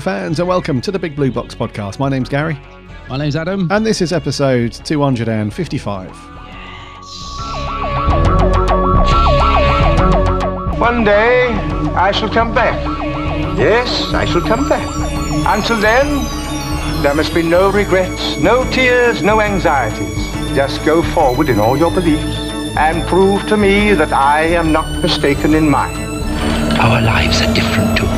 Howdy, howdy do, Who fans, and welcome to the Big Blue Box podcast. My name's Gary, My name's Adam. and this is episode 255. Yes. One day I shall come back. Yes, I shall come back. Until then, there must be no regrets, no tears, no anxieties. Just go forward in all your beliefs and prove to me that I am not mistaken in mine. Our lives are different to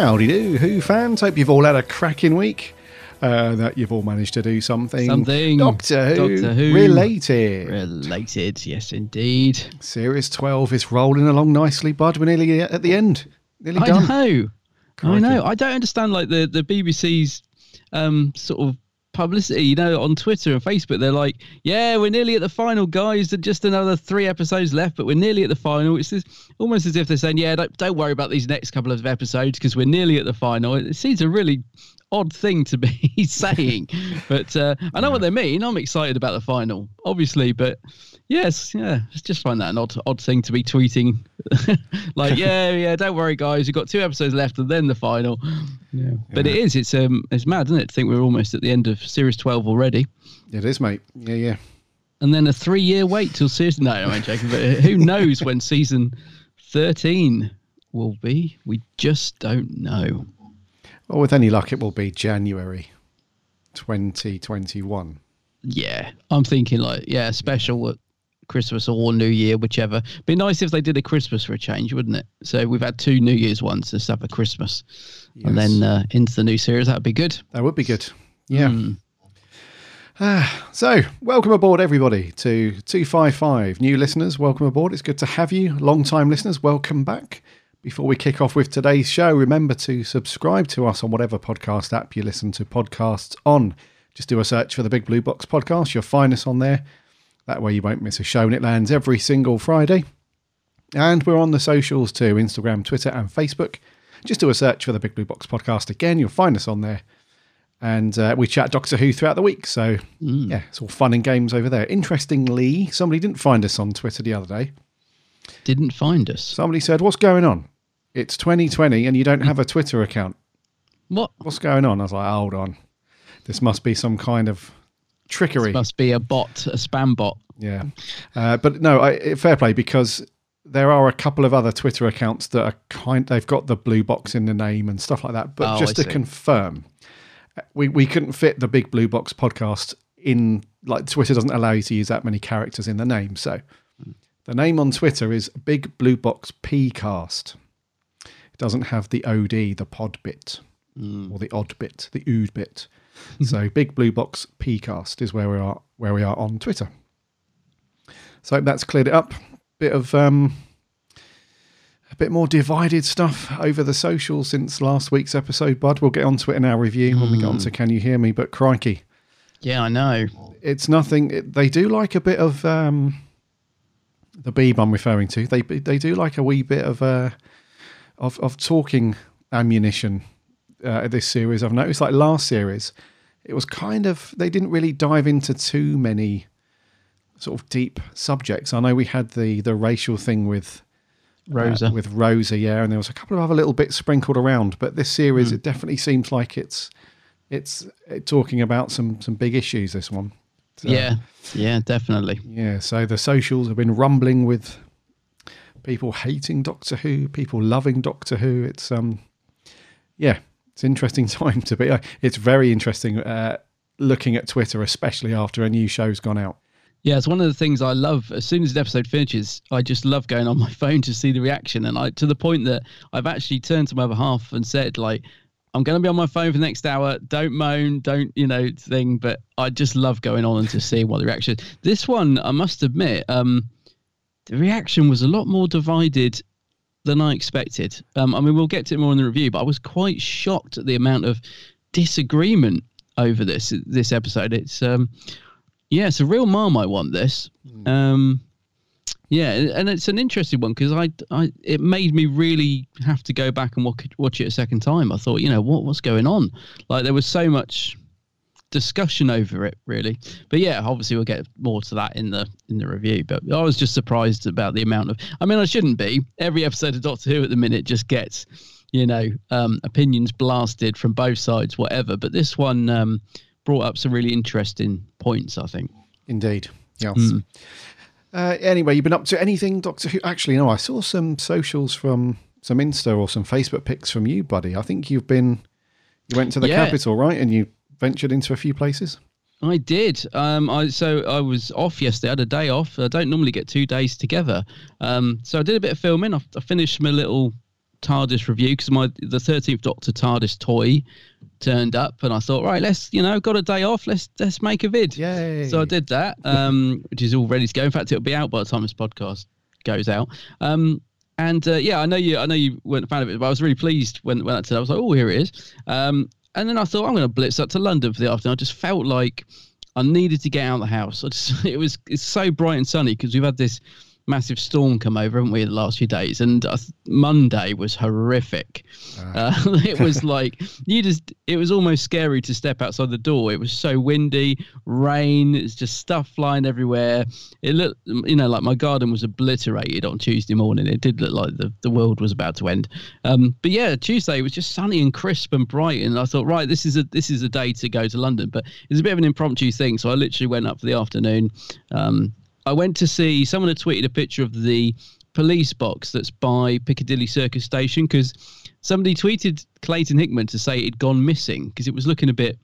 Howdy do, Who fans. Hope you've all had a cracking week. Uh, that you've all managed to do something. Something. Doctor Who, Doctor Who. related. Related, yes, indeed. Series 12 is rolling along nicely, bud. We're nearly at the end. Nearly I done. know. Crikey. I know. I don't understand like the the BBC's um sort of publicity. You know, on Twitter and Facebook, they're like, "Yeah, we're nearly at the final, guys. There's just another three episodes left, but we're nearly at the final." It's just, almost as if they're saying, "Yeah, don't don't worry about these next couple of episodes because we're nearly at the final." It seems a really odd thing to be saying, but uh, I know what they mean. I'm excited about the final, obviously, but yes, yeah, I just find that an odd odd thing to be tweeting. like, yeah, yeah, don't worry, guys. We've got two episodes left and then the final. Yeah, but it is. It's um, it's mad, isn't it? To think we're almost at the end of series twelve already, It is, mate. Yeah, yeah. and then a three year wait till season. No, I'm joking. But who knows when season thirteen will be? We just don't know. Well, with any luck, it will be January 2021. Yeah, I'm thinking like yeah, special at Christmas or New Year, whichever. Be nice if they did a Christmas for a change, wouldn't it? So we've had two New Year's ones. Let's have a Christmas, and then uh, into the new series. That'd be good. That would be good. Yeah. Ah, so, welcome aboard, everybody, to 255. New listeners, welcome aboard. It's good to have you. Long time listeners, welcome back. Before we kick off with today's show, remember to subscribe to us on whatever podcast app you listen to podcasts on. Just do a search for the Big Blue Box podcast. You'll find us on there. That way you won't miss a show, and it lands every single Friday. And we're on the socials too Instagram, Twitter, and Facebook. Just do a search for the Big Blue Box podcast again. You'll find us on there. And uh, we chat Doctor Who throughout the week. So, yeah, it's all fun and games over there. Interestingly, somebody didn't find us on Twitter the other day. Didn't find us. Somebody said, What's going on? It's 2020 and you don't have a Twitter account. What? What's going on? I was like, Hold on. This must be some kind of trickery. Must be a bot, a spam bot. Yeah. Uh, but no, I, fair play because there are a couple of other Twitter accounts that are kind they've got the blue box in the name and stuff like that. But Oh, just I to see. confirm, we, we couldn't fit the big blue box podcast in like Twitter doesn't allow you to use that many characters in the name. So the name on Twitter is Big Blue Box Pcast. It doesn't have the OD, the pod bit, or the odd bit, the ood bit. so Big Blue Box Pcast is where we are where we are on Twitter. So hope that's cleared it up. Bit of um, a bit more divided stuff over the social since last week's episode, Bud. We'll get onto it in our review when we get onto Can You Hear Me? But crikey, Yeah, I know. It's nothing. It, they do like a bit of um, the beeb I'm referring to. They they do like a wee bit of uh, of of talking ammunition. Uh, this series, I've noticed. Like last series, it was kind of they didn't really dive into too many sort of deep subjects. I know we had the the racial thing with Rosa. uh, with Rosa, yeah, and there was a couple of other little bits sprinkled around. But this series, Mm. it definitely seems like it's it's uh, talking about some some big issues. This one, So, Yeah, yeah, definitely. yeah. So the socials have been rumbling with people hating Doctor Who, people loving Doctor Who. It's um, yeah, it's an interesting time to be. uh, It's very interesting uh, looking at Twitter, especially after a new show's gone out. Yeah, it's one of the things I love. As soon as the episode finishes, I just love going on my phone to see the reaction, and I to the point that I've actually turned to my other half and said, like, I'm going to be on my phone for the next hour. Don't moan, don't you know thing. But I just love going on and just seeing what the reaction. is. This one, I must admit, um, the reaction was a lot more divided than I expected. Um, I mean, we'll get to it more in the review, but I was quite shocked at the amount of disagreement over this this episode. It's um, yeah, it's a real marmite one. This, um, yeah, and it's an interesting one because I, I, it made me really have to go back and watch, watch it a second time. I thought, you know, what what's going on? Like there was so much discussion over it, really. But yeah, obviously we'll get more to that in the in the review. But I was just surprised about the amount of. I mean, I shouldn't be. Every episode of Doctor Who at the minute just gets, you know, um, opinions blasted from both sides, whatever. But this one um, brought up some really interesting points. I think. Indeed, yes. Mm. Uh, anyway, you've been up to anything, Doctor Who? Actually, no. I saw some socials from some Insta or some Facebook pics from you, buddy. I think you've been. You went to the Yeah. capital, right? And you ventured into a few places. I did. Um, I so I was off yesterday. I had a day off. I don't normally get two days together. Um, so I did a bit of filming. I, I finished my little TARDIS review because my the Thirteenth Doctor TARDIS toy turned up, and I thought, right, let's you know, got a day off. Let's let's make a vid. Yay! So I did that, um, which is all ready to go. In fact, it'll be out by the time this podcast goes out. Um, and uh, yeah, I know you. I know you weren't a fan of it, but I was really pleased when when that said. I was like, oh, here it is. Um, and then I thought I'm going to blitz up to London for the afternoon. I just felt like I needed to get out of the house. Just, it was it's so bright and sunny because we've had this massive storm come over, haven't we, the last few days? And uh, Monday was horrific. Uh, it was like you just it was almost scary to step outside the door. It was so windy, rain, it's just stuff flying everywhere. It looked you know like my garden was obliterated on Tuesday morning. It did look like the, the world was about to end. Um, but yeah, Tuesday was just sunny and crisp and bright, and I thought, right, this is a this is a day to go to London. But it's a bit of an impromptu thing, so I literally went up for the afternoon. Um, I went to see someone had tweeted a picture of the police box that's by Piccadilly Circus Station because somebody tweeted Clayton Hickman to say it'd gone missing because it was looking a bit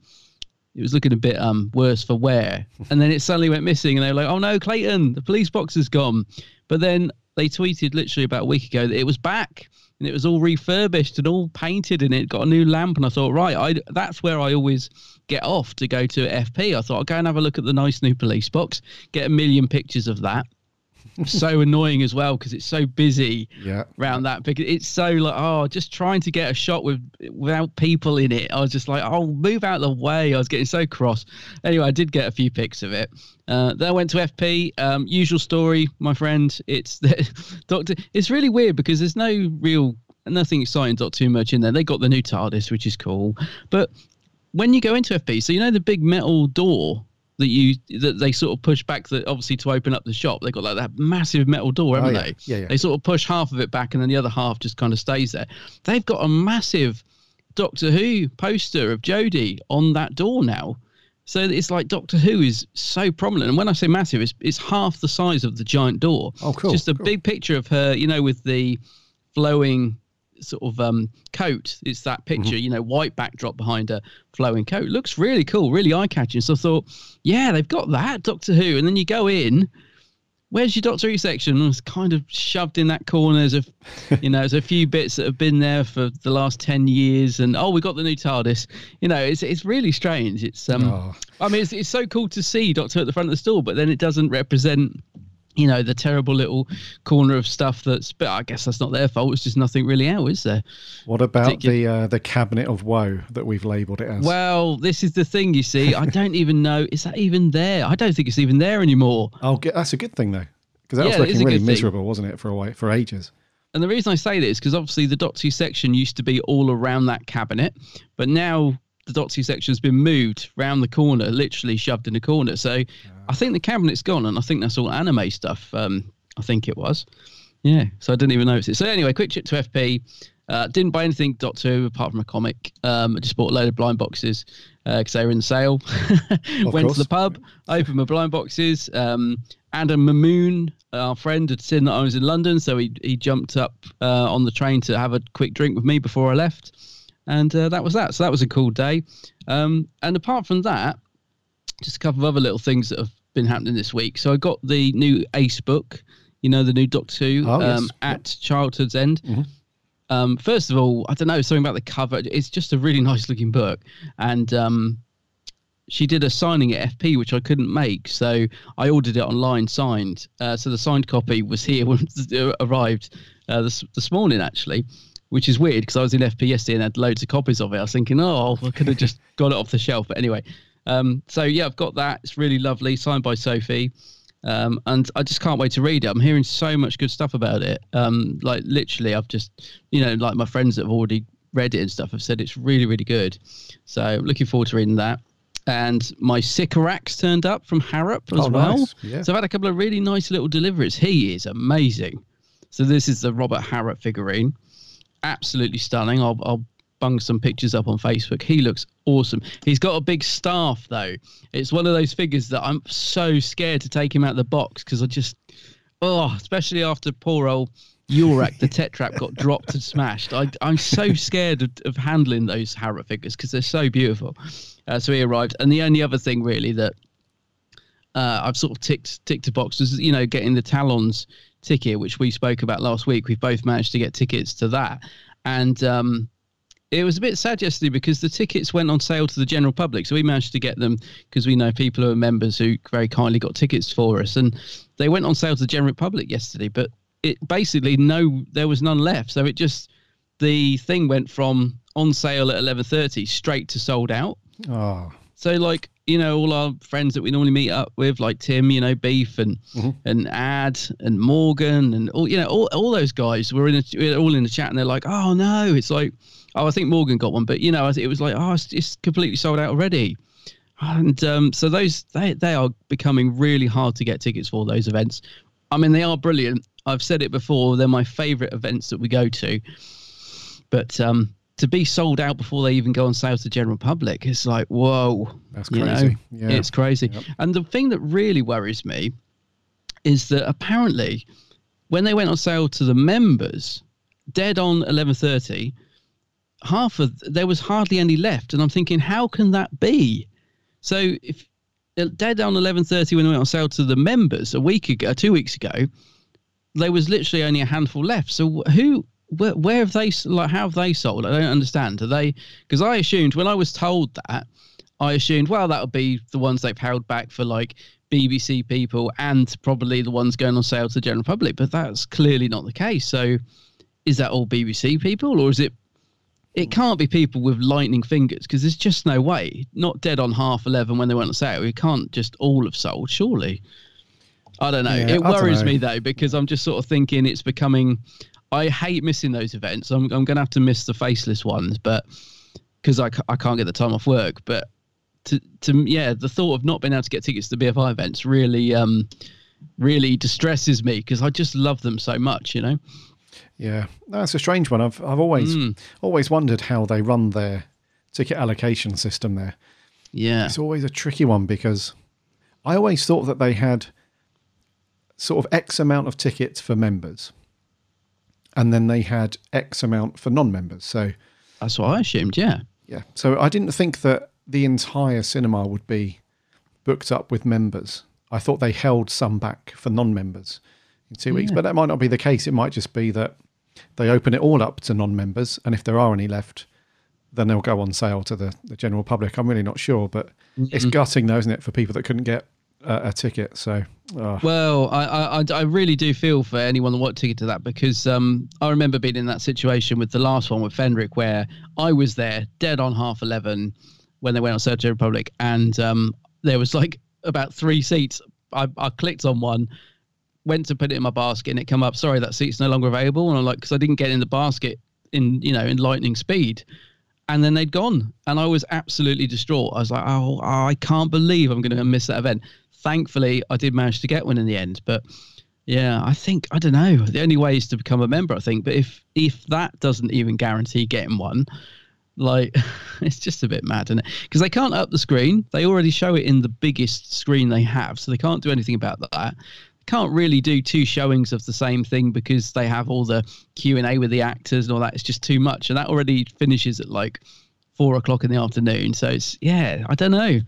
it was looking a bit um worse for wear. And then it suddenly went missing and they were like oh no Clayton the police box has gone. But then they tweeted literally about a week ago that it was back and it was all refurbished and all painted and it got a new lamp and I thought right I that's where I always get off to go to FP I thought I'll go and have a look at the nice new police box get a million pictures of that. So annoying as well because it's so busy Yeah. around that because it's so like oh just trying to get a shot with without people in it i was just like oh move out of the way. I was getting so cross. Anyway i did get a few pics of it. Uh, then i went to fp um, usual story my friend it's the doctor it's really weird because there's no real nothing exciting not too much in there. They got the new tardis which is cool. But when you go into fp so you know the big metal door that you that they sort of push back that obviously to open up the shop they got like that massive metal door haven't Oh, yeah. they Yeah, yeah. they sort of push half of it back and then the other half just kind of stays there they've got a massive doctor who poster of jodie on that door now so it's like doctor who is so prominent and when i say massive it's, it's half the size of the giant door Oh, cool, just a cool. big picture of her you know with the flowing sort of um coat. It's that picture Mm-hmm. you know white backdrop behind a flowing coat. Looks really cool really eye-catching. So i thought yeah they've got that doctor who. And then you go in where's your doctor who section? And it's kind of shoved in that corner there's a you know there's a few bits that have been there for the last 10 years. And oh we got the new tardis. You know it's it's really strange. It's um Oh. i mean it's, it's so cool to see doctor at the front of the store but then it doesn't represent you know the terrible little corner of stuff that's but i guess that's not their fault. It's just nothing really out is there? What about Particular- the uh, the cabinet of woe that we've labelled it as? well this is the thing you see. I don't even know is that even there? I don't think it's even there anymore. I'll that's a good thing though, because that Yeah, was looking really good thing. miserable, wasn't it, for a while, for ages? and the reason i say that is because obviously the dot 2 section used to be all around that cabinet but now the dot 2 section has been moved round the corner literally shoved in the corner. So i think the cabinet's gone and i think that's all anime stuff um i think it was Yeah, so I didn't even notice it. So anyway, quick trip to FP. Uh, didn't buy anything dot two apart from a comic. Um, I just bought a load of blind boxes because they were in sale. Went course. to the pub, opened my blind boxes. Um, Adam Mamoon, our friend, had seen that I was in London, so he he jumped up uh, on the train to have a quick drink with me before I left, and uh, that was that. So that was a cool day. Um, and apart from that, just a couple of other little things that have been happening this week. So I got the new Ace book, you know, the new Doctor Who Oh, yes. um, at Childhood's End. Um, first of all, I don't know something about the cover. It's just a really nice looking book, and um, she did a signing at FP, which I couldn't make, so I ordered it online signed. Uh, so the signed copy was here when it arrived uh, this this morning, actually. Which is weird because I was in FP yesterday and had loads of copies of it. I was thinking, oh, I could have just got it off the shelf. But anyway, um, so yeah, I've got that. It's really lovely, signed by Sophie. Um, and I just can't wait to read it. I'm hearing so much good stuff about it. Um, like literally, I've just, you know, like my friends that have already read it and stuff have said it's really, really good. So looking forward to reading that. And my Sycorax turned up from Harrop as Oh, well. nice. Yeah. So I've had a couple of really nice little deliveries. He is amazing. So this is the Robert Harrop figurine. Absolutely stunning. I'll, I'll bung some pictures up on Facebook. He looks awesome. He's got a big staff though. It's one of those figures that I'm so scared to take him out of the box because I just, oh, especially after poor old Urak, the Tetrap, got dropped and smashed. I, I'm so scared of, of handling those Harrop figures because they're so beautiful. Uh, so he arrived, and the only other thing really that uh, I've sort of ticked ticked a box was you know getting the Talons ticket, which we spoke about last week. We've both managed to get tickets to that, and um, it was a bit sad yesterday because the tickets went on sale to the general public. So we managed to get them because we know people who are members who very kindly got tickets for us, and they went on sale to the general public yesterday. But it basically no, there was none left. So it just the thing went from on sale at eleven thirty straight to sold out. Oh, So like you know all our friends that we normally meet up with, like Tim, you know Beef and mm-hmm. and Ad and Morgan and all you know all, all those guys were in a, all in the chat and they're like, oh no, it's like oh I think Morgan got one, but you know it was like oh it's, it's completely sold out already. And um, so those they they are becoming really hard to get tickets for those events. I mean they are brilliant. I've said it before; they're my favourite events that we go to. But um, to be sold out before they even go on sale to the general public, it's like, whoa. That's you know? crazy. Yeah. It's crazy. And the thing that really worries me is that apparently when they went on sale to the members, dead on 11.30, half of there was hardly any left. And I'm thinking, how can that be? So if uh, dead on 11.30 when they went on sale to the members a week ago, two weeks ago, there was literally only a handful left. So who, where, where have they, like, how have they sold? I don't understand. Are they, because I assumed when I was told that, I assumed, well, that would be the ones they've held back for like BBC people and probably the ones going on sale to the general public. But that's clearly not the case. So is that all BBC people or is it, it can't be people with lightning fingers because there's just no way. Not dead on half 11 when they went on sale. It can't just all have sold, surely. I don't know. Yeah, it worries know. me though because I'm just sort of thinking it's becoming. I hate missing those events. I'm I'm going to have to miss the faceless ones, but because I, I can't get the time off work. But to to yeah, the thought of not being able to get tickets to BFI events really um really distresses me because I just love them so much. You know. Yeah, that's a strange one. I've I've always Mm. always wondered how they run their ticket allocation system there. Yeah. It's always a tricky one because I always thought that they had sort of X amount of tickets for members, and then they had X amount for non-members. So that's what I assumed. Yeah. Yeah. So I didn't think that the entire cinema would be booked up with members. I thought they held some back for non-members in two weeks, but that might not be the case. It might just be that they open it all up to non-members, and if there are any left, then they'll go on sale to the, the general public. I'm really not sure, but it's Mhm. gutting though, isn't it, for people that couldn't get a, a ticket. So, oh. Well, I, I, I really do feel for anyone that want ticket to that because um, I remember being in that situation with the last one with Fenric where I was there dead on half 11 when they went on sale to the Republic and um, there was like about three seats. I, I clicked on one, went to put it in my basket and it come up, sorry, that seat's no longer available. And I'm like, because I didn't get in the basket in, you know, in lightning speed. And then they'd gone. And i was absolutely distraught. I was like oh i can't believe i'm going to miss that event. Thankfully i did manage to get one in the end. But yeah i think i don't know. The only way is to become a member i think. But if if that doesn't even guarantee getting one like it's just a bit mad isn't it? Because they can't up the screen. They already show it in the biggest screen they have so they can't do anything about that can't really do two showings of the same thing because they have all the Q and A with the actors and all that. It's just too much, and that already finishes at like four o'clock in the afternoon. So it's yeah, I don't know.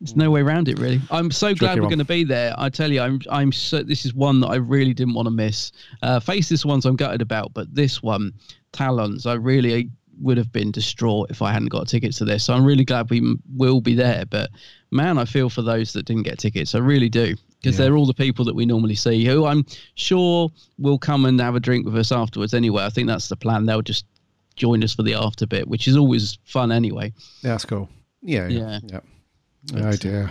There's no way around it, really. I'm so Tricky glad we're going to be there. I tell you, I'm I'm so. This is one that I really didn't want to miss. Uh, Faceless ones I'm gutted about, but this one, Talons, I really would have been distraught if I hadn't got tickets to this. So I'm really glad we will be there. But man, I feel for those that didn't get tickets. I really do because Yeah. they're all the people that we normally see who I'm sure will come and have a drink with us afterwards anyway. I think that's the plan. They'll just join us for the after bit, which is always fun anyway. Yeah, that's cool. Yeah, yeah, Yeah. yeah. Oh dear.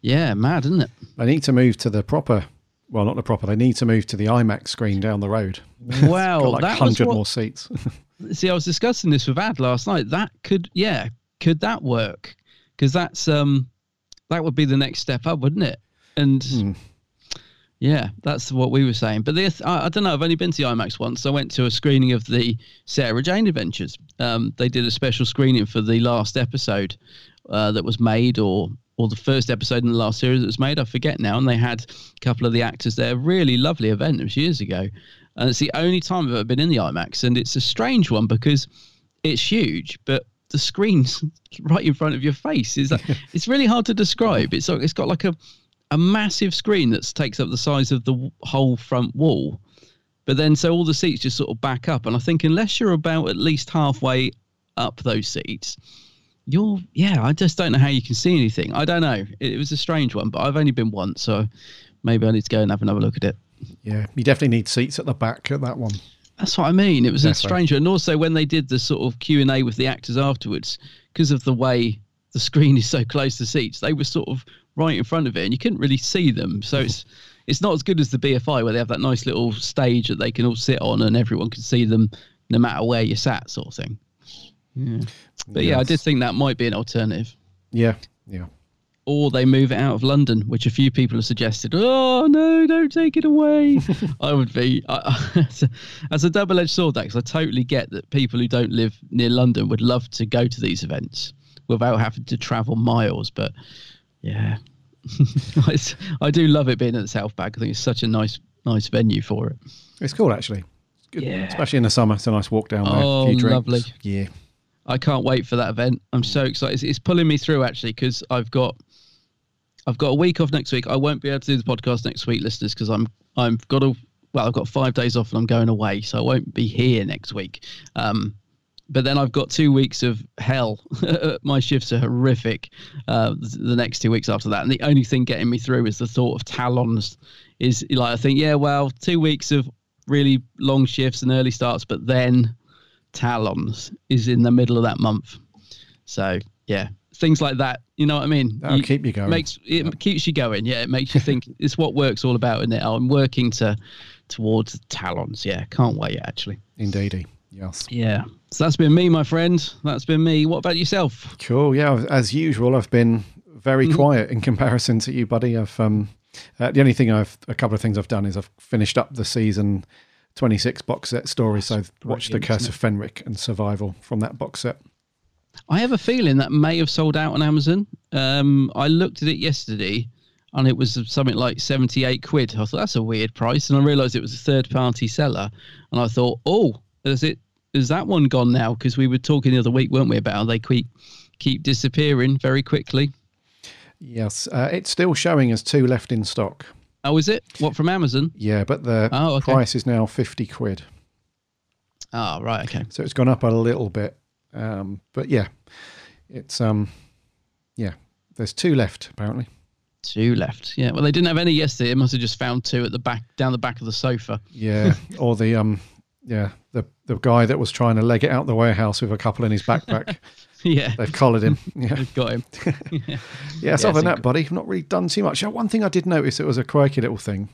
Yeah, mad, isn't it? I need to move to the proper. Well, not the proper. They need to move to the IMAX screen down the road. Wow, Got like that was hundred what- more seats. See, I was discussing this with Ad last night. That could, yeah, could that work? Because that's um, that would be the next step up, wouldn't it? And Hmm. yeah, that's what we were saying. But this, I, I don't know. I've only been to the IMAX once. I went to a screening of the Sarah Jane Adventures. Um, they did a special screening for the last episode uh, that was made, or or the first episode in the last series that was made. I forget now. And they had a couple of the actors there. Really lovely event. It was years ago, and it's the only time I've ever been in the IMAX. And it's a strange one because it's huge, but the screen's right in front of your face. Is it's really hard to describe. It's like- it's got like a a massive screen that takes up the size of the whole front wall. But then, so all the seats just sort of back up. And I think unless you're about at least halfway up those seats, you're, yeah, I just don't know how you can see anything. I don't know. It, it was a strange one, but I've only been once. So maybe I need to go and have another look at it. yeah, you definitely need seats at the back at that one. That's what I mean. It was a strange one. And also when they did the sort of Q and A with the actors afterwards, because of the way the screen is so close to seats, they were sort of right in front of it, and you couldn't really see them. So it's it's not as good as the BFI where they have that nice little stage that they can all sit on, and everyone can see them no matter where you sat, sort of thing. Yeah. But yeah, I did think that might be an alternative. Yeah, yeah. Or they move it out of London, which a few people have suggested. Oh no, don't take it away. I would be I, as a, as a double-edged sword. Because I totally get that people who don't live near London would love to go to these events without having to travel miles. But yeah, I do love it being at the South Bank. I think it's such a nice, nice venue for it. It's cool actually. It's good, Yeah. especially in the summer. It's a nice walk down there. Oh, a few lovely. Yeah, I can't wait for that event. I'm so excited. It's, it's pulling me through actually because I've got I've got a week off next week. I won't be able to do the podcast next week, listeners, because I'm I've got a well, I've got five days off and I'm going away, so I won't be here next week. Um, but then I've got two weeks of hell. My shifts are horrific. Uh, the next two weeks after that, and the only thing getting me through is the thought of talons. Is like I think, yeah, well, two weeks of really long shifts and early starts, but then talons is in the middle of that month. So yeah, things like that. You know what I mean? That'll keep you going. Makes it keeps you going. Yeah, it makes you think. it's what work's all about, isn't it? I'm working to towards talons. Yeah, can't wait actually. indeedy. Yes. Yeah. So that's been me, my friend. That's been me. What about yourself? Cool. Yeah, as usual, I've been very Mm-hmm. quiet in comparison to you, buddy. I've um, uh, the only thing I've a couple of things I've done is I've finished up the season twenty six box set story. So I've watched the Curse of Fenric and Survival from that box set. I have a feeling that may have sold out on Amazon. Um, I looked at it yesterday, and it was something like seventy-eight quid. I thought that's a weird price, and I realised it was a third-party seller. And I thought, oh, is it? Is that one gone now? Because we were talking the other week, weren't we, about how they keep keep disappearing very quickly. Yes, uh, it's still showing as two left in stock. Oh, is it? What from Amazon? Yeah, but the Oh, okay. price is now fifty quid. Oh, right. Okay. So it's gone up a little bit. Um, but yeah, it's um, yeah. There's two left apparently. Two left. Yeah. Well, they didn't have any yesterday. They must have just found two at the back, down the back of the sofa. Yeah, or the um, yeah, the the guy that was trying to leg it out the warehouse with a couple in his backpack. yeah, they've collared him. Yeah, they've got him. yeah. yeah. So other than that, buddy, I've not really done too much. One thing I did notice it was a quirky little thing.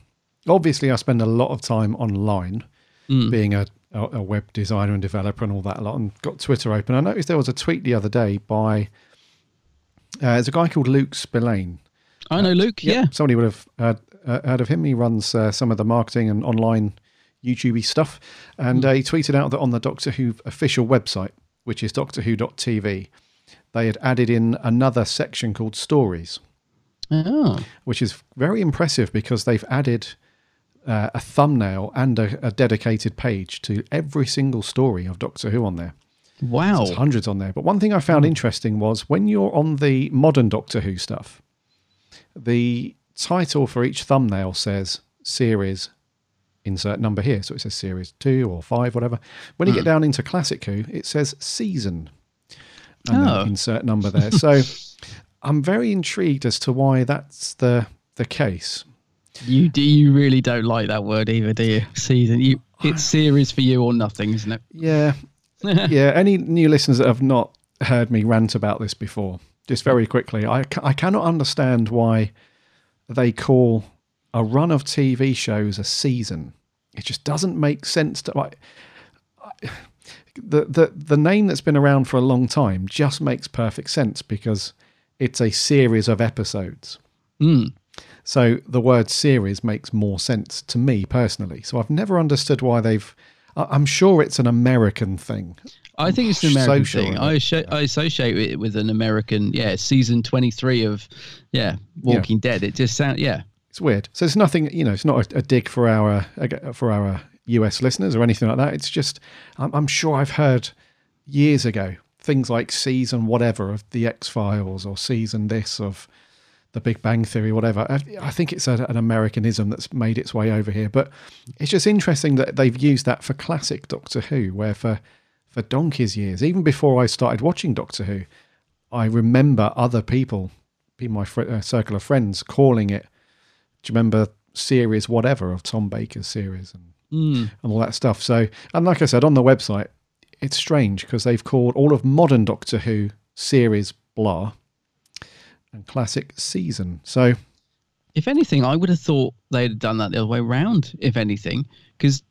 Obviously, I spend a lot of time online, Mm. being a, a a web designer and developer and all that a lot, and got Twitter open. I noticed there was a tweet the other day by uh, there's a guy called Luke Spillane. I know Luke. Yeah. Somebody would have heard, uh, heard of him. He runs uh, some of the marketing and online YouTube stuff. And uh, he tweeted out that on the Doctor Who official website, which is doctorwho.tv, they had added in another section called stories, Oh. which is very impressive because they've added uh, a thumbnail and a, a dedicated page to every single story of Doctor Who on there. Wow. There's hundreds on there. But one thing I found interesting was when you're on the modern Doctor Who stuff, the title for each thumbnail says series insert number here. So it says series two or five, whatever. When you get hmm. down into classic Who, it says season and Oh. insert number there. So I'm very intrigued as to why that's the the case. You do. You really don't like that word either, do you? Season. You. It's series for you or nothing, isn't it? Yeah. yeah. Any new listeners that have not heard me rant about this before, just very hmm. quickly, I, I cannot understand why they call a run of TV shows a season. It just doesn't make sense to like the the the name that's been around for a long time just makes perfect sense because it's a series of episodes. Mm. So the word series makes more sense to me personally. So I've never understood why they've. I'm sure it's an American thing. I think it's an American sure thing. of I. I associate it with an American, yeah, season twenty three of, yeah, Walking Dead. It just sounds, yeah, It's weird. So it's nothing. You know, it's not a, a dig for our for our US listeners or anything like that. It's just I'm, I'm sure I've heard years ago things like season whatever of the X Files or season this of the Big Bang Theory, whatever. I, I think it's a, an Americanism that's made its way over here. But it's just interesting that they've used that for classic Doctor Who, where for for donkey's years, even before I started watching Doctor Who, I remember other people, in my fr- uh, circle of friends, calling it. Do you remember series whatever of Tom Baker's series and Mm. and all that stuff? So, and like I said on the website, it's strange because they've called all of modern Doctor Who series blah and classic season. So If anything, I would have thought they'd have done that the other way around. If anything, because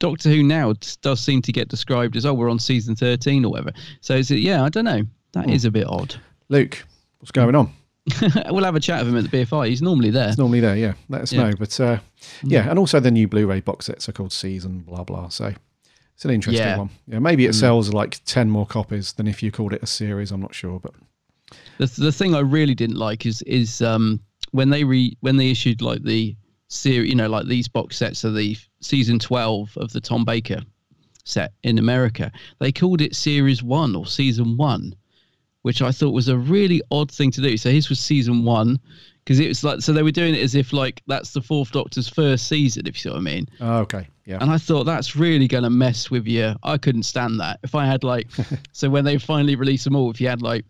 Doctor Who now does seem to get described as, oh, we're on season thirteen or whatever. So it's, yeah, I don't know. That is Hmm. a bit odd. Luke, what's going on? we'll have a chat with him at the BFI. He's normally there. It's normally there, yeah. Let us Yeah. Know. But uh, yeah, and also the new Blu-ray box sets are called Season blah blah. So it's an interesting Yeah. one. Yeah, maybe it Mm. sells like ten more copies than if you called it a series. I'm not sure, but The the thing I really didn't like is is um when they re when they issued like the series, you know, like these box sets of the season twelve of the Tom Baker set in America, they called it series one or season one, which I thought was a really odd thing to do. So his was season one. Because it was like, so they were doing it as if like that's the Fourth Doctor's first season, if you see what I mean. oh, okay, yeah. And I thought that's really going to mess with you. I couldn't stand that. If I had like, so when they finally released them all, if you had like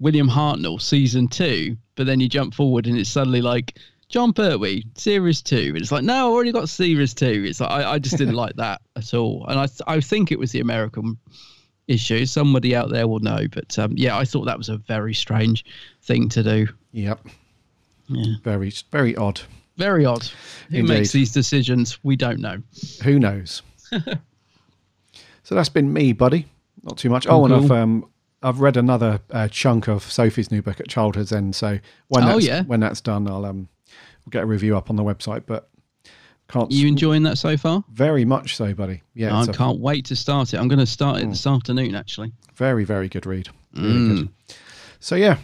William Hartnell season two, but then you jump forward and it's suddenly like Jon Pertwee series two, and it's like no, I already got series two. It's like I, I just didn't like that at all. And I th- I think it was the American issue. Somebody out there will know, but um, yeah, I thought that was a very strange thing to do. Yep. Yeah. Very very odd. Very odd. Who Indeed. makes these decisions? We don't know. Who knows? so that's been me, buddy. Not too much. Oh, and I've um, I've read another uh, chunk of Sophie's new book at Childhood's End. So when Oh, that's, yeah. when that's done, I'll um, we'll get a review up on the website. But can't You enjoying that so far? very much so, buddy. Yeah, I can't wait to start it. I'm going to start it this afternoon, actually. very very good read. Really Mm. good. So yeah,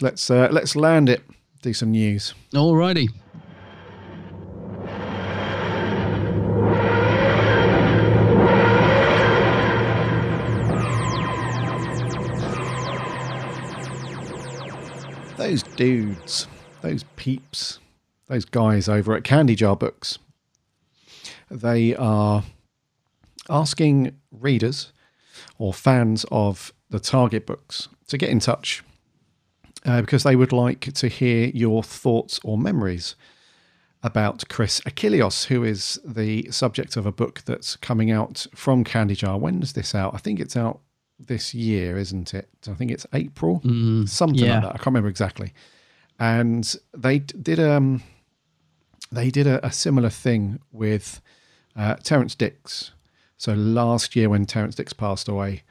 let's uh, let's land it. Do some news. Alrighty. Those dudes, those peeps, those guys over at Candy Jar Books, they are asking readers or fans of the Target books to get in touch uh, because they would like to hear your thoughts or memories about Chris Achilleos, who is the subject of a book that's coming out from Candy Jar. When is this out? I think it's out this year, isn't it? I think it's April, Mm, something yeah. like that. I can't remember exactly. And they did um they did a, a similar thing with uh, Terrance Dicks. So last year, when Terrance Dicks passed away,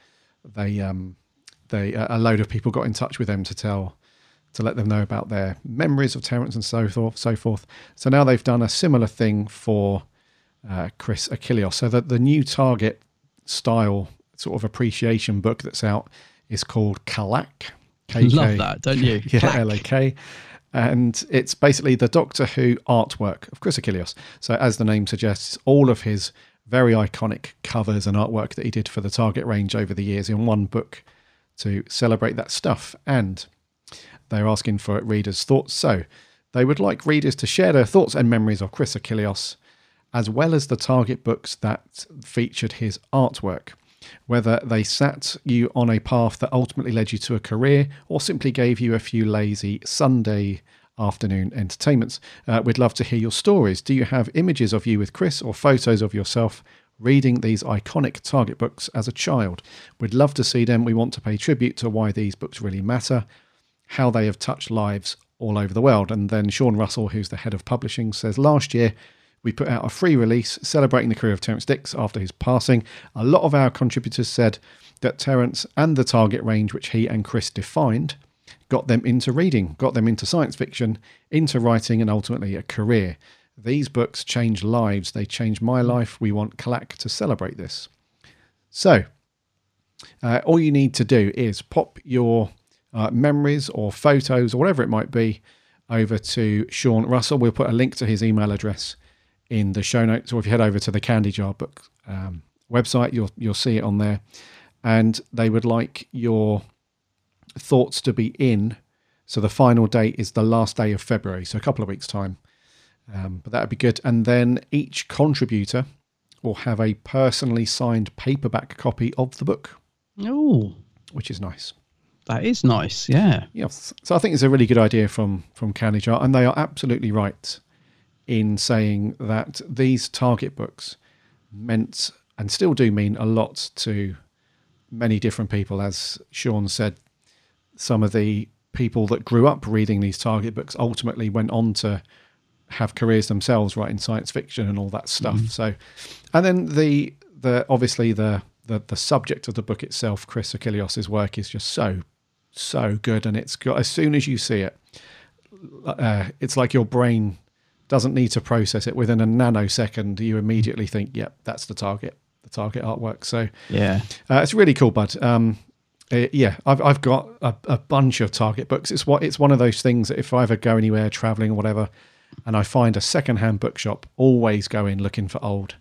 they um they a a load of people got in touch with them to tell to let them know about their memories of Terrance and so forth. So forth. So now they've done a similar thing for uh, Chris Achilleos. So that the new Target style sort of appreciation book that's out is called Kalak. Love that, don't you? yeah. L A K. And it's basically the Doctor Who artwork of Chris Achilleos. So, as the name suggests, all of his very iconic covers and artwork that he did for the Target range over the years in one book to celebrate that stuff. And they're asking for readers' thoughts. So, they would like readers to share their thoughts and memories of Chris Achilleos, as well as the Target books that featured his artwork. Whether they sat you on a path that ultimately led you to a career or simply gave you a few lazy Sunday afternoon entertainments. Uh, we'd love to hear your stories. Do you have images of you with Chris or photos of yourself reading these iconic Target books as a child? We'd love to see them. We want to pay tribute to why these books really matter, how they have touched lives all over the world. And then Shaun Russell, who's the head of publishing, says last year we put out a free release celebrating the career of Terrance Dicks after his passing. A lot of our contributors said that Terrance and the target range, which he and Chris defined, got them into reading, got them into science fiction, into writing, and ultimately a career. These books change lives. They change my life. We want Clack to celebrate this. So, uh, all you need to do is pop your uh, memories or photos or whatever it might be over to Shaun Russell. We'll put a link to his email address in the show notes, or if you head over to the Candy Jar Book um, website, you'll you'll see it on there. And they would like your thoughts to be in. So the final date is the last day of February, so a couple of weeks' time. Um, but that would be good. And then each contributor will have a personally signed paperback copy of the book, Oh, which is nice. that is nice. Yeah. Yes. So I think it's a really good idea from from Candy Jar, and they are absolutely right in saying that these target books meant and still do mean a lot to many different people. As Shaun said, some of the people that grew up reading these target books ultimately went on to have careers themselves writing science fiction and all that stuff. Mhm. So, and then the the obviously the the the subject of the book itself, Chris Achilleos' work is just so so good, and it's got as soon as you see it, uh, it's like your brain doesn't need to process it within a nanosecond. You immediately think, "Yep, that's the target, the target artwork." So Yeah. uh, it's really cool, bud. Um, uh, yeah, I've I've got a, a bunch of Target books. It's what it's one of those things that if I ever go anywhere traveling or whatever, and I find a secondhand bookshop, always go in looking for old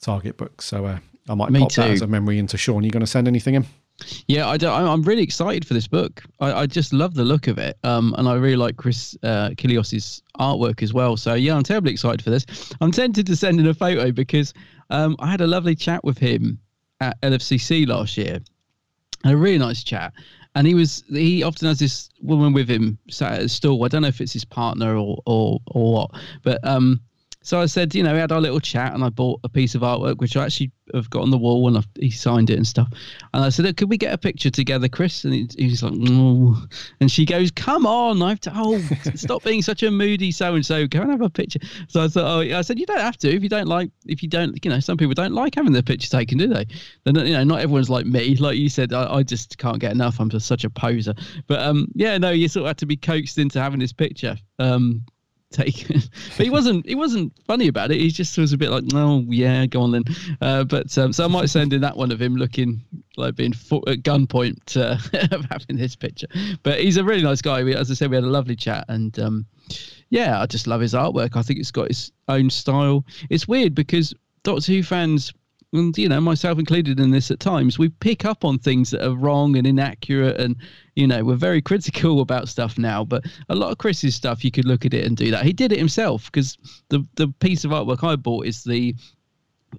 Target books. So uh, I might Me pop that as a memory into Shaun. You going to send anything in? Yeah, I I'm really excited for this book. I, I just love the look of it, um, and I really like Chris uh, Kilios's artwork as well. So yeah, I'm terribly excited for this. I'm tempted to send in a photo because um, I had a lovely chat with him at LFCC last year, a really nice chat. And he was he often has this woman with him sat at his stall. I don't know if it's his partner or or or what, but um, so I said, you know, we had our little chat, and I bought a piece of artwork which I actually have got on the wall, and I've, he signed it and stuff. And I said, "Look, could we get a picture together, Chris?" And he, he's like, "No," and she goes, "Come on, I've told, stop being such a moody so and so. Go and have a picture." So I thought, "Oh, I said you don't have to if you don't like, if you don't, you know, some people don't like having their picture taken, do they? They're you know, not everyone's like me. Like you said, I, I just can't get enough. I'm just such a poser. But um, yeah, no, you sort of had to be coaxed into having this picture. Um, taken. but he wasn't he wasn't funny about it. He just was a bit like, oh yeah, go on then. Uh, but um, so I might send in that one of him looking like being fo- at gunpoint uh, having this picture. But he's a really nice guy. We, as I said, we had a lovely chat, and um, yeah, I just love his artwork. I think it's got its own style. It's weird because Doctor Who fans. And you know, myself included in this at times, we pick up on things that are wrong and inaccurate, and you know, we're very critical about stuff now. But a lot of Chris's stuff, you could look at it and do that. He did it himself because the the piece of artwork I bought is the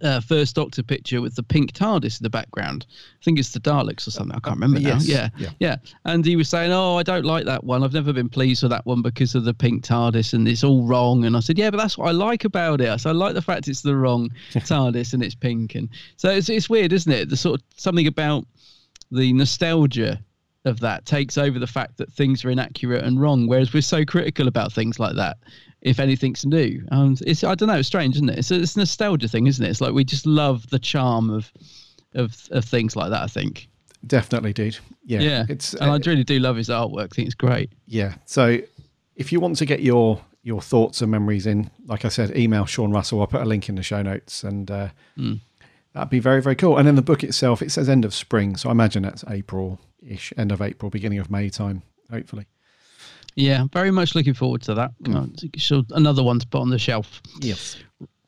uh, first Doctor picture with the pink TARDIS in the background. I think it's the Daleks or something. I can't remember yes. now. Yeah, Yeah. yeah, And he was saying, "Oh, I don't like that one. I've never been pleased with that one because of the pink TARDIS, and it's all wrong." And I said, "Yeah, but that's what I like about it. So I like the fact it's the wrong TARDIS and it's pink." And so it's it's weird, isn't it? The sort of something about the nostalgia of that takes over the fact that things are inaccurate and wrong, whereas we're so critical about things like that. If anything's new, um, it's I don't know, it's strange, isn't it? It's a, it's a nostalgia thing, isn't it? It's like we just love the charm of of of things like that. I think. Definitely, dude. Yeah, Yeah, It's and uh, I really do love his artwork. I think it's great. Yeah. So if you want to get your your thoughts and memories in, like I said, email Shaun Russell. I'll put a link in the show notes, and uh, Mm. that'd be very very cool. And in the book itself, it says end of spring, so I imagine that's April ish, end of April, beginning of May time, hopefully. Yeah, very much looking forward to that. Mm. Uh, another one to put on the shelf. Yes.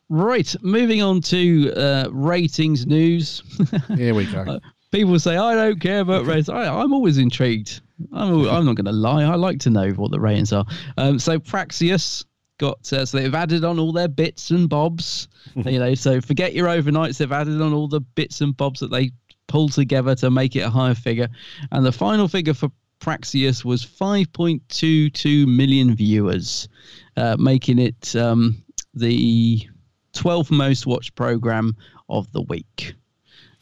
Right, moving on to uh, ratings news. Here we go. People say I don't care about ratings. I, I'm always intrigued. I'm, I'm not going to lie. I like to know what the ratings are. Um, so Praxeus got uh, so they've added on all their bits and bobs. you know, so forget your overnights. They've added on all the bits and bobs that they pulled together to make it a higher figure. And the final figure for Praxeus was 5.22 million viewers, uh, making it um, the 12th most watched program of the week.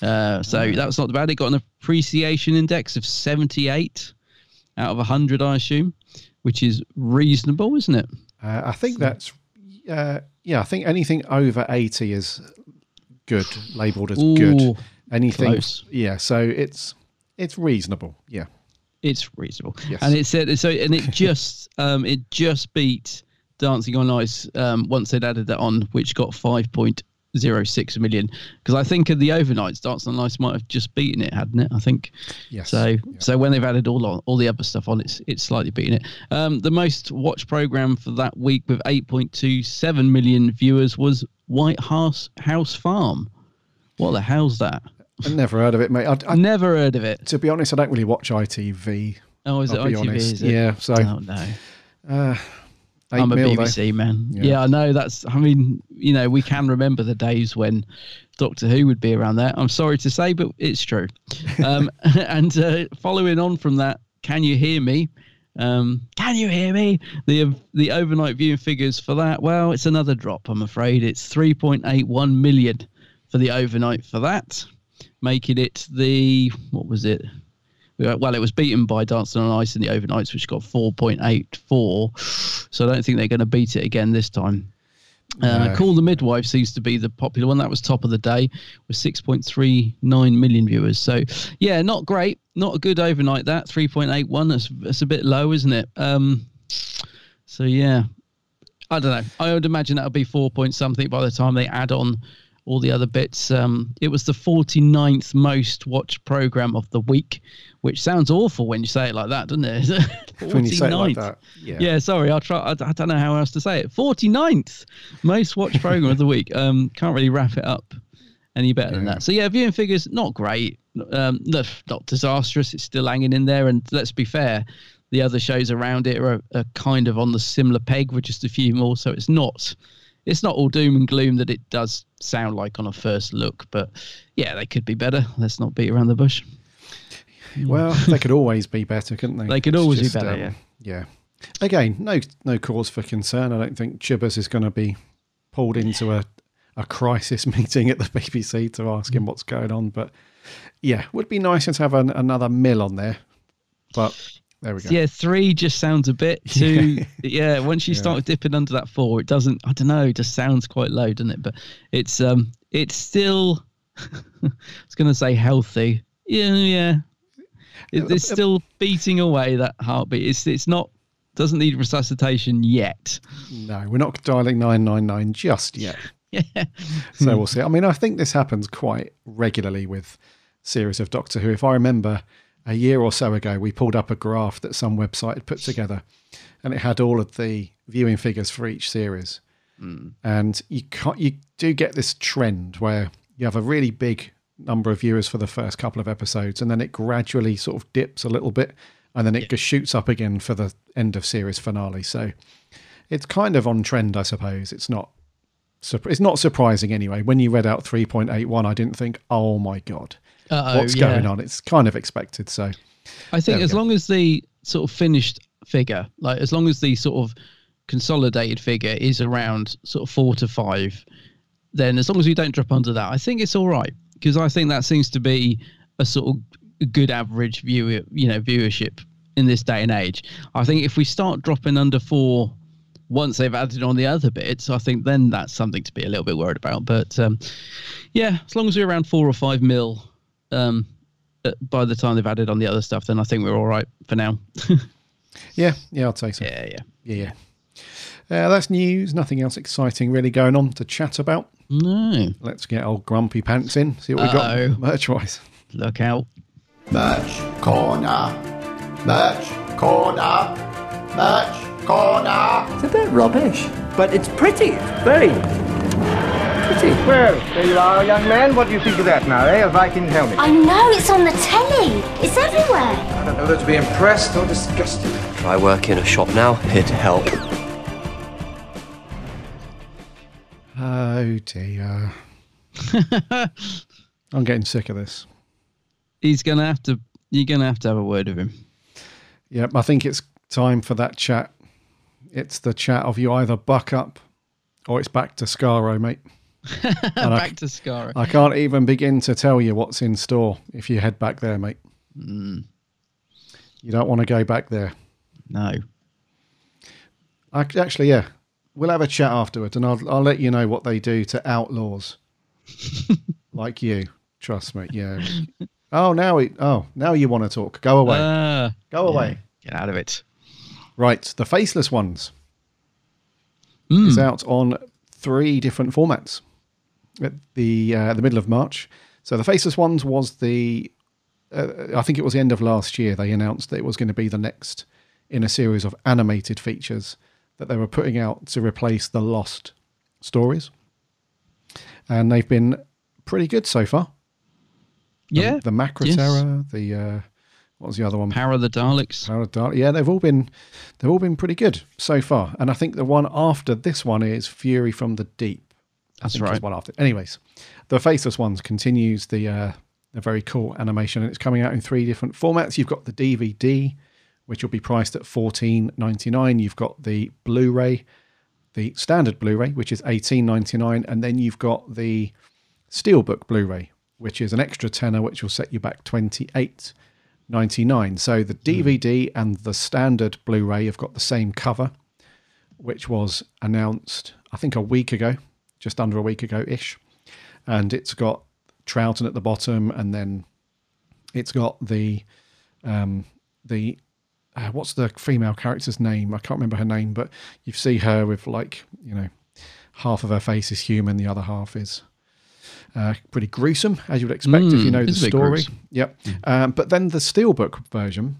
Uh, so that's not bad. It got an appreciation index of 78 out of 100, I assume, which is reasonable, isn't it? Uh, I think that's uh, yeah. I think anything over eighty is good, labelled as Ooh, good. Anything, close. yeah. So it's it's reasonable. Yeah. It's reasonable. Yes. And it said so, and it just um, it just beat Dancing on Ice um, once they'd added that on, which got five point zero six million. Because I think of the overnights, Dancing on Ice might have just beaten it, hadn't it? I think. Yes. So so when they've added all on, all the other stuff on, it's it's slightly beating it. Um, the most watched program for that week with eight point two seven million viewers was White House House Farm. What the hell's that? I've never heard of it, mate. I, I, Never heard of it. to be honest, I don't really watch ITV. Oh, is I'll be ITV? Is it? Yeah. So Oh no. uh, I'm a mil, though. BBC man. Yeah. Yeah. I know. That's. I mean, you know, we can remember the days when Doctor Who would be around there. I'm sorry to say, but it's true. Um, and uh, following on from that, can you hear me? Um, can you hear me? The the overnight viewing figures for that. Well, it's another drop. I'm afraid it's 3.81 million for the overnight for that, making it the what was it? Well, it was beaten by Dancing on Ice in the overnights, which got 4.84. So I don't think they're going to beat it again this time. Uh, No. Call the Midwife seems to be the popular one. That was top of the day with 6.39 million viewers. So, yeah, not great. Not a good overnight, that. 3.81. That's, that's a bit low, isn't it? Um, so, yeah. I don't know. I would imagine that'll be 4 point something by the time they add on all the other bits. Um, it was the 49th most watched program of the week, which sounds awful when you say it like that, doesn't it? When you say it like 49th. that, yeah. Yeah, sorry, I'll try. I, I don't know how else to say it. 49th most watched program of the week. Um, can't really wrap it up any better than that. So yeah, viewing figures not great. Um, not, not disastrous. It's still hanging in there. And let's be fair, the other shows around it are, are kind of on the similar peg with just a few more. So it's not. It's not all doom and gloom that it does sound like on a first look, but yeah, they could be better. Let's not beat around the bush. Well, they could always be better, couldn't they? They could It's always be better, um, yeah. Yeah. Again, no no cause for concern. I don't think Chibbers is going to be pulled into a, a crisis meeting at the BBC to ask him mm. what's going on. But yeah, would be nicer to have an, another mill on there. But there we go. Yeah, three just sounds a bit too. yeah, once you Yeah. start dipping under that four, it doesn't. I don't know. It just sounds quite low, doesn't it? But it's um, it's still. I was going to say healthy. Yeah, yeah. It, it's still beating away that heartbeat. It's it's not doesn't need resuscitation yet. No, we're not dialing 999 just yet. Yeah. So we'll see. I mean, I think this happens quite regularly with series of Doctor Who. If I remember a year or so ago, we pulled up a graph that some website had put together and it had all of the viewing figures for each series. Hmm. And you can't, you do get this trend where you have a really big number of viewers for the first couple of episodes and then it gradually sort of dips a little bit and then it just shoots up again for the end of series finale. So it's kind of on trend, I suppose. It's not it's not surprising anyway. When you read out 3.81, I didn't think, oh my God, Uh-oh, what's yeah. going on? It's kind of expected. So I think as go. long as the sort of finished figure, like as long as the sort of consolidated figure is around sort of four to five, then as long as we don't drop under that, I think it's all right because I think that seems to be a sort of good average viewer, you know, viewership in this day and age. I think if we start dropping under four once they've added on the other bits, I think then that's something to be a little bit worried about. But um, yeah, as long as we're around four or five mil um, uh, by the time they've added on the other stuff, then I think we're all right for now. yeah, yeah, I'll take so. Yeah, yeah. Yeah, yeah. Uh, that's news. Nothing else exciting really going on to chat about. No. Let's get old Grumpy Pants in. See what we Uh-oh. got merch wise. Look out. Merch corner. Merch corner. Merch corner. It's a bit rubbish, but it's pretty. Very pretty. Well, there you are, young man. What do you think of that now, eh? A Viking helmet. I know, it's on the telly. It's everywhere. I don't know whether to be impressed or disgusted. Try work in a shop now, it'd help. Oh dear. I'm getting sick of this. He's gonna have to. You're gonna have to have a word with him. Yep, I think it's time for that chat. It's the chat of you either buck up or it's back to Skaro, mate. And I- Back to Scar. I can't even begin to tell you what's in store if you head back there, mate. Mm, You don't want to go back there. no. I, actually, yeah, we'll have a chat afterwards, and I'll I'll let you know what they do to outlaws like you. Trust me, yeah. Oh, now it. Oh, now you want to talk? Go away. Ah, Go away. Get out of it. Right, the faceless ones Mm. is out on three different formats at the uh, the middle of March. So the faceless ones was the uh, I think it was the end of last year. They announced that it was going to be the next in a series of animated features that they were putting out to replace the lost stories, and they've been pretty good so far. Yeah. the, Macra Yes. Terror, the uh, what was the other one? Power of the Daleks. Power of Dark. Yeah, they've all been they've all been pretty good so far. And I think the one after this one is Fury from the Deep. I That's think is right. One after. Anyways, the Faceless ones continues the uh, very cool animation, and it's coming out in three different formats. You've got the DVD, which will be priced at fourteen ninety nine. You've got the Blu-ray, the standard Blu-ray, which is eighteen ninety nine, and then you've got the Steelbook Blu-ray, which is an extra tenner, which will set you back twenty eight ninety nine. So the DVD and the standard Blu-ray have got the same cover, which was announced I think a week ago, just under a week ago ish, and it's got Troughton at the bottom, and then it's got the um, the uh, what's the female character's name? I can't remember her name, but you see her with like you know half of her face is human, the other half is uh, pretty gruesome, as you would expect if you Mm, know the it's a bit story. Yep. Um, but then the steelbook version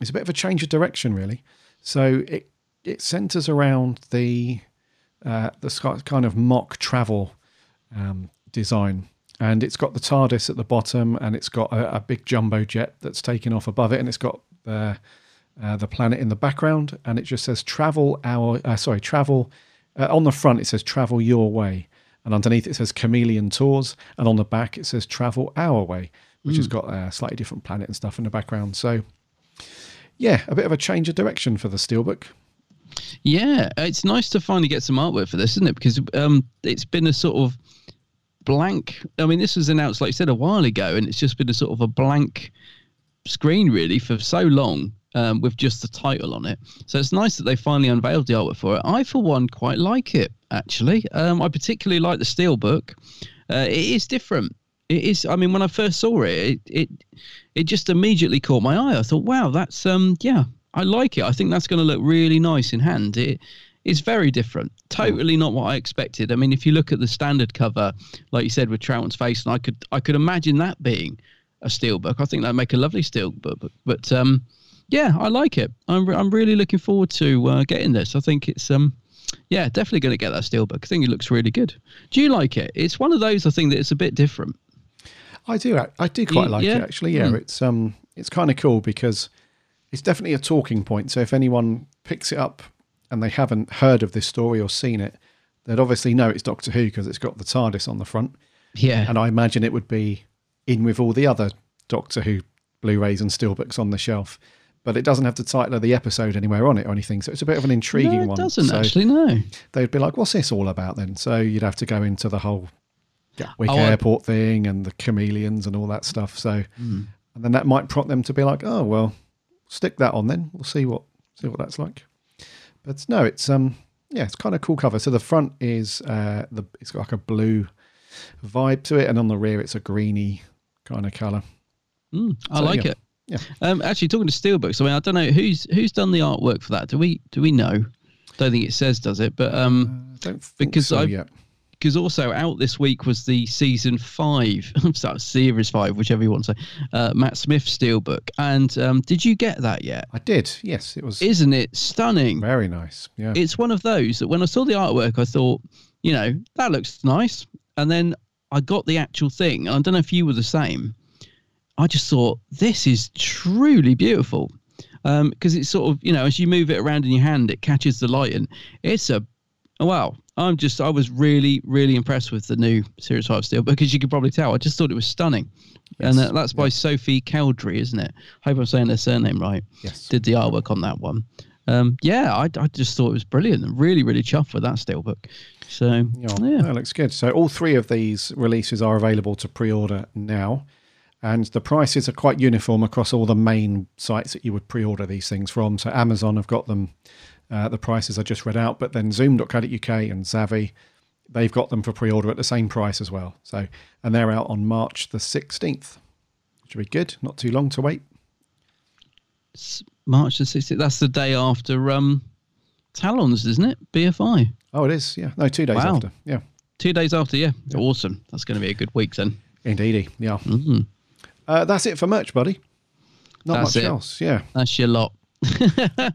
is a bit of a change of direction, really. So it it centers around the uh, the kind of mock travel um, design, and it's got the TARDIS at the bottom, and it's got a, a big jumbo jet that's taken off above it, and it's got the uh, the planet in the background, and it just says "travel our." Uh, sorry, travel. Uh, on the front, it says "travel your way," and underneath it says "chameleon tours," and on the back it says "travel our way," which has Mm. got a slightly different planet and stuff in the background. So, yeah, a bit of a change of direction for the steelbook. Yeah, it's nice to finally get some artwork for this, isn't it? Because um, it's been a sort of blank. I mean, this was announced, like you said, a while ago, and it's just been a sort of a blank screen really for so long um, with just the title on it. So it's nice that they finally unveiled the artwork for it. I, for one, quite like it actually. Um, I particularly like the steelbook. Uh, it is different. It is. I mean, when I first saw it, it it it just immediately caught my eye. I thought, wow, that's um, yeah, I like it. I think that's going to look really nice in hand. It is very different. Totally not what I expected. I mean, if you look at the standard cover, like you said with Troughton's face, and I could I could imagine that being a steelbook. I think that'd make a lovely steelbook. But, but um, yeah, I like it. I'm re- I'm really looking forward to uh, getting this. I think it's um, yeah, definitely going to get that steelbook. I think it looks really good. Do you like it? It's one of those I think that it's a bit different. I do. I do quite You- like yeah? it actually. Yeah, Hmm. it's um, it's kind of cool because it's definitely a talking point. So if anyone picks it up and they haven't heard of this story or seen it, they'd obviously know it's Doctor Who because it's got the TARDIS on the front. Yeah. And I imagine it would be in with all the other Doctor Who Blu-rays and steelbooks on the shelf. But it doesn't have the title of the episode anywhere on it or anything. So it's a bit of an intriguing No, it one. doesn't So actually, no. They'd be like, what's this all about then? So you'd have to go into the whole Gatwick Oh, I- airport thing and the chameleons and all that stuff. So, Hmm. and then that might prompt them to be like, oh, well, stick that on then. We'll see what, see what that's like. But no, it's, um, yeah, it's kind of cool cover. So the front is, uh, the, it's got like a blue vibe to it. And on the rear, it's a greeny kind of color. Mm, I So, like yeah. it. Yeah. Um, actually, talking to Steelbooks, I mean, I don't know who's who's done the artwork for that. Do we do we know? I don't think it says, does it? But um, Uh, don't think because so I yet. Because also out this week was the season five, sorry, series five, whichever you want to say, uh, Matt Smith Steelbook. And um, did you get that yet? I did. Yes, it was. Isn't it stunning? Very nice. Yeah. It's one of those that when I saw the artwork, I thought, you know, that looks nice. And then I got the actual thing. I don't know if you were the same. I just thought this is truly beautiful because it's sort of you know as you move it around in your hand, it catches the light, and it's a oh, wow. I'm just I was really really impressed with the new Series Five steel because you could probably tell. I just thought it was stunning, and uh, that's by Sophie Cowdrey, isn't it? I Hope I'm saying her surname right. Yes. Did the artwork on that one. Um, yeah, I, I just thought it was brilliant. and really, really chuffed with that steelbook. So Yeah, yeah, that looks good. So all three of these releases are available to pre-order now, and the prices are quite uniform across all the main sites that you would pre-order these things from. So Amazon have got them. Uh, the prices I just read out, but then Zoom.co.uk and Zavvi, they've got them for pre-order at the same price as well. So and they're out on March the sixteenth, which will be good. Not too long to wait. S- March the 16th. That's the day after um, Talons, isn't it? BFI. Oh, it is. Yeah, no, two days Wow. after. Yeah, Two days after, yeah. Awesome. That's going to be a good week then. indeedy. Yeah. Mm-hmm. Uh, that's it for merch, buddy. Not That's much it. else. Yeah. That's your lot.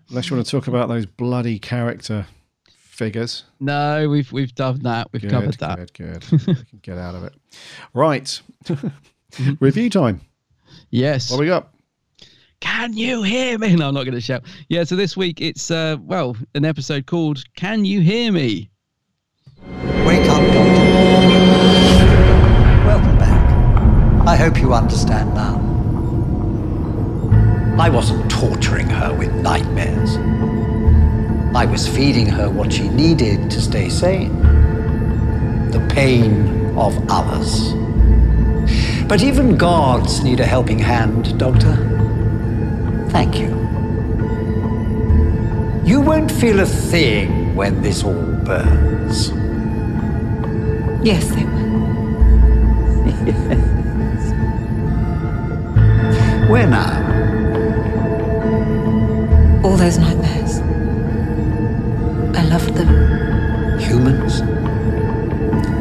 Unless you want to talk about those bloody character figures. No, we've we've done that. We've Good, covered that. Good, good. get out of it. Right. Review time. Yes. What we got? Can you hear me? No, I'm not going to shout. Yeah, so this week it's uh well, an episode called Can You Hear Me? Wake up, Doctor. Welcome back. I hope you understand now. I wasn't torturing her with nightmares. I was feeding her what she needed to stay sane the pain of others. But even gods need a helping hand, Doctor. Thank you. You won't feel a thing when this all burns. Yes, they will. Where now? Those nightmares. I loved them. Humans?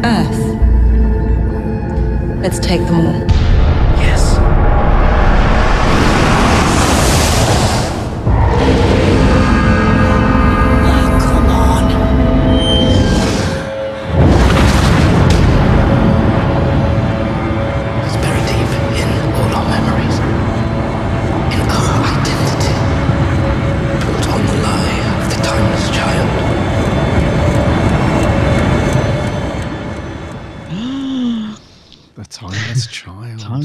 Earth. Let's take them all.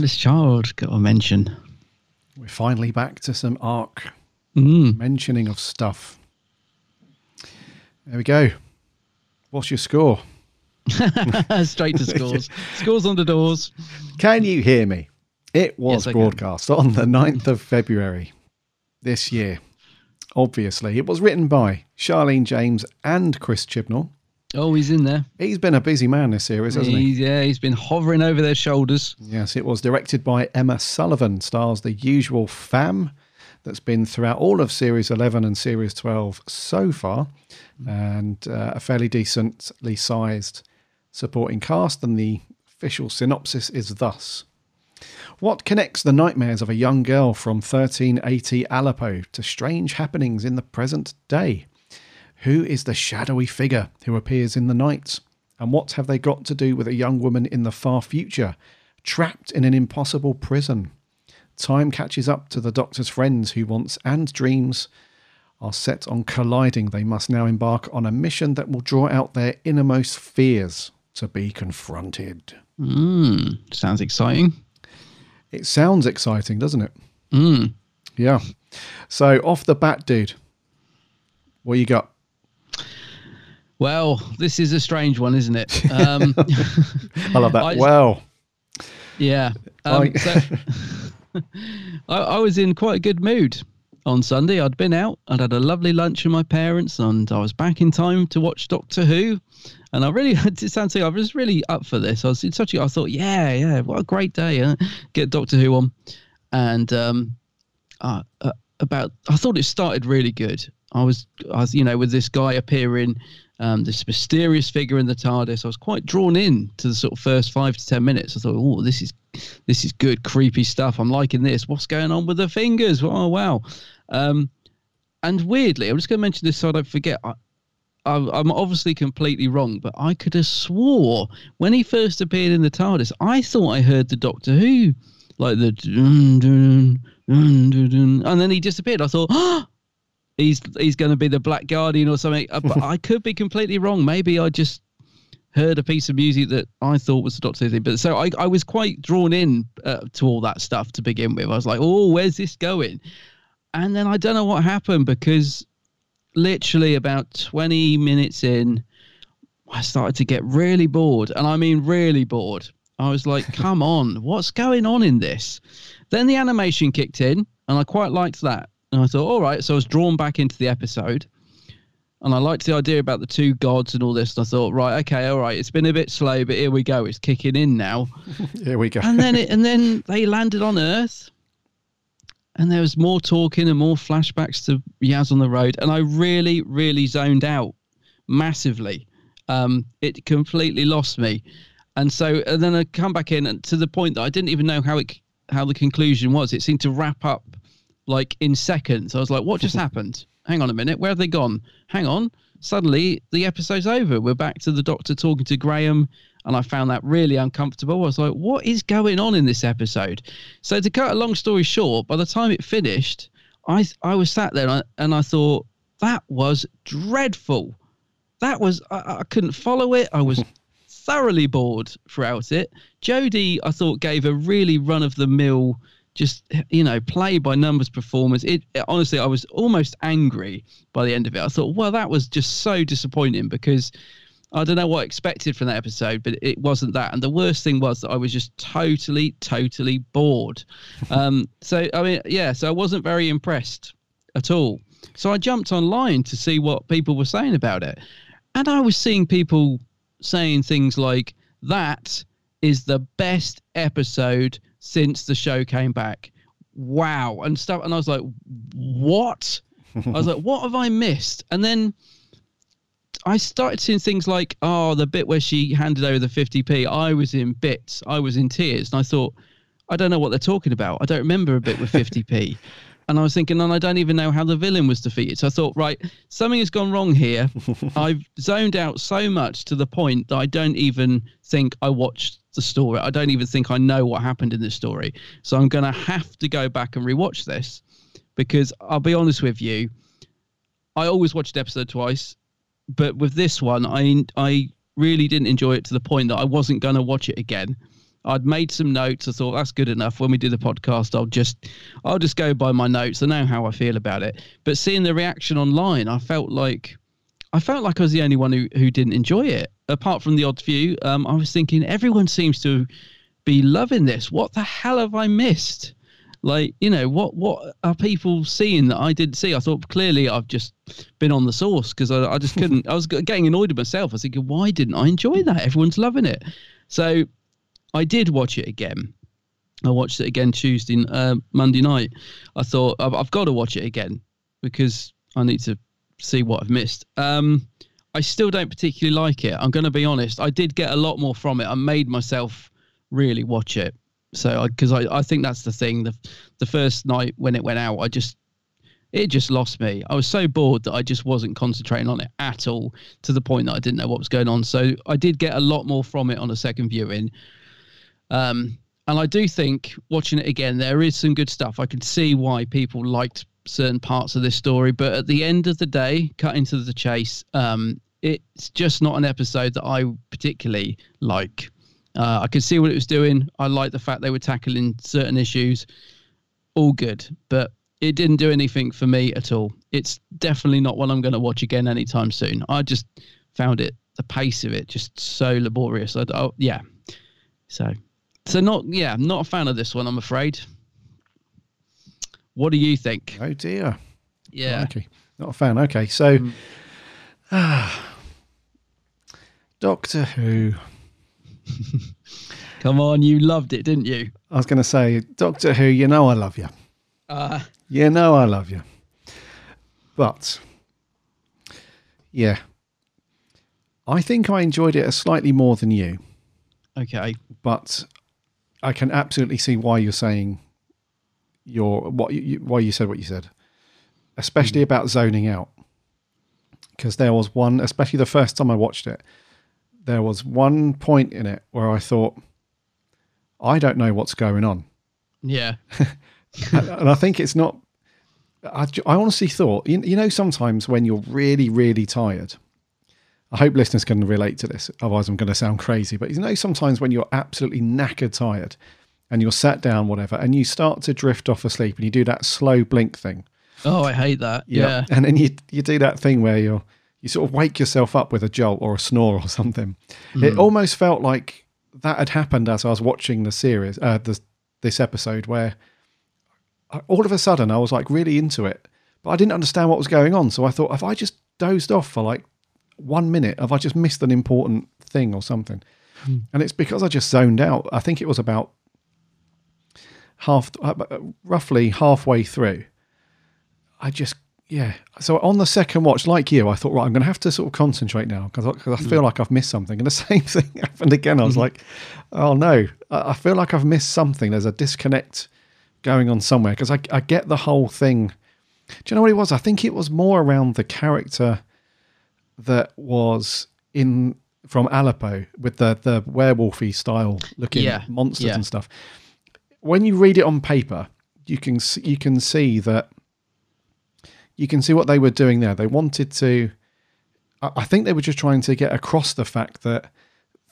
Timeless Child, got a mention. We're finally back to some arc Mm. mentioning of stuff. There we go. What's your score? Straight to scores. scores on the doors. Can you hear me? It was Yes, can. broadcast on the 9th of February this year. Obviously, it was written by Charlene James and Chris Chibnall. Oh, he's in there. He's been a busy man this series, hasn't he? He's, yeah, he's been hovering over their shoulders. Yes, it was directed by Emma Sullivan, stars the usual fam that's been throughout all of Series 11 and Series 12 so far, and uh, a fairly decently sized supporting cast. And the official synopsis is thus What connects the nightmares of a young girl from 1380 Aleppo to strange happenings in the present day? Who is the shadowy figure who appears in the night? And what have they got to do with a young woman in the far future, trapped in an impossible prison? Time catches up to the doctor's friends who wants and dreams are set on colliding. They must now embark on a mission that will draw out their innermost fears to be confronted. Mm, sounds exciting. It sounds exciting, doesn't it? Mm. Yeah. So off the bat, dude, what you got? Well, this is a strange one, isn't it? Um, I love that. I- wow. Yeah. Um, I- so, I, I was in quite a good mood on Sunday. I'd been out, I'd had a lovely lunch with my parents, and I was back in time to watch Doctor Who. And I really, it sounds like I was really up for this. I was in such a, I thought, yeah, yeah, what a great day. Huh? Get Doctor Who on. And um, uh, uh, about, I thought it started really good. I was, I was, you know, with this guy appearing, um, this mysterious figure in the TARDIS. I was quite drawn in to the sort of first five to ten minutes. I thought, oh, this is, this is good, creepy stuff. I'm liking this. What's going on with the fingers? Oh wow. Um, and weirdly, I'm just going to mention this so I don't forget. I, I'm obviously completely wrong, but I could have swore when he first appeared in the TARDIS, I thought I heard the Doctor Who, like the dun, dun, dun, and then he disappeared. I thought, oh, he's he's going to be the Black Guardian or something. Uh, but I could be completely wrong. Maybe I just heard a piece of music that I thought was the Doctor Who thing. But so I, I was quite drawn in uh, to all that stuff to begin with. I was like, oh, where's this going? And then I don't know what happened because literally about 20 minutes in, I started to get really bored. And I mean, really bored. I was like, come on, what's going on in this? Then the animation kicked in, and I quite liked that. And I thought, all right. So I was drawn back into the episode. And I liked the idea about the two gods and all this. And I thought, right, okay, all right, it's been a bit slow, but here we go. It's kicking in now. Here we go. and then it, and then they landed on Earth, and there was more talking and more flashbacks to Yaz on the road, and I really, really zoned out massively. Um, it completely lost me, and so and then I come back in and to the point that I didn't even know how it how the conclusion was. It seemed to wrap up like in seconds. I was like, what just happened? Hang on a minute, where have they gone? Hang on. Suddenly the episode's over. We're back to the doctor talking to Graham, and I found that really uncomfortable. I was like, what is going on in this episode? So to cut a long story short, by the time it finished, I I was sat there and I, and I thought that was dreadful. That was I, I couldn't follow it. I was thoroughly bored throughout it. Jodie, I thought, gave a really run of the mill, just you know, play by numbers performance. It, it honestly, I was almost angry by the end of it. I thought, well, that was just so disappointing because I don't know what I expected from that episode, but it wasn't that. And the worst thing was that I was just totally, totally bored. um, so I mean, yeah, so I wasn't very impressed at all. So I jumped online to see what people were saying about it, and I was seeing people saying things like that is the best episode since the show came back. Wow, and stuff. And I was like, what? I was like, what have I missed? And then I started seeing things like, oh, the bit where she handed over the 50p. I was in bits. I was in tears. And I thought, I don't know what they're talking about. I don't remember a bit with 50p. and I was thinking, and I don't even know how the villain was defeated. So I thought, right, something has gone wrong here. I've zoned out so much to the point that I don't even think I watched the story. I don't even think I know what happened in this story. So I'm going to have to go back and rewatch this because I'll be honest with you. I always watched the episode twice, but with this one, I I really didn't enjoy it to the point that I wasn't going to watch it again. I'd made some notes. I thought that's good enough. When we do the podcast, I'll just I'll just go by my notes. I know how I feel about it. But seeing the reaction online, I felt like I felt like I was the only one who, who didn't enjoy it. Apart from the odd few, um, I was thinking everyone seems to be loving this. What the hell have I missed? Like, you know, what what are people seeing that I didn't see? I thought clearly I've just been on the sauce because I, I just couldn't. I was getting annoyed at myself. I was thinking, why didn't I enjoy that? Everyone's loving it. So I did watch it again. I watched it again Tuesday, uh, Monday night. I thought I've, I've got to watch it again because I need to see what I've missed. Um, I still don't particularly like it. I'm going to be honest. I did get a lot more from it. I made myself really watch it. So, because I, I, I think that's the thing. The the first night when it went out, I just it just lost me. I was so bored that I just wasn't concentrating on it at all to the point that I didn't know what was going on. So I did get a lot more from it on a second viewing. Um, and I do think watching it again, there is some good stuff. I can see why people liked certain parts of this story, but at the end of the day, cut into the chase, um, it's just not an episode that I particularly like. Uh, I could see what it was doing. I like the fact they were tackling certain issues. All good, but it didn't do anything for me at all. It's definitely not one I'm going to watch again anytime soon. I just found it the pace of it just so laborious. I, oh, yeah, so so not yeah, not a fan of this one. I'm afraid. What do you think? Oh dear. Yeah. Okay. Not a fan. Okay, so ah, Doctor Who. Come on, you loved it, didn't you? I was going to say, Doctor Who. You know I love you. Uh, You know I love you. But yeah, I think I enjoyed it a slightly more than you. okay. but I can absolutely see why you're saying your what you, why you said what you said, especially mm. about zoning out. Because there was one, especially the first time I watched it, there was one point in it where I thought, I don't know what's going on, Yeah. and and I think it's not. I, I honestly thought, you, you know, sometimes when you're really, really tired, I hope listeners can relate to this. Otherwise, I'm going to sound crazy. But you know, sometimes when you're absolutely knackered tired and you're sat down, whatever, and you start to drift off asleep and you do that slow blink thing. Oh, I hate that. Yeah. And then you, you do that thing where you're, you sort of wake yourself up with a jolt or a snore or something. It Mm. almost felt like that had happened as I was watching the series, uh, this, this episode, where I- all of a sudden I was like really into it, but I didn't understand what was going on. So I thought, if I just dozed off for like one minute, have I just missed an important thing or something? And it's because I just zoned out. I think it was about half, uh, uh, roughly halfway through. I just, yeah. So on the second watch, like you, I thought, right, I'm going to have to sort of concentrate now because I, feel mm. like I've missed something. And the same thing happened again. I was mm-hmm. like, oh no, I, I feel like I've missed something. There's a disconnect going on somewhere because I, I get the whole thing. Do you know what it was? I think it was more around the character that was in from Aleppo with the the werewolfy style looking Yeah, monsters yeah. and stuff. When you read it on paper, you can you can see that you can see what they were doing there. They wanted to. I I think they were just trying to get across the fact that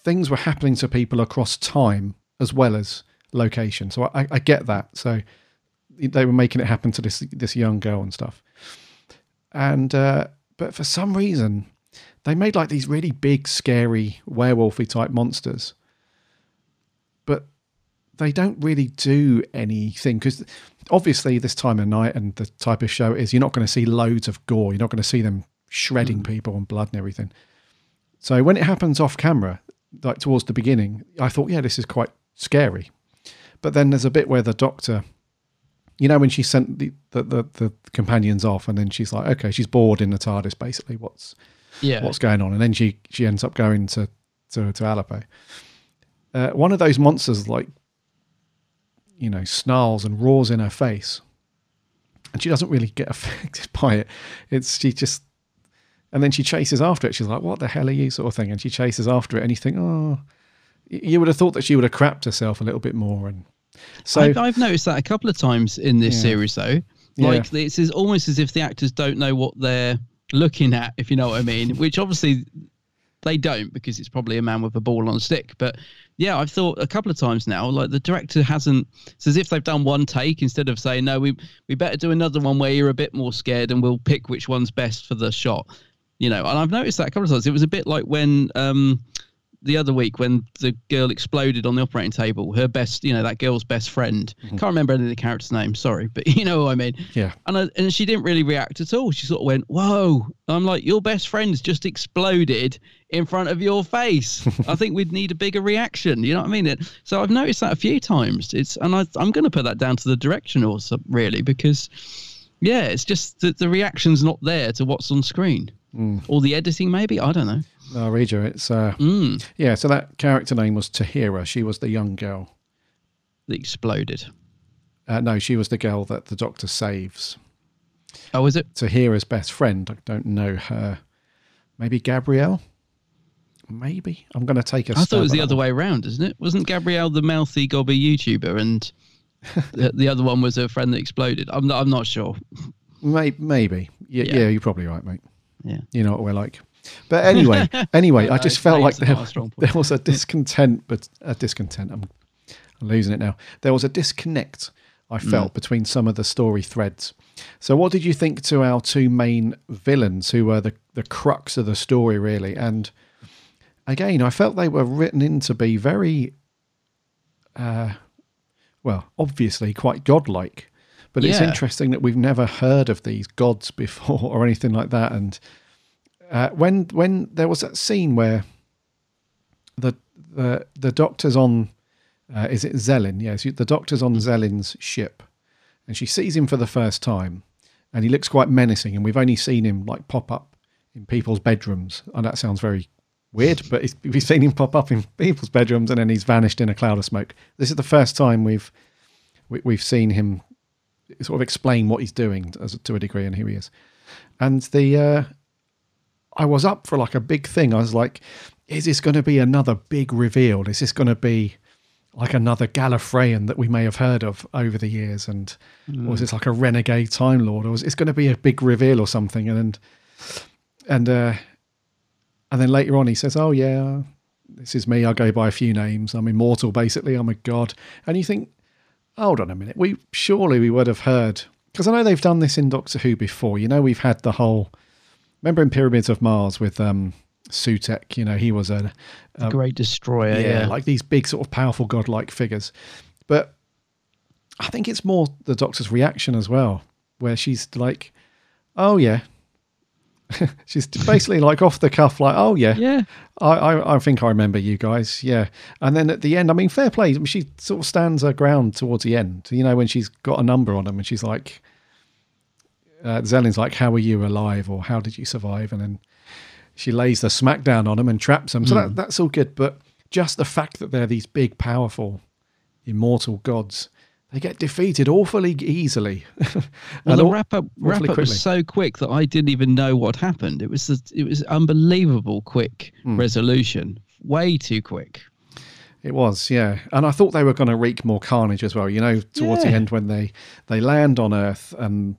things were happening to people across time as well as location. So I, I get that. So they were making it happen to this this young girl and stuff. And uh, but for some reason, they made like these really big, scary werewolfy type monsters. They don't really do anything because obviously this time of night and the type of show is you're not going to see loads of gore. You're not going to see them shredding people and blood and everything. So when it happens off camera, like towards the beginning, I thought, yeah, this is quite scary. But then there's a bit where the doctor, you know, when she sent the the, the, the companions off, and then she's like, okay, she's bored in the TARDIS. Basically, what's Yeah. what's going on? And then she she ends up going to to to Aleppo. Uh, one of those monsters, like you know, snarls and roars in her face, and she doesn't really get affected by it. It's she just, and then she chases after it. She's like, "What the hell are you?" sort of thing, and she chases after it, and you think, "Oh." You would have thought that she would have crapped herself a little bit more, and so I've, I've noticed that a couple of times in this Yeah. series, though. Yeah. Like it's as, almost as if the actors don't know what they're looking at, if you know what I mean. Which obviously they don't because it's probably a man with a ball on a stick. But yeah, I've thought a couple of times now, like the director hasn't. It's as if they've done one take instead of saying, "No, we we better do another one where you're a bit more scared, and we'll pick which one's best for the shot." You know, and I've noticed that a couple of times. It was a bit like when um, the other week when the girl exploded on the operating table. Her best, you know, that girl's best friend. Mm-hmm. Can't remember any of the characters' names. Sorry, but you know what I mean. yeah, And I, and she didn't really react at all. She sort of went, "Whoa!" I'm like, "Your best friend's just exploded in front of your face." I think we'd need a bigger reaction. You know what I mean? It, so I've noticed that a few times. It's and I, I'm going to put that down to the direction or some, really because yeah, it's just that the reaction's not there to what's on screen mm. or the editing. Maybe I don't know. I'll read you. It's uh, Mm. yeah. So that character name was Tahira. She was the young girl. That exploded. Uh, no, she was the girl that the doctor saves. Oh, is it? Tahira's best friend. I don't know her. Maybe Gabrielle. Maybe I'm going to take a. I thought it was the other one. way around, isn't it? Wasn't Gabrielle the mouthy gobby YouTuber and the, the other one was her friend that exploded? I'm not, I'm not sure. May, maybe. Yeah, Yeah. yeah, you're probably right, mate. Yeah. You know what we're like. But anyway, anyway, I just felt like there, it's not a strong point. there was a discontent, but a discontent. I'm, I'm losing it now. There was a disconnect I felt Mm. between some of the story threads. So, what did you think to our two main villains, who were the the crux of the story, really? And again, I felt they were written in to be very, uh, well, obviously quite godlike. But it's interesting that we've never heard of these gods before or anything like that. And uh, when when there was that scene where the the the doctor's on, uh, is it Zellin? Yes, the doctor's on Zellin's ship, and she sees him for the first time, and he looks quite menacing. And we've only seen him like pop up in people's bedrooms, and that sounds very weird, but we've seen him pop up in people's bedrooms, and then he's vanished in a cloud of smoke. This is the first time we've we, we've seen him sort of explain what he's doing as to a degree, and here he is. And the uh, I was up for like a big thing. I was like, is this going to be another big reveal? Is this going to be like another Gallifreyan that we may have heard of over the years? And Mm. is this like a renegade Time Lord? Or is it's going to be a big reveal or something? And and uh, and then later on he says, "Oh yeah, this is me. I go by a few names. I'm immortal. Basically, I'm a god." And you think, hold on a minute. We surely we would have heard because I know they've done this in Doctor Who before. You know, we've had the whole. Remember in Pyramids of Mars with um, Sutekh? You know, he was a, a Great Destroyer. Yeah. like these big sort of powerful godlike figures. But I think it's more the Doctor's reaction as well, where she's like, "Oh yeah." she's basically like off the cuff, like, "Oh yeah, yeah, I, I, I think I remember you guys, yeah." And then at the end, I mean, fair play. I mean, she sort of stands her ground towards the end, you know, when she's got a number on them, and she's like, uh, Zellin's like, "How are you alive?" or "How did you survive?" And then she lays the smackdown on them and traps them. So that, Mm. that's all good. But just the fact that they're these big, powerful, immortal gods, they get defeated awfully easily. Well, And the wrap up wrap up was so quick that I didn't even know what happened. It was the- it was unbelievable quick Hmm. resolution, way too quick. It was, yeah. And I thought they were going to wreak more carnage as well. You know, towards the end when they they land on Earth and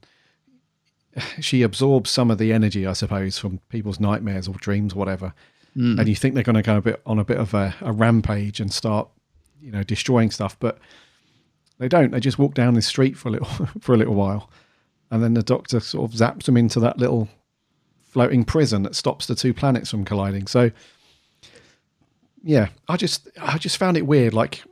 she absorbs some of the energy, I suppose, from people's nightmares or dreams, whatever. Mm. And you think they're going to go a bit on a bit of a, a rampage and start, you know, destroying stuff, but they don't. They just walk down the street for a little for a little while, and then the Doctor sort of zaps them into that little floating prison that stops the two planets from colliding. So yeah, I just I just found it weird. Like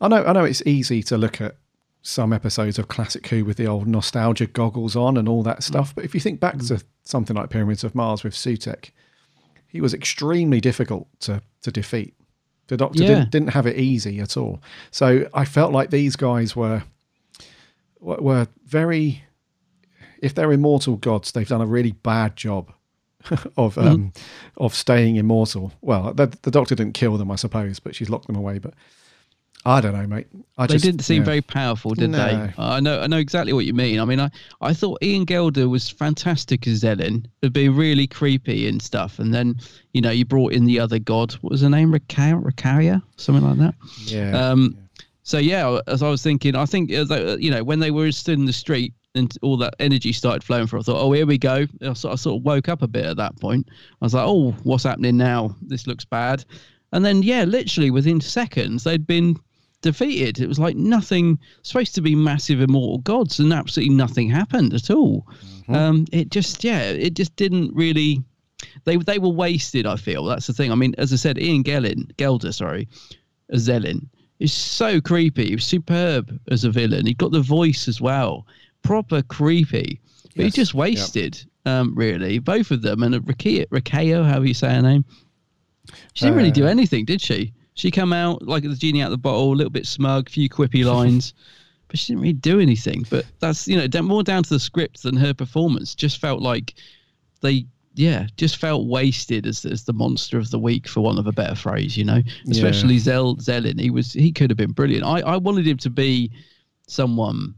I know I know it's easy to look at some episodes of Classic Who with the old nostalgia goggles on and all that mm. stuff, but if you think back mm. to something like Pyramids of Mars with Sutekh, he was extremely difficult to to defeat. The Doctor Yeah. didn't didn't have it easy at all. So I felt like these guys were were very if they're immortal gods, they've done a really bad job of mm-hmm. um, of staying immortal. Well, the, the Doctor didn't kill them, I suppose, but she's locked them away. But I don't know, mate. I they just, didn't seem yeah. very powerful, did No. they? I know, I know exactly what you mean. I mean, I, I thought Ian Gelder was fantastic as Zellin, of being really creepy and stuff. And then, you know, you brought in the other god. What was her name? Ricari- Ricaria, something like that. Yeah. Um. So yeah, as I was thinking, I think you know when they were stood in the street and all that energy started flowing for, I thought, oh, here we go. I sort, I sort of woke up a bit at that point. I was like, oh, what's happening now? This looks bad. And then yeah, literally within seconds, they'd been defeated. It was like nothing supposed to be massive immortal gods, and absolutely nothing happened at all. Um, it just yeah, it just didn't really. They they were wasted. I feel that's the thing. I mean, as I said, Ian Gellin, Gelder, sorry, as Zellin is so creepy. He was superb as a villain. He got the voice as well, proper creepy. But he Yes, just yep. wasted, um, really, both of them. And Rakeo, Rakeo, however you say her name, she didn't really do Uh, anything, did she? She come out like the genie out of the bottle, a little bit smug, a few quippy lines, but she didn't really do anything. But that's you know more down to the script than her performance. Just felt like they, yeah, just felt wasted as as the monster of the week, for want of a better phrase. You know, especially Zel Zellin. He was he could have been brilliant. I I wanted him to be someone,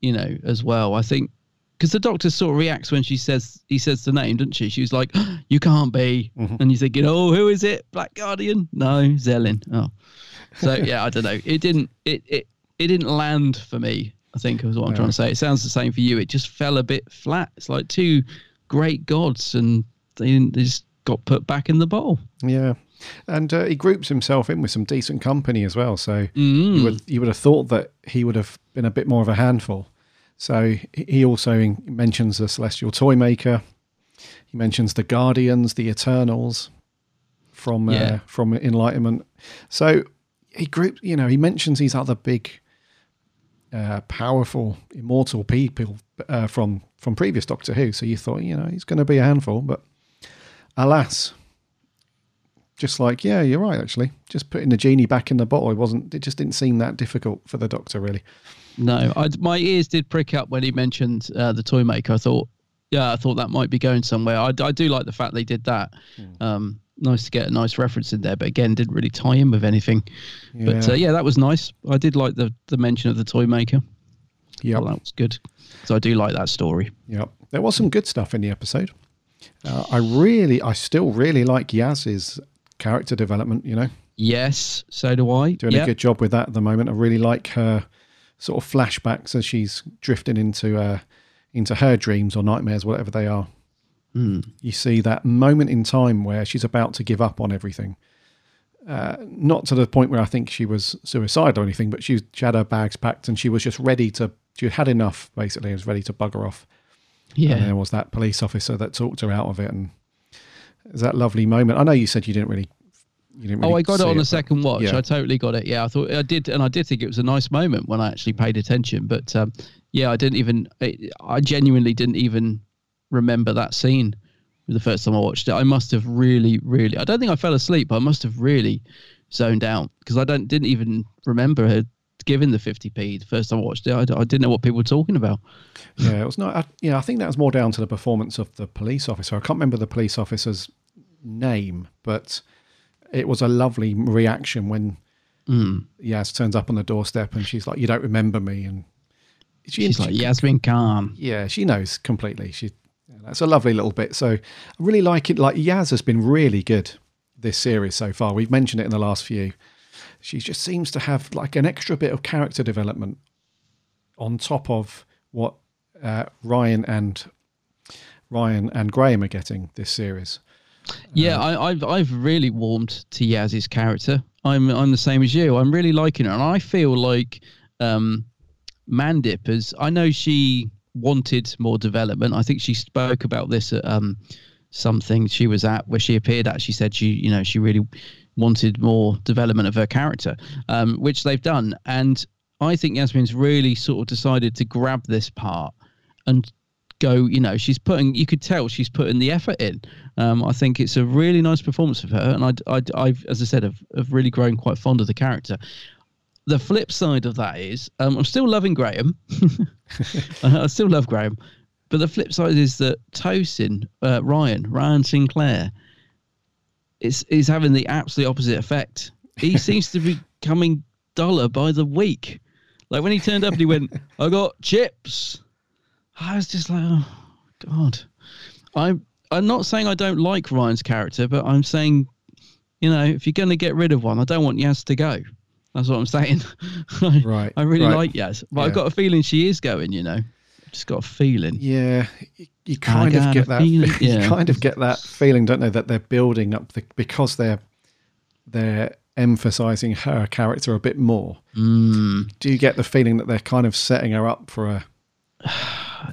you know, as well. I think because the doctor sort of reacts when she says he says the name, doesn't she? She was like, "You can't be," and you're thinking, "Oh, who is it? Black Guardian? No, Zellin." Oh, so yeah, I don't know. It didn't. It it it didn't land for me I think is what I'm Yeah. trying to say. It sounds the same for you. It just fell a bit flat. It's like two great gods, and they, they just got put back in the bowl. Yeah, and uh, he groups himself in with some decent company as well. So Mm. you would you would have thought that he would have been a bit more of a handful. So he- also mentions the celestial toy maker. He mentions the guardians, the Eternals from uh, from Enlightenment. So he group, you know, he mentions these other big, uh, powerful, immortal people uh, from from previous Doctor Who. So you thought, you know, he's going to be a handful, but alas, just like yeah, you're right. Actually, just putting the genie back in the bottle, it wasn't. It just didn't seem that difficult for the Doctor, really. No, I, my ears did prick up when he mentioned uh, the toy maker. I thought, yeah, I thought that might be going somewhere. I, I do like the fact they did that. Um, nice to get a nice reference in there, but again, didn't really tie in with anything. But Yeah. uh, yeah, that was nice. I did like the the mention of the toy maker. Yeah, that was good. So I do like that story. Yep. There was some good stuff in the episode. Uh, I really, I still really like Yaz's character development, you know. Yes, so do I. Doing Yep. a good job with that at the moment. I really like her sort of flashbacks as she's drifting into uh, into her dreams or nightmares, whatever they are. Hmm. You see that moment in time where she's about to give up on everything. Uh, not to the point where I think she was suicidal or anything, but she, she had her bags packed and she was just ready to. She had had enough, basically, and was ready to bugger off. Yeah. And there was that police officer that talked her out of it, and it was that lovely moment. I know you said you didn't really. You didn't really oh, I got it on the but- second watch. Yeah. I totally got it. Yeah, I thought I did, and I did think it was a nice moment when I actually paid attention. But um, yeah, I didn't even. I, I genuinely didn't even remember that scene the first time I watched it. I must have really, really. I don't think I fell asleep, but I must have really zoned out because I don't didn't even remember her giving the 50p the first time I watched it. I, I didn't know what people were talking about. Yeah, it was not. I, yeah, I think that was more down to the performance of the police officer. I can't remember the police officer's name, but it was a lovely reaction when Mm. Yaz turns up on the doorstep and she's like, "You don't remember me," and she, She's like Yasmin Khan. Yeah, she knows completely. She that's a lovely little bit. So I really like it. Like Yaz has been really good this series so far. We've mentioned it in the last few. She just seems to have like an extra bit of character development on top of what uh, Ryan and Ryan and Graham are getting this series. Yeah, I, I've I've really warmed to Yaz's character. I'm I'm the same as you. I'm really liking her, and I feel like um, Mandip is. I know she wanted more development. I think she spoke about this at um, something she was at where she appeared at. She said she you know she really wanted more development of her character, um, which they've done. And I think Yasmin's really sort of decided to grab this part and go you know she's putting you could tell she's putting the effort in. Um i think it's a really nice performance of her and i i i've as i said have, have really grown quite fond of the character. The flip side of that is um i'm still loving graham. I still love graham. But the flip side is that tosin uh, ryan ryan sinclair is is having the absolute opposite effect. He seems to be coming duller by the week. Like when he turned up and he went i got chips I was just like, oh God. I'm I'm not saying I don't like Ryan's character, but I'm saying, you know, if you're going to get rid of one, I don't want Yaz to go. That's what I'm saying. Right. I really right. like Yaz, but I've got a feeling she is going. You know, just got a feeling. Yeah, you, you kind of get that. feeling, you yeah. kind of get that feeling, don't they, that they're building up the because they're they're emphasizing her character a bit more. Mm. Do you get the feeling that they're kind of setting her up for a?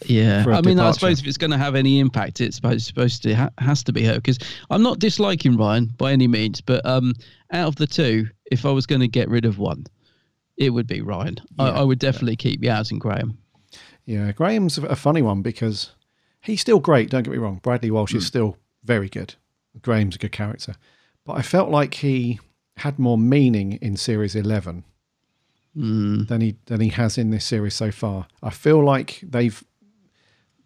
Yeah, for a I mean, I suppose if it's going to have any impact, it's supposed, supposed to ha- has to be her because I'm not disliking Ryan by any means, but um, out of the two, if I was going to get rid of one, it would be Ryan. I, Yeah, I would definitely keep Yaz and Graham. Yeah, Graham's a funny one because he's still great. Don't get me wrong. Bradley Walsh Hmm. is still very good. Graham's a good character, but I felt like he had more meaning in series eleven Mm. than he than he has in this series so far. I feel like they've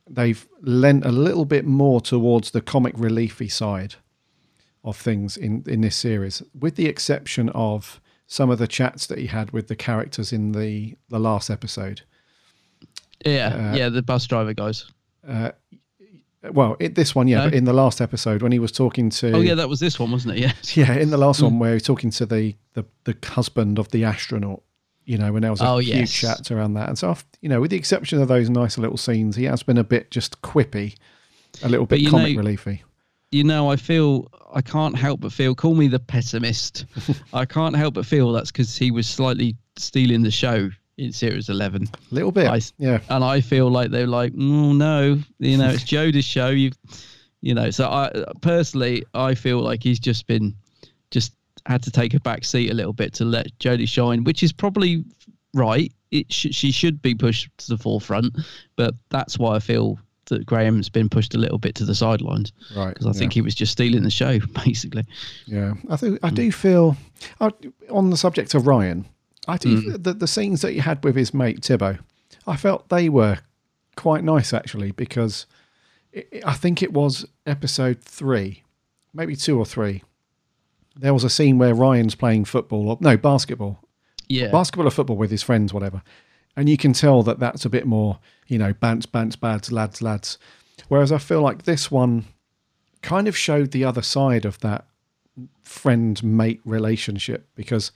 they've lent a little bit more towards the comic reliefy side of things in in this series, with the exception of some of the chats that he had with the characters in the the last episode. Yeah, Uh, yeah, the bus driver guys. Uh, well, it, this one, yeah, No? but in the last episode when he was talking to, Oh yeah, that was this one, wasn't it? Yeah. yeah, in the last one where he was talking to the, the the husband of the astronaut, You know, when there was a Oh, huge yes. chat around that, and so I've- you know, with the exception of those nice little scenes, he has been a bit just quippy, a little bit comic know- reliefy. you know, I feel I can't help but feel. Call me the pessimist. I can't help but feel that's because he was slightly stealing the show in series eleven. A little bit, I, yeah. And I feel like they're like, oh no, you know, it's Jodie's show. You, you know. So I personally, I feel like he's just been, just had to take a back seat a little bit to let Jodie shine, which is probably right. It sh- she should be pushed to the forefront, but that's why I feel that Graham's been pushed a little bit to the sidelines. Right, Because I think he was just stealing the show, basically. Yeah, I think I do feel I, on the subject of Ryan. I do Mm. the the scenes that he had with his mate Tibo. I felt they were quite nice actually because it, I think it was episode three, maybe two or three. There was a scene where Ryan's playing football or no basketball, Yeah. basketball or football with his friends, whatever. And you can tell that that's a bit more, you know, bants, bants, bads, lads, lads. Whereas I feel like this one kind of showed the other side of that friend mate relationship because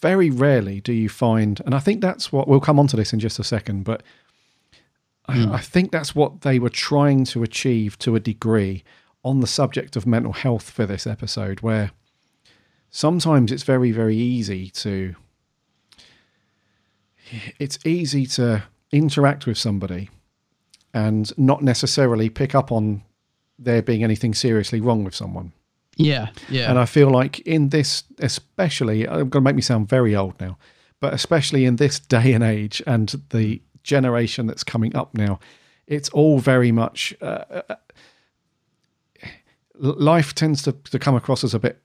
very rarely do you find, and I think that's what we'll come on to this in just a second, but I, hmm. I think that's what they were trying to achieve to a degree on the subject of mental health for this episode, where sometimes it's very, very easy to it's easy to interact with somebody and not necessarily pick up on there being anything seriously wrong with someone. Yeah, yeah. And I feel like in this, especially, I'm going to make me sound very old now, but especially in this day and age and the generation that's coming up now, it's all very much. Uh, uh, life tends to, to come across as a bit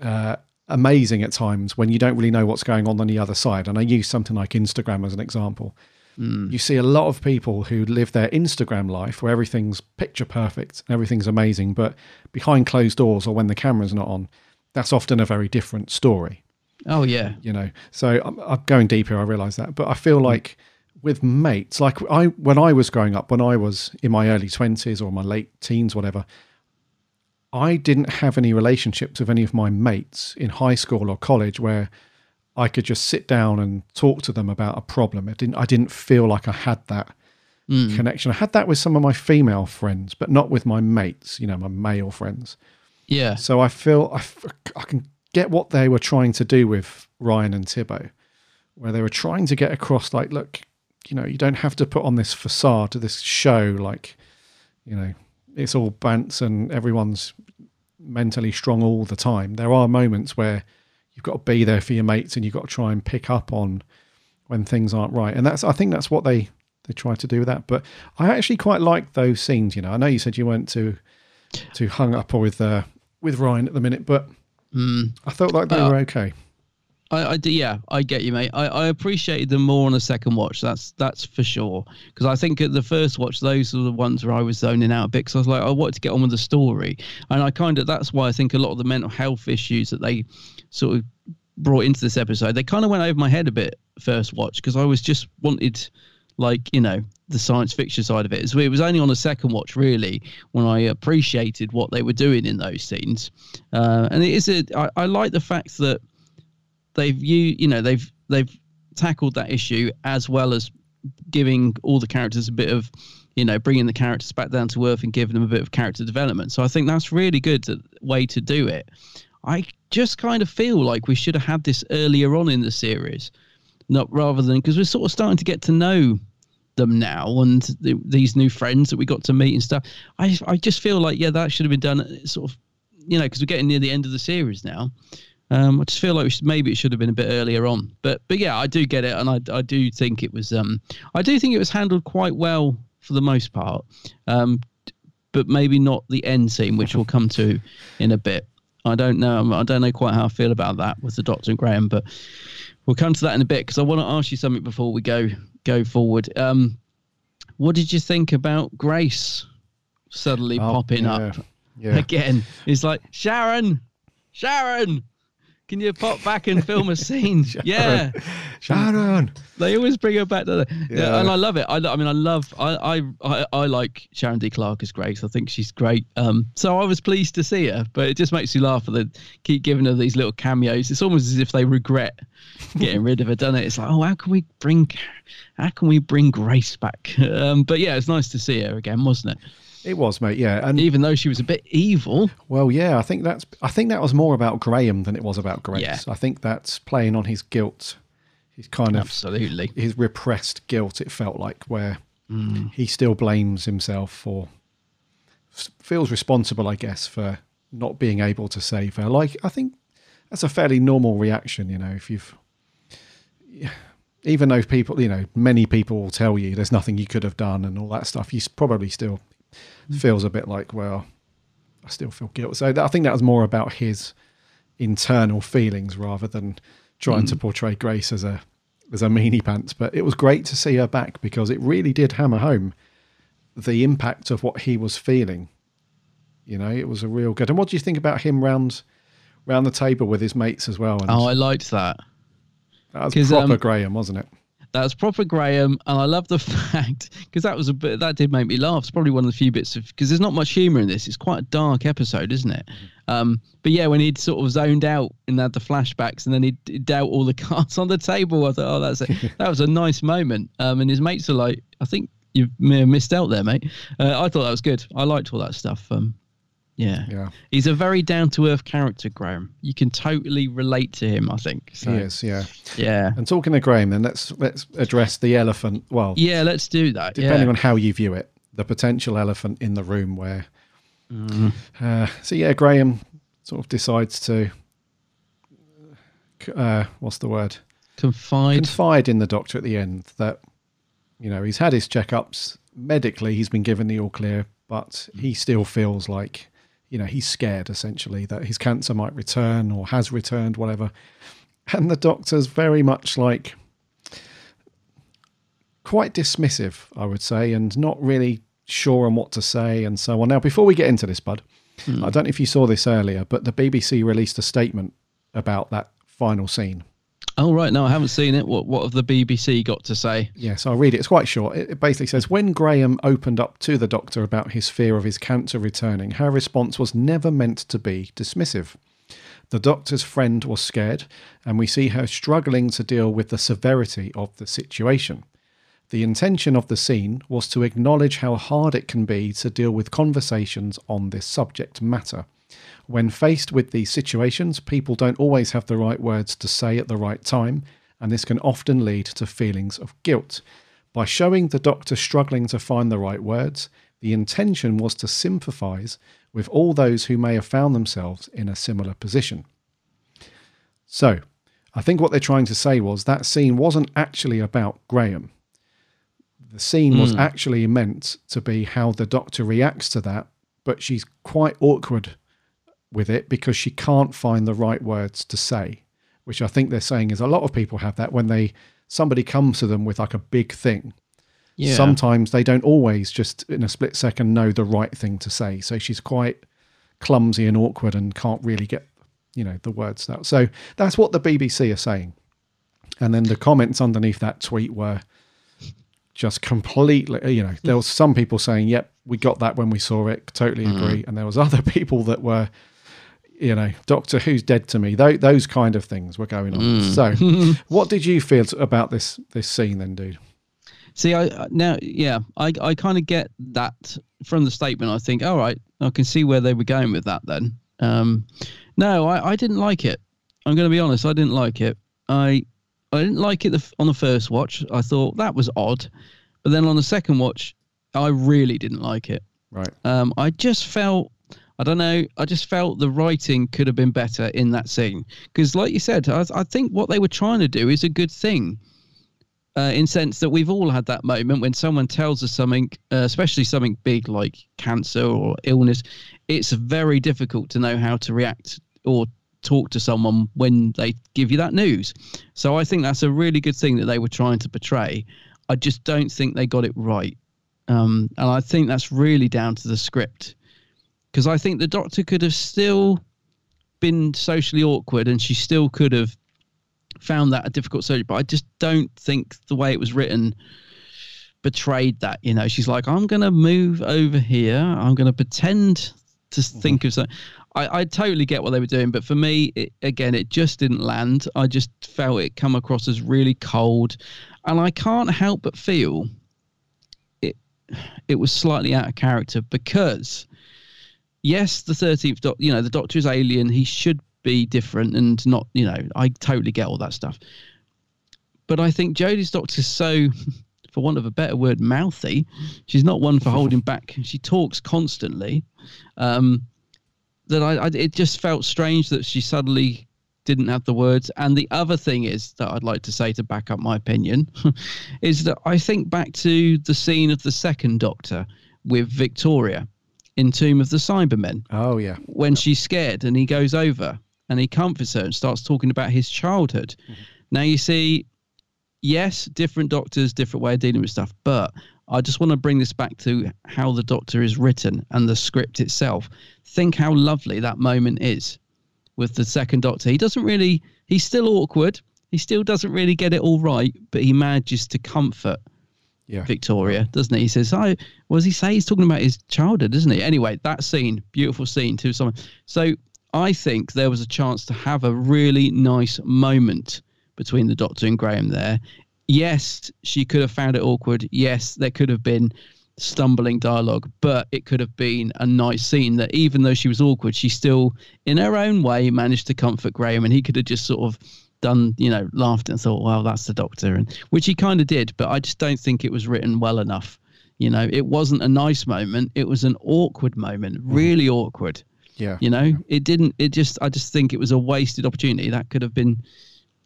uh, amazing at times when you don't really know what's going on on the other side. And I use something like Instagram as an example. Mm. You see a lot of people who live their Instagram life where everything's picture perfect and everything's amazing, but behind closed doors or when the camera's not on, that's often a very different story. oh yeah. You know, so I'm, I'm going deep here. I realise that, but I feel like with mates, like I when I was growing up, when I was in my early twenties or my late teens, whatever, I didn't have any relationships with any of my mates in high school or college where I could just sit down and talk to them about a problem. It didn't. I didn't feel like I had that Mm. connection. I had that with some of my female friends, but not with my mates. You know, my male friends. Yeah. So I feel I, I can get what they were trying to do with Ryan and Tibo, where they were trying to get across, like, look, you know, you don't have to put on this facade to this show, like, you know, it's all bants and everyone's mentally strong all the time. There are moments where you've got to be there for your mates and you've got to try and pick up on when things aren't right. And that's I think that's what they they try to do with that. But I actually quite like those scenes. You know, I know you said you weren't too too hung up with uh, with Ryan at the minute, but Mm. I felt like they Uh, were okay. I, I do, yeah, I get you, mate. I, I appreciated them more on a second watch. That's that's for sure. Because I think at the first watch, those were the ones where I was zoning out a bit. Because I was like, I wanted to get on with the story, and I kind of that's why I think a lot of the mental health issues that they sort of brought into this episode, they kind of went over my head a bit first watch because I was just wanted like you know the science fiction side of it. So it was only on a second watch really when I appreciated what they were doing in those scenes. Uh, and it is a I, I like the fact that they've you you know they've they've tackled that issue as well as giving all the characters a bit of you know bringing the characters back down to earth and giving them a bit of character development. So i think that's really good to, way to do it. I just kind of feel like we should have had this earlier on in the series not rather than because we're sort of starting to get to know them now and the, these new friends that we got to meet and stuff. I i just feel like yeah that should have been done uh, sort of you know because we're getting near the end of the series now um, I just feel like we should, maybe it should have been a bit earlier on, but but yeah, I do get it, and I, I do think it was um I do think it was handled quite well for the most part, um, but maybe not the end scene, which we'll come to in a bit. I don't know. I don't know quite how I feel about that with the Doctor and Graham, but we'll come to that in a bit because I want to ask you something before we go go forward. Um, what did you think about Grace suddenly Oh, popping yeah, up yeah. again? It's like Sharon, Sharon Can you pop back and film a scene? yeah, Sharon. They always bring her back. Yeah. Yeah. and I love it. I, I mean, I love. I, I, I, I like Sharon D. Clarke as Grace. I think she's great. Um, so I was pleased to see her, but it just makes you laugh that they keep giving her these little cameos. It's almost as if they regret getting rid of her, doesn't it? It's like, oh, how can we bring, how can we bring Grace back? Um, but yeah, it's nice to see her again, wasn't it? It was, mate. Yeah, and even though she was a bit evil. Well, yeah, I think that's. I think that was more about Graham than it was about Grace. Yeah. I think that's playing on his guilt. His kind of absolutely his repressed guilt. It felt like where Mm. he still blames himself for feels responsible, I guess, for not being able to save her. Like I think that's a fairly normal reaction. You know, if you've even though people, you know, many people will tell you there's nothing you could have done and all that stuff, you probably still feels a bit like, well, I still feel guilt. So that- I think that was more about his internal feelings rather than trying to Mm. portray Grace as a as a meanie pants. But it was great to see her back because it really did hammer home the impact of what he was feeling. You know, it was a real good. And what do you think about him round round the table with his mates as well? And Oh, I liked that. that was proper um, Graham, wasn't it? That was proper Graham, and I love the fact because that was a bit that did make me laugh. It's probably one of the few bits of because there's not much humour in this. It's quite a dark episode, isn't it? Um, but yeah, when he'd sort of zoned out and had the flashbacks, and then he'd, he'd dealt all the cards on the table, I thought, oh, that's a, that was a nice moment. Um, and his mates are like, I think you may have missed out there, mate. Uh, I thought that was good. I liked all that stuff. Um, yeah, yeah. He's a very down to earth character, Graham. You can totally relate to him. I think. So, he is, yeah, Yeah. And talking to Graham, then let's let's address the elephant. Well, Yeah, let's do that. depending yeah. on how you view it, the potential elephant in the room where. Mm. Uh, so yeah, Graham sort of decides to. Uh, what's the word? Confide. Confide in the doctor at the end that, you know, he's had his checkups medically. He's been given the all clear, but he still feels like, you know, he's scared essentially that his cancer might return or has returned, whatever. And the doctor's very much like quite dismissive, I would say, and not really sure on what to say and so on. Now, before we get into this, Bud, hmm. I don't know if you saw this earlier, but the BBC released a statement about that final scene. Oh right, no, I haven't seen it. What what have the BBC got to say? Yes, I'll read it. It's quite short. It it basically says When Graham opened up to the doctor about his fear of his cancer returning, her response was never meant to be dismissive. The doctor's friend was scared, and we see her struggling to deal with the severity of the situation. The intention of the scene was to acknowledge how hard it can be to deal with conversations on this subject matter. When faced with these situations, people don't always have the right words to say at the right time, and this can often lead to feelings of guilt. By showing the doctor struggling to find the right words, the intention was to sympathise with all those who may have found themselves in a similar position. So, I think what they're trying to say was that scene wasn't actually about Graham. The scene was Hmm. actually meant to be how the doctor reacts to that, but she's quite awkward with it because she can't find the right words to say, which I think they're saying is a lot of people have that when they somebody comes to them with like a big thing. Yeah. Sometimes they don't always just in a split second know the right thing to say. So she's quite clumsy and awkward and can't really get, you know, the words out. So that's what the BBC are saying. And then the comments underneath that tweet were just completely, you know, there was some people saying, "Yep, we got that when we saw it, totally mm-hmm. agree," and there was other people that were, you know, Doctor Who's dead to me. Those, those kind of things were going on. Mm. So, what did you feel about this this scene then, dude? See, I I- now, yeah, I I kind of get that from the statement. I think, all right, I can see where they were going with that. Then, um, no, I I didn't like it. I'm going to be honest. I didn't like it. I I didn't like it the, on the first watch. I thought that was odd, but then on the second watch, I really didn't like it. Right. Um, I just felt, I don't know, I just felt the writing could have been better in that scene. Because, like you said, I, I think what they were trying to do is a good thing. Uh, in sense that we've all had that moment when someone tells us something, uh, especially something big like cancer or illness, it's very difficult to know how to react or talk to someone when they give you that news. So I think that's a really good thing that they were trying to portray. I just don't think they got it right. Um, and I think that's really down to the script. Because I think the doctor could have still been socially awkward, and she still could have found that a difficult surgery. But I just don't think the way it was written betrayed that. You know, she's like, I'm going to move over here. I'm going to pretend to mm-hmm. think of something. I, I totally get what they were doing, but for me, it, again, it just didn't land. I just felt it come across as really cold, and I can't help but feel it. It was slightly out of character because, yes, the thirteenth Doctor, you know, the Doctor is alien. He should be different and not, you know, I totally get all that stuff. But I think Jodie's Doctor is so for want of a better word, mouthy. She's not one for holding back. She talks constantly. Um, that I, I, it just felt strange that she suddenly didn't have the words. And the other thing is that I'd like to say to back up my opinion is that I think back to the scene of the second Doctor with Victoria in Tomb of the Cybermen. Oh yeah, when she's scared and he goes over and he comforts her and starts talking about his childhood. Mm-hmm. Now you see, yes, different doctors, different way of dealing with stuff, but I just want to bring this back to how the Doctor is written and the script itself. Think how lovely that moment is with the second Doctor. He doesn't really, he's still awkward. He still doesn't really get it all right, but he manages to comfort yeah. Victoria, doesn't he? He says, "I." what does he say? He's talking about his childhood, isn't he? Anyway, that scene, beautiful scene to someone. So I think there was a chance to have a really nice moment between the Doctor and Graham there yes, she could have found it awkward. Yes, there could have been stumbling dialogue, but it could have been a nice scene that even though she was awkward, she still, in her own way, managed to comfort Graham, and he could have just sort of done, you know, laughed and thought, "Well, that's the Doctor," and which he kind of did, but I just don't think it was written well enough. You know, it wasn't a nice moment; it was an awkward moment, really mm. awkward. Yeah, you know, it didn't. It just, I just think it was a wasted opportunity. That could have been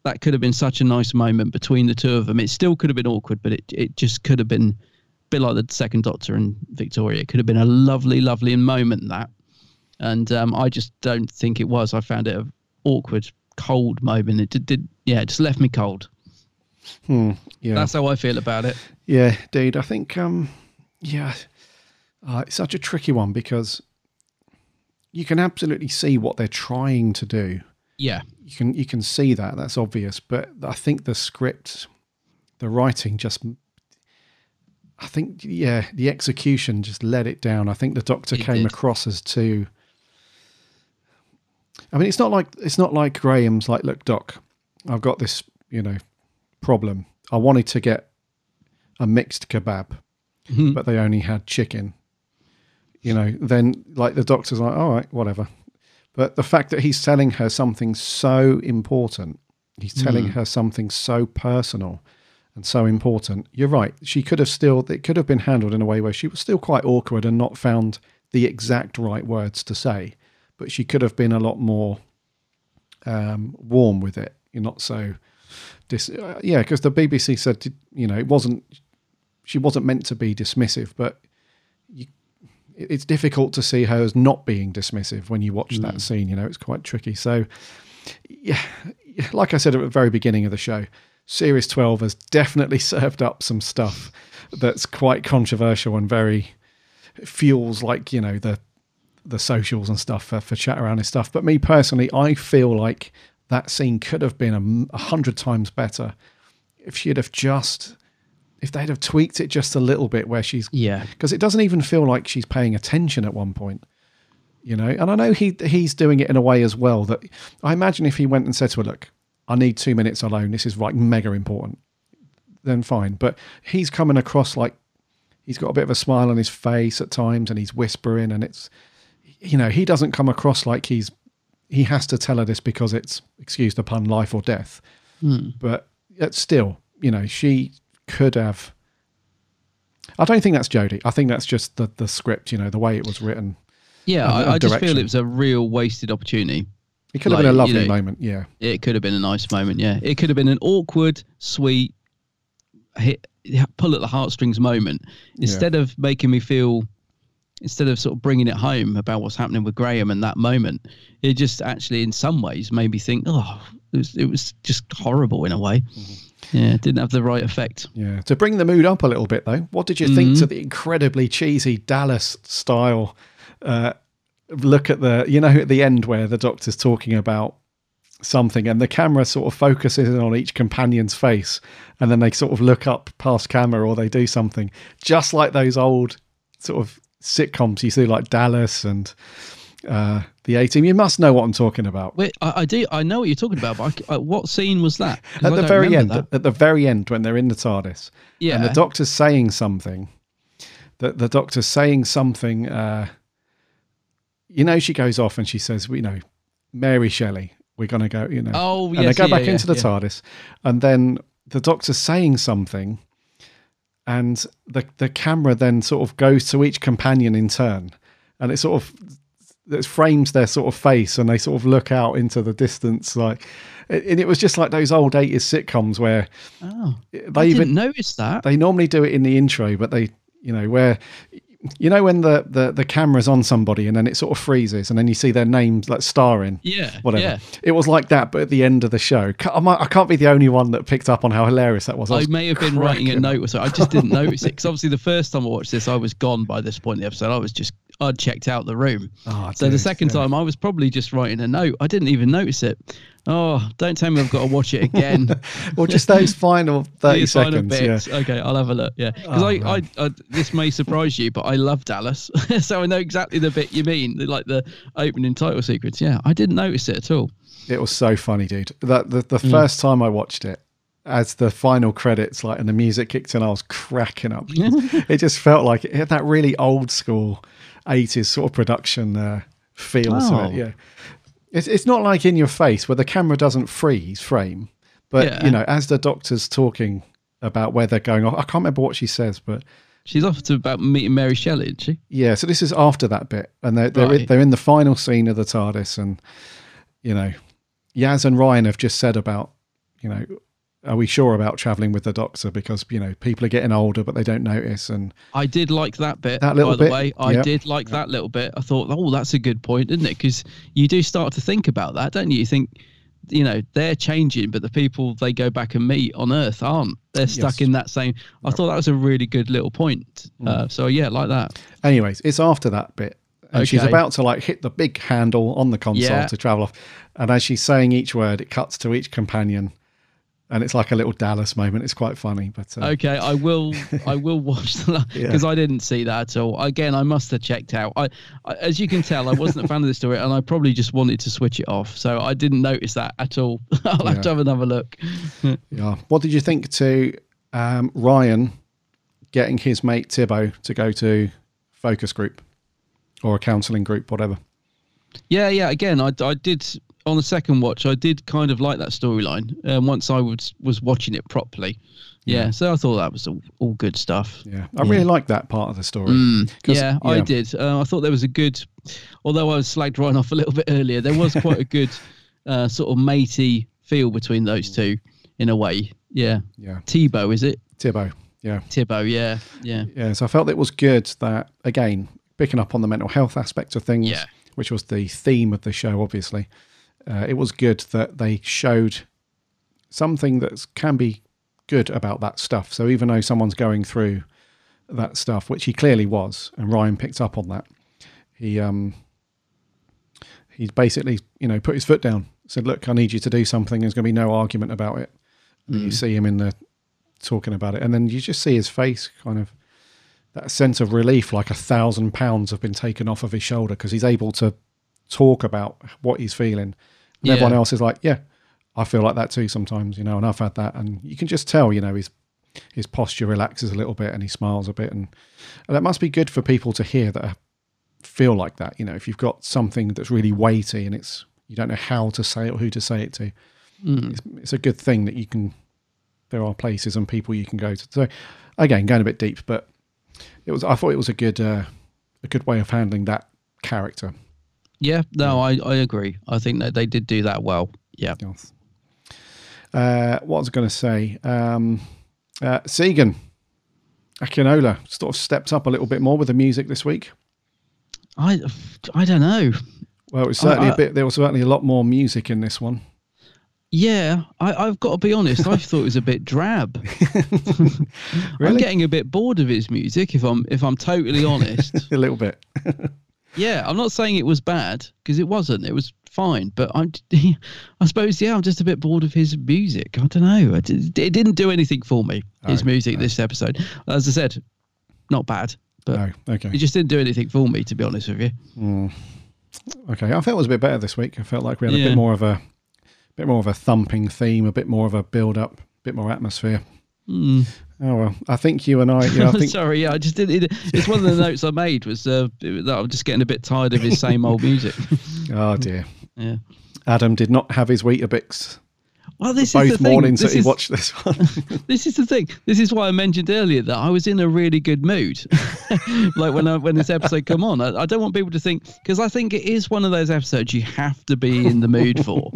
that could have been such a nice moment between the two of them. It still could have been awkward, but it it just could have been a bit like the second Doctor and Victoria. It could have been a lovely, lovely moment that, and um, I just don't think it was. I found it an awkward, cold moment. It did, did yeah, it just left me cold. Hmm, yeah, that's how I feel about it. Yeah, dude. I think um, yeah, uh, it's such a tricky one because you can absolutely see what they're trying to do yeah, you can you can see that. That's obvious. But I think the script, the writing, just I think yeah, the execution just let it down. I think the Doctor it came did. across as too. I mean, it's not like it's not like Graham's like, look, Doc, I've got this, you know, problem. I wanted to get a mixed kebab, mm-hmm. but they only had chicken. You know, then like the doctor's like, all right, whatever. But the fact that he's telling her something so important, he's telling mm. her something so personal and so important. You're right. She could have still, it could have been handled in a way where she was still quite awkward and not found the exact right words to say, but she could have been a lot more um, warm with it. You're not so, dis- uh, yeah, because the BBC said, you know, it wasn't, she wasn't meant to be dismissive, but you it's difficult to see her as not being dismissive when you watch mm. that scene. You know, it's quite tricky. So, yeah, like I said at the very beginning of the show, Series 12 has definitely served up some stuff that's quite controversial and very feels like, you know, the the socials and stuff for, for chat around and stuff. But me personally, I feel like that scene could have been a, a hundred times better if she'd have just if they'd have tweaked it just a little bit where she's yeah. Because it doesn't even feel like she's paying attention at one point you know? And i know he he's doing it in a way as well that i imagine if he went and said to her look i need two minutes alone. This is like mega important then fine. But he's coming across like he's got a bit of a smile on his face at times and he's whispering and it's you know he doesn't come across like he's he has to tell her this because it's excuse the pun life or death mm. but still you know she could have. I don't think that's Jodie. I think that's just the the script. You know, the way it was written. Yeah, I, I just feel it was a real wasted opportunity. It could have like, been a lovely you know, moment. Yeah, it could have been a nice moment. Yeah, it could have been an awkward, sweet, hit, pull at the heartstrings moment. Instead yeah. of making me feel, instead of sort of bringing it home about what's happening with Graham and that moment, it just actually, in some ways, made me think, oh, it was, it was just horrible in a way. Mm-hmm. Yeah, didn't have the right effect. Yeah. To bring the mood up a little bit, though, what did you mm-hmm. think to the incredibly cheesy Dallas style uh, look at the you know at the end where the doctor's talking about something and the camera sort of focuses in on each companion's face and then they sort of look up past camera or they do something just like those old sort of sitcoms you see like Dallas and uh, the A Team. You must know what I'm talking about. Wait, I, I do. I know what you're talking about. But I, uh, what scene was that? At I the very end, that. at the very end, when they're in the TARDIS, and the doctor's saying something, that the doctor's saying something. Uh, you know, she goes off and she says, "You know, Mary Shelley, we're going to go." You know, Oh, yes, and they go yeah, back yeah, into the yeah. TARDIS, and then the doctor's saying something, and the the camera then sort of goes to each companion in turn, and it sort of it frames their sort of face, and they sort of look out into the distance, like. And it was just like those old 80s sitcoms where Oh, they I even notice that. they normally do it in the intro, but they, you know, where, you know, when the, the, the camera's on somebody and then it sort of freezes and then you see their names like starring, Yeah, whatever. yeah. It was like that, but at the end of the show, I, can't be the only one that picked up on how hilarious that was. I was may have been writing a note or so. I just didn't notice it because obviously the first time I watched this, I was gone by this point in the episode. I was just I'd checked out the room. Oh, so the second time I was probably just writing a note. I didn't even notice it. Oh, don't tell me I've got to watch it again. Well, just those final 30 These final seconds. bits. Yeah. Okay, I'll have a look. Yeah, because Oh, I. I, I, this may surprise you, but I love Dallas, so I know exactly the bit you mean, like the opening title sequence. Yeah, I didn't notice it at all. It was so funny, dude. That the, the Mm. first time I watched it, as the final credits, like and the music kicked in, I was cracking up. it just felt like it had that really old school eighties sort of production uh, feel to Oh. it. Yeah, it's it's not like in your face where the camera doesn't freeze frame, but Yeah. you know, as the doctor's talking about where they're going off, I can't remember what she says, but She's off to about meeting Mary Shelley, isn't she? yeah, so this is after that bit, and they're they're, in, Right. they're in the final scene of the TARDIS, and you know, Yaz and Ryan have just said about, you know, are we sure about traveling with the Doctor because you know people are getting older but they don't notice, and I did like that bit. That little by the bit, way, I yeah. did like that little bit. I thought, oh, that's a good point, isn't it? Because you do start to think about that, don't you? You think, you know, they're changing, but the people they go back and meet on Earth aren't. They're stuck Yes. in that same. I thought that was a really good little point. Uh, so yeah, like that. anyways, it's after that bit. And she's about to like hit the big handle on the console Yeah. to travel off. And as she's saying each word, it cuts to each companion. And it's like a little Dallas moment. It's quite funny. But uh, Okay, I will. I will watch the Yeah. because I didn't see that at all. Again, I must have checked out. I, I, as you can tell, I wasn't a fan of the story, and I probably just wanted to switch it off. So I didn't notice that at all. I'll have to have another look. Yeah. What did you think to um, Ryan getting his mate Tibo to go to focus group or a counselling group, whatever? Yeah, yeah. Again, I, I did on the second watch. I did kind of like that storyline. Um, once I was was watching it properly. Yeah, Yeah. so I thought that was all, all good stuff. Yeah. I really liked that part of the story. Mm, 'Cause, yeah, I did. Uh, I thought there was a good, although I was slagged Ryan off a little bit earlier. There was quite a good uh, sort of matey feel between those two, in a way. Yeah. Yeah. Tebow, is it? Tibo. Yeah. Tibo. Yeah. Yeah. Yeah, so I felt it was good that again picking up on the mental health aspect of things, Yeah. which was the theme of the show. Obviously, uh, it was good that they showed something that can be good about that stuff. So even though someone's going through that stuff, which he clearly was, and Ryan picked up on that, he um he basically you know put his foot down, said, "Look, I need you to do something. There's going to be no argument about it." And then you Mm. see him in the talking about it, and then you just see his face kind of that sense of relief, like a thousand pounds have been taken off of his shoulder because he's able to talk about what he's feeling. And Yeah. everyone else is like, yeah, I feel like that too sometimes, you know, and I've had that. And you can just tell, you know, his his posture relaxes a little bit and he smiles a bit. And, and that must be good for people to hear that feel like that. You know, if you've got something that's really weighty and it's, you don't know how to say it or who to say it to, Mm. it's, it's a good thing that you can, there are places and people you can go to. So again, going a bit deep, but it was, I thought it was a good, uh, a good way of handling that character. Yeah. No, I, I agree. I think that they did do that well. Yeah. Uh, what was I going to say? Um, uh, Segun, Akinola sort of stepped up a little bit more with the music this week. I I don't know. Well, it was certainly I- a bit. There was certainly a lot more music in this one. Yeah, I, I've got to be honest. I thought it was a bit drab. really? I'm getting a bit bored of his music. If I'm if I'm totally honest. a little bit. Yeah, I'm not saying it was bad because it wasn't. It was fine, but I'm, I suppose, yeah, I'm just a bit bored of his music. I don't know. It, it didn't do anything for me. His No, music this episode, as I said, not bad, but No, okay. it just didn't do anything for me. To be honest with you, Mm. Okay, I felt it was a bit better this week. I felt like we had a Yeah. bit more of a bit more of a thumping theme, a bit more of a build up, a bit more atmosphere. Mm. Oh well, I think you and I. Yeah, I think Sorry, yeah, I just did. It, it's one of the notes I made was uh, that I'm just getting a bit tired of his same old music. Oh dear. Yeah. Adam did not have his Weetabix Well, this both is the thing. mornings This that he is- watched this one. This is the thing. This is why I mentioned earlier that I was in a really good mood. like when I, when this episode come on, I, I don't want people to think because I think it is one of those episodes you have to be in the mood for.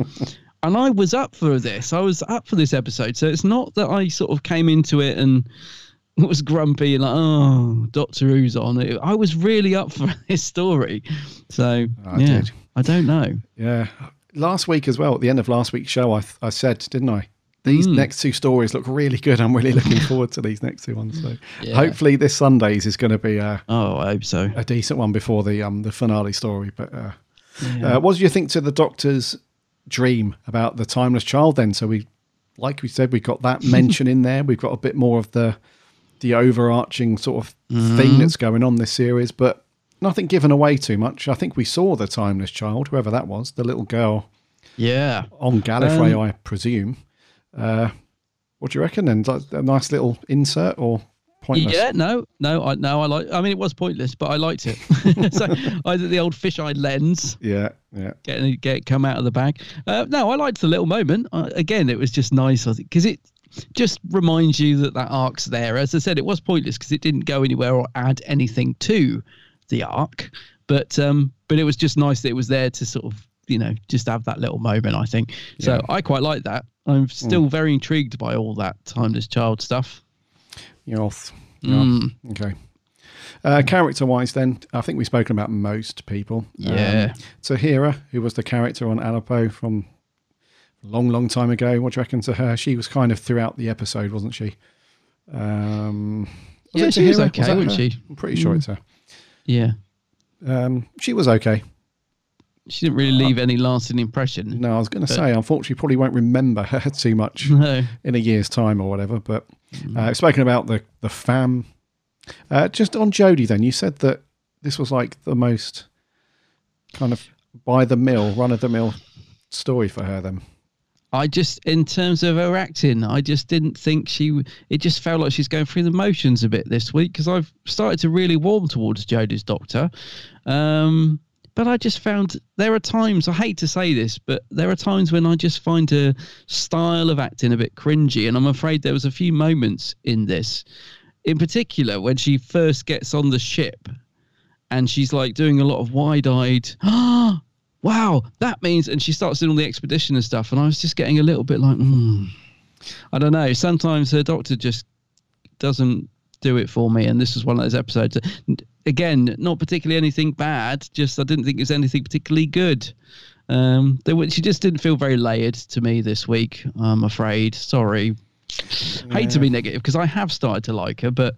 And I was up for this. I was up for this episode. So it's not that I sort of came into it and was grumpy and like, oh, Doctor Who's on it. I was really up for this story. So I yeah, did. I don't know. yeah, last week as well. At the end of last week's show, I I said, didn't I? These Mm. next two stories look really good. I'm really looking forward to these next two ones. So Yeah. hopefully this Sunday's is going to be a Oh, I hope so. a decent one before the um the finale story. But uh, Yeah. uh, what do you think to the Doctor's dream about the timeless child? Then, so we, like we said, we've got that mention in there. We've got a bit more of the the overarching sort of thing Mhm. that's going on this series, but nothing given away too much. I think we saw the timeless child, whoever that was, the little girl Yeah. on Gallifrey, Um, I presume. Uh, what do you reckon? And a nice little insert or pointless? Yeah, no, no, I no, I like. I mean, it was pointless, but I liked it. so I did the old fisheye lens, yeah, yeah. getting it, get come out of the bag. Uh, no, I liked the little moment. Uh, again, it was just nice because it just reminds you that that arc's there. As I said, it was pointless because it didn't go anywhere or add anything to the arc, but um, but it was just nice that it was there to sort of you know just have that little moment. I think so. Yeah. I quite like that. I'm still very intrigued by all that timeless child stuff. You're off. Yeah. Mm. Okay. Uh, character wise, then, I think we've spoken about most people. Yeah. Um, Tahira, who was the character on Aleppo from a long, long time ago. What do you reckon to her? She was kind of throughout the episode, wasn't she? Um, was Yeah, she was okay, wasn't she? I'm pretty sure Mm. it's her. Yeah. Um, she was okay. She didn't really leave any lasting impression. No, I was going to say, unfortunately, probably won't remember her too much No. in a year's time or whatever. But Mm. uh, spoken about the the fam. Uh, just on Jodie, then you said that this was like the most kind of by the mill, run of the mill story for her. Then I just, in terms of her acting, I just didn't think she. It just felt like she's going through the motions a bit this week because I've started to really warm towards Jodie's Doctor. Um, but I just found there are times, I hate to say this, but there are times when I just find her style of acting a bit cringy. And I'm afraid there was a few moments in this, in particular, when she first gets on the ship and she's like doing a lot of wide eyed, ah, wow, that means, and she starts doing all the expedition and stuff. And I was just getting a little bit like, hmm, I don't know. Sometimes her doctor just doesn't do it for me. And this was one of those episodes. Again, not particularly anything bad, just I didn't think it was anything particularly good. Um, there were, she just didn't feel very layered to me this week. I'm afraid. Sorry. Hate to be negative because I have started to like her, but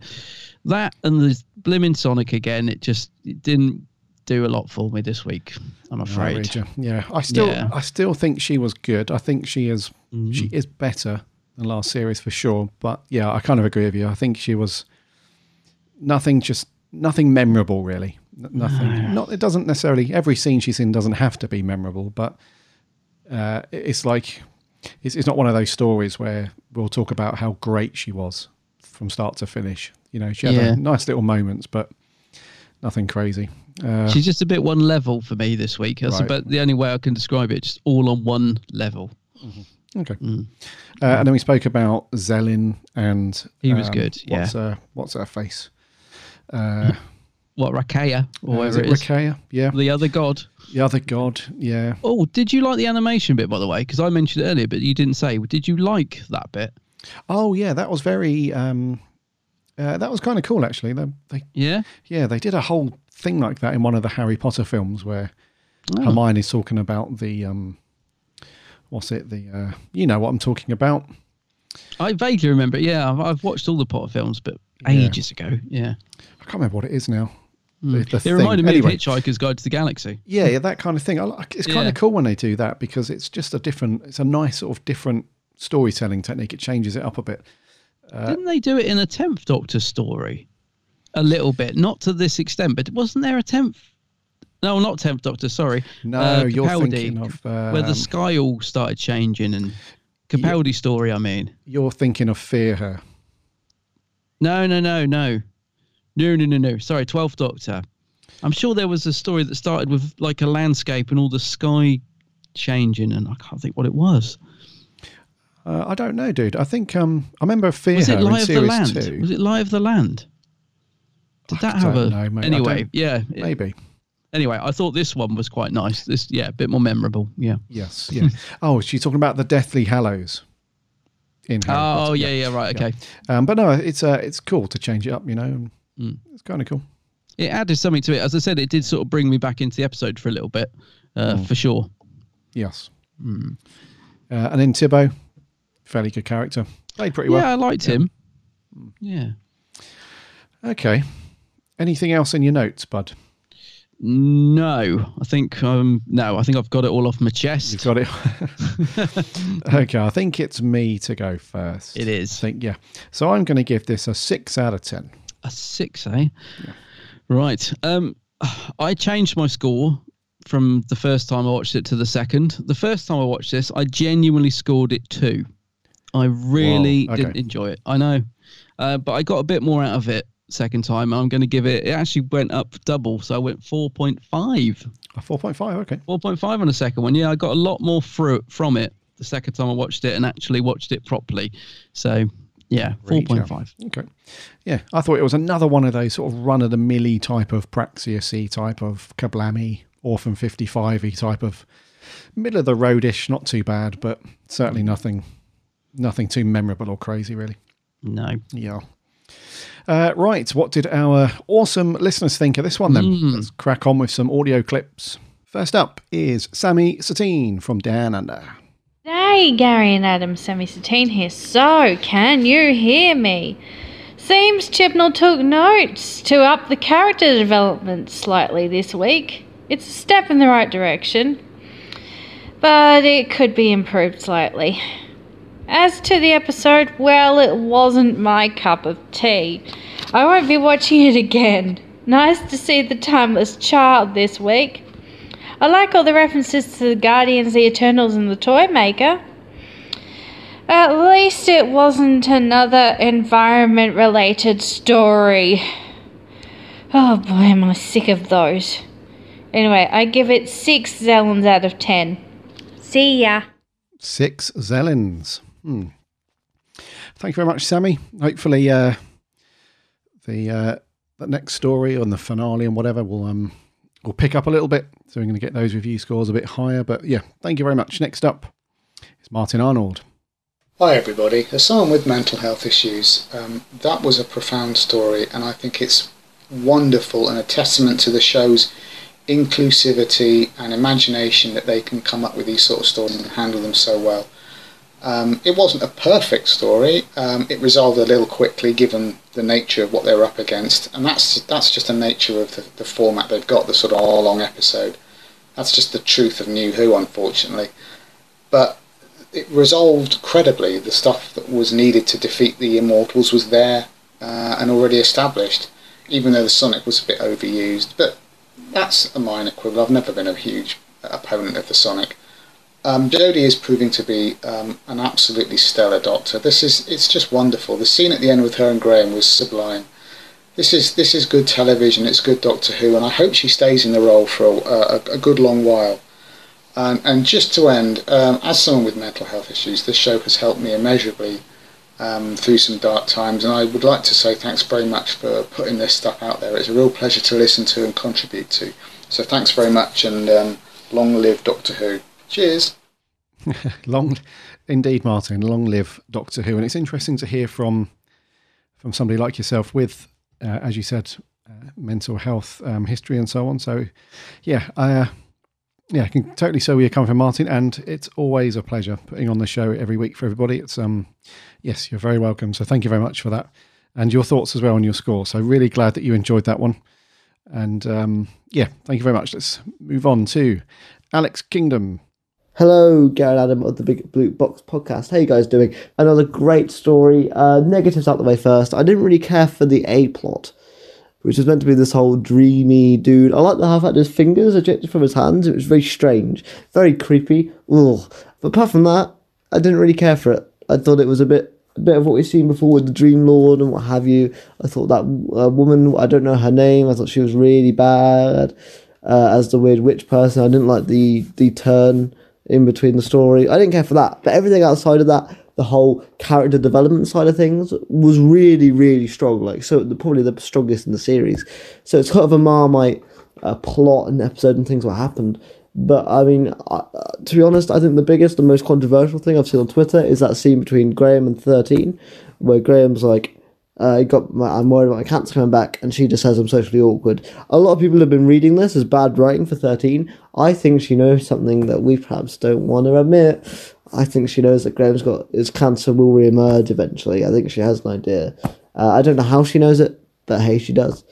that and the blimmin' Sonic again, it just it didn't do a lot for me this week. I'm afraid. Yeah, I still, Yeah. I still think she was good. I think she is, Mm-hmm. she is better than last series for sure. But yeah, I kind of agree with you. I think she was nothing, just nothing memorable really. Nothing. Not. It doesn't necessarily. Every scene she's in doesn't have to be memorable, but uh, it's like it's, it's not one of those stories where we'll talk about how great she was from start to finish. You know, she had Yeah. nice little moments, but nothing crazy. Uh, She's just a bit one level for me this week. That's Right. about the only way I can describe it. Just all on one level. Okay. Uh, and then we spoke about Zellin and He was um, good, yeah. What's her, what's her face? Uh, What Rakaya or uh, is whatever it it is. Rakaya? Yeah. The other god. The other god. Yeah. Oh, did you like the animation bit by the way? Because I mentioned it earlier, but you didn't say. Did you like that bit? Oh yeah, that was very. Um, uh, that was kind of cool actually. They, they, Yeah. yeah, they did a whole thing like that in one of the Harry Potter films where Oh. Hermione's talking about the um, what's it? The uh, you know what I'm talking about. I vaguely remember. Yeah, I've, I've watched all the Potter films, but Yeah. ages ago. Yeah. I can't remember what it is now. the, the it thing. reminded me Anyway, of Hitchhiker's Guide to the Galaxy. yeah, yeah, that kind of thing. I like. It's kind Yeah. of cool when they do that because it's just a different. It's a nice sort of different storytelling technique. It changes it up a bit. Uh, Didn't they do it in a tenth Doctor story? A little bit, not to this extent, but wasn't there a tenth? No, not tenth Doctor. Sorry, No, Uh, you're thinking of, where the um, sky all started changing and Capaldi story. I mean, You're thinking of Fear Her. No, no, no, no, no, no, no, no. Sorry, twelfth Doctor. I'm sure there was a story that started with like a landscape and all the sky changing, and I can't think what it was. Uh, I don't know, dude. I think um, I remember Fear Was it Lie of the Land? two. Was it Lie of the Land? Did that I have a know, anyway? Yeah, maybe. Anyway, I thought this one was quite nice. This, yeah, a bit more memorable. Yeah. Yes. Yeah. oh, she's talking about the Deathly Hallows. In Harry Oh Potter, yeah, yeah, right, okay. Um, but no, it's uh, it's cool to change it up. You know, Mm. it's kind of cool. It added something to it. As I said, it did sort of bring me back into the episode for a little bit, uh, Mm. for sure. Yes. Mm. Uh, and then Tibo, fairly good character, played pretty well. Yeah, I liked him. Yeah. Okay. Anything else in your notes, bud? No, I think um no, I think I've got it all off my chest. You've got it. okay, I think it's me to go first. It is. I think yeah. So I'm going to give this a six out of ten. A six, eh? Right. Um, I changed my score from the first time I watched it to the second. The first time I watched this, I genuinely scored it two. I really Whoa, okay. didn't enjoy it. I know, uh, but I got a bit more out of it second time. I'm going to give it. It actually went up double, so I went four point five. A four point five. Okay. Four point five on the second one. Yeah, I got a lot more through from it the second time I watched it and actually watched it properly. So yeah, four point five. Okay. Yeah, I thought it was another one of those sort of run of the milly type of Praxeus type of Kablammy, Orphan 55 y type of middle of the roadish, not too bad, but certainly nothing nothing too memorable or crazy really. No. Yeah. Uh, right, what did our awesome listeners think of this one then? Mm. Let's crack on with some audio clips. First up is Sammy Satine from Down Under. Hey, Gary and Adam, Sammy Satine here. So, can you hear me? Seems Chibnall took notes to up the character development slightly this week. It's a step in the right direction, but it could be improved slightly. As to the episode, well, it wasn't my cup of tea. I won't be watching it again. Nice to see the timeless child this week. I like all the references to the Guardians, the Eternals, and the Toy Maker. At least it wasn't another environment related story. Oh boy, am I sick of those. Anyway, I give it 6 Zellins out of 10. See ya. Six Zellins. Hmm. Thank you very much, Sammy. Hopefully, uh, the uh, the next story on the finale and whatever will um will pick up a little bit. So we're going to get those review scores a bit higher. But yeah, thank you very much. Next up is Martin Arnold. Hi, everybody. As someone with mental health issues, um, that was a profound story, and I think it's wonderful and a testament to the show's inclusivity and imagination that they can come up with these sort of stories and handle them so well. Um, it wasn't a perfect story. Um, it resolved a little quickly, given the nature of what they were up against, and that's that's just the nature of the, the format they've got. The sort of all-long episode. That's just the truth of New Who, unfortunately. But it resolved credibly. The stuff that was needed to defeat the Immortals was there uh, and already established, even though the Sonic was a bit overused. But that's a minor quibble. I've never been a huge opponent of the Sonic. Um, Jodie is proving to be um, an absolutely stellar Doctor. This is it's just wonderful. The scene at the end with her and Graham was sublime. This is this is good television. It's good Doctor Who, and I hope she stays in the role for a, a, a good long while. And, and just to end, um, as someone with mental health issues, this show has helped me immeasurably um, through some dark times, and I would like to say thanks very much for putting this stuff out there. It's a real pleasure to listen to and contribute to. So thanks very much, and um, long live Doctor Who. Cheers. long, indeed, Martin. Long live Doctor Who. And it's interesting to hear from from somebody like yourself with, uh, as you said, uh, mental health um, history and so on. So, yeah, I. Uh, yeah, I can totally see where you're coming from, Martin, and it's always a pleasure putting on the show every week for everybody. It's um, yes, you're very welcome. So thank you very much for that, and your thoughts as well on your score. So really glad that you enjoyed that one. And um, yeah, thank you very much. Let's move on to Alex Kingdom. Hello, Garrett Adam of the Big Blue Box podcast. How you guys doing? Another great story. Uh, negatives out the way first. I didn't really care for the A plot, which was meant to be this whole dreamy dude. I like the half that his fingers ejected from his hands. It was very strange, very creepy. Ugh. But apart from that, I didn't really care for it. I thought it was a bit a bit of what we've seen before with the Dream Lord and what have you. I thought that uh, woman, I don't know her name, I thought she was really bad uh, as the weird witch person. I didn't like the the turn in between the story. I didn't care for that, but everything outside of that, the whole character development side of things was really really strong. Like so, the, probably the strongest in the series. So it's kind of a marmite uh, plot and episode and things what happened. But I mean, uh, to be honest, I think the biggest and most controversial thing I've seen on Twitter is that scene between Graham and Thirteen, where Graham's like, uh, got my, I'm worried about my cancer coming back, and she just says I'm socially awkward. A lot of people have been reading this as bad writing for 13. I think she knows something that we perhaps don't want to admit. I think she knows that Graham's got his cancer will re-emerge eventually. I think she has an idea. Uh, I don't know how she knows it, but hey, she does.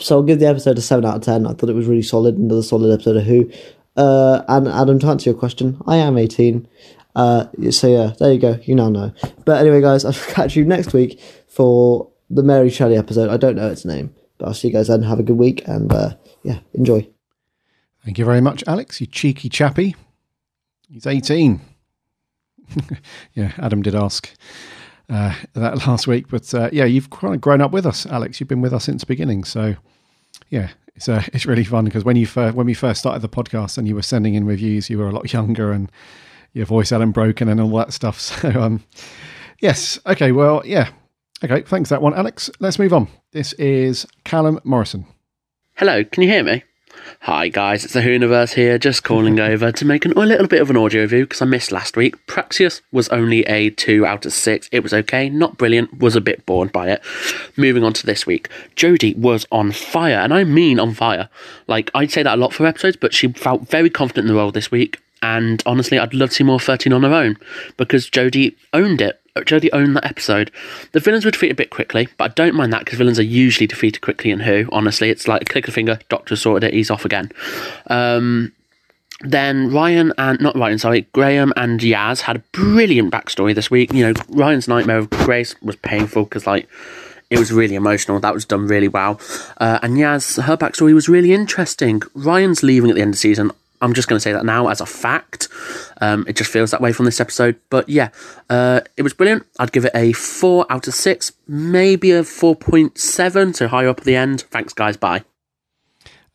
So I'll give the episode a 7 out of 10. I thought it was really solid, another solid episode of Who. Uh, and Adam, to answer your question, I am 18. Uh, so yeah, there you go. You now know. But anyway, guys, I'll catch you next week for the Mary Shelley episode. I don't know its name, but I'll see you guys then. Have a good week and uh, yeah, enjoy. Thank you very much, Alex. You cheeky chappy. He's 18. yeah, Adam did ask uh, that last week, but uh, yeah, you've kind of grown up with us, Alex. You've been with us since the beginning, so yeah, it's uh, it's really fun because when you first, when we first started the podcast and you were sending in reviews, you were a lot younger and your voice hadn't broken and all that stuff. So um, yes, okay, well, yeah, okay, thanks that one, Alex. Let's move on. This is Callum Morrison. Hello, can you hear me? Hi guys, it's the Whoniverse here, just calling over to make an, a little bit of an audio review because I missed last week. Praxeus was only a 2 out of 6. It was okay, not brilliant, was a bit bored by it. Moving on to this week, Jodie was on fire, and I mean on fire. Like, I'd say that a lot for episodes, but she felt very confident in the role this week, and honestly, I'd love to see more 13 on her own because Jodie owned it. Jodie owned that episode. The villains were defeated a bit quickly, but I don't mind that because villains are usually defeated quickly in Who. Honestly, it's like click of the finger, Doctor sorted it, he's off again. Um, then Ryan and not Ryan, sorry, Graham and Yaz had a brilliant backstory this week. You know, Ryan's nightmare of Grace was painful because like it was really emotional. That was done really well. Uh, and Yaz, her backstory was really interesting. Ryan's leaving at the end of the season. I'm just going to say that now as a fact. Um, it just feels that way from this episode. But yeah, uh, it was brilliant. I'd give it a 4 out of 6, maybe a 4.7, so higher up at the end. Thanks, guys. Bye.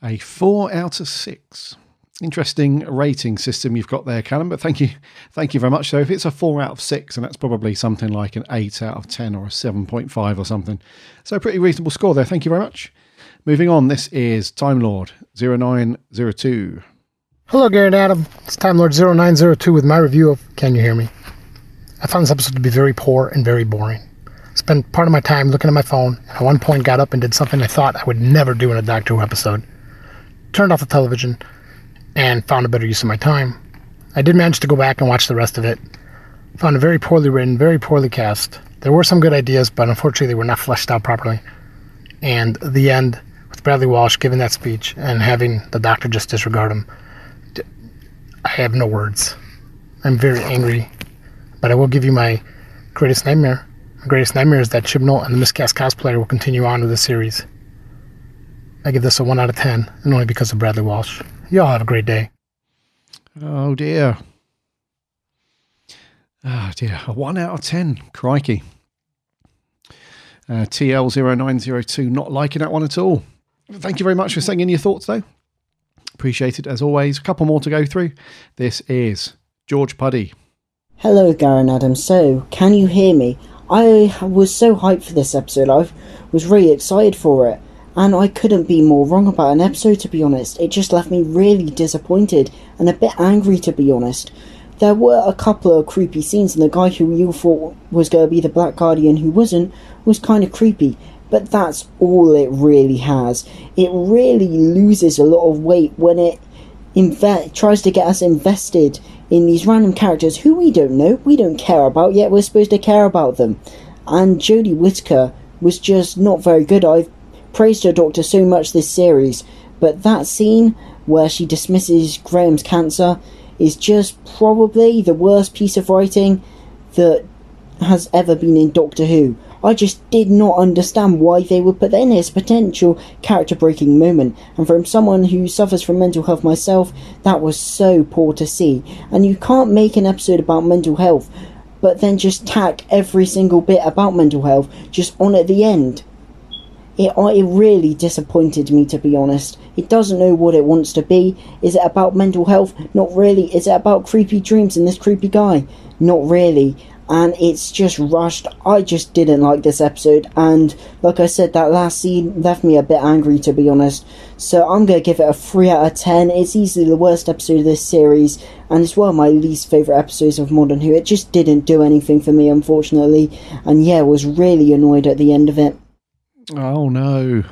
A 4 out of 6. Interesting rating system you've got there, Callum. But thank you, thank you very much. So if it's a four out of six, and that's probably something like an eight out of ten or a seven point five or something, so pretty reasonable score there. Thank you very much. Moving on, this is Time Lord 0902. Hello, Garrett Adam. It's Time Lord 0902 with my review of Can You Hear Me? I found this episode to be very poor and very boring. I Spent part of my time looking at my phone, and at one point got up and did something I thought I would never do in a Doctor Who episode. Turned off the television and found a better use of my time. I did manage to go back and watch the rest of it. Found it very poorly written, very poorly cast. There were some good ideas, but unfortunately they were not fleshed out properly. And the end, with Bradley Walsh giving that speech and having the doctor just disregard him, I have no words. I'm very angry, but I will give you my greatest nightmare. My greatest nightmare is that Chibnall and the miscast cosplayer will continue on with the series. I give this a 1 out of 10, and only because of Bradley Walsh. Y'all have a great day. Oh dear. Oh dear. A 1 out of 10. Crikey. Uh, TL0902, not liking that one at all. Thank you very much for sending in your thoughts, though. Appreciate it as always. A couple more to go through. This is George Puddy. Hello, Garen Adams. So, can you hear me? I was so hyped for this episode. I was really excited for it. And I couldn't be more wrong about an episode, to be honest. It just left me really disappointed and a bit angry, to be honest. There were a couple of creepy scenes, and the guy who you thought was going to be the Black Guardian who wasn't was kind of creepy. But that's all it really has. It really loses a lot of weight when it tries to get us invested in these random characters who we don't know, we don't care about, yet we're supposed to care about them. And Jodie Whittaker was just not very good. I've praised her doctor so much this series, but that scene where she dismisses Graham's cancer is just probably the worst piece of writing that has ever been in Doctor Who. I just did not understand why they would put in a potential character breaking moment. And from someone who suffers from mental health myself, that was so poor to see. And you can't make an episode about mental health, but then just tack every single bit about mental health just on at the end. It, it really disappointed me, to be honest. It doesn't know what it wants to be. Is it about mental health? Not really. Is it about creepy dreams and this creepy guy? Not really and it's just rushed. I just didn't like this episode, and like I said, that last scene left me a bit angry to be honest. So I'm gonna give it a 3 out of 10. It's easily the worst episode of this series, and it's one of my least favourite episodes of Modern Who. It just didn't do anything for me, unfortunately, and yeah, was really annoyed at the end of it. Oh no.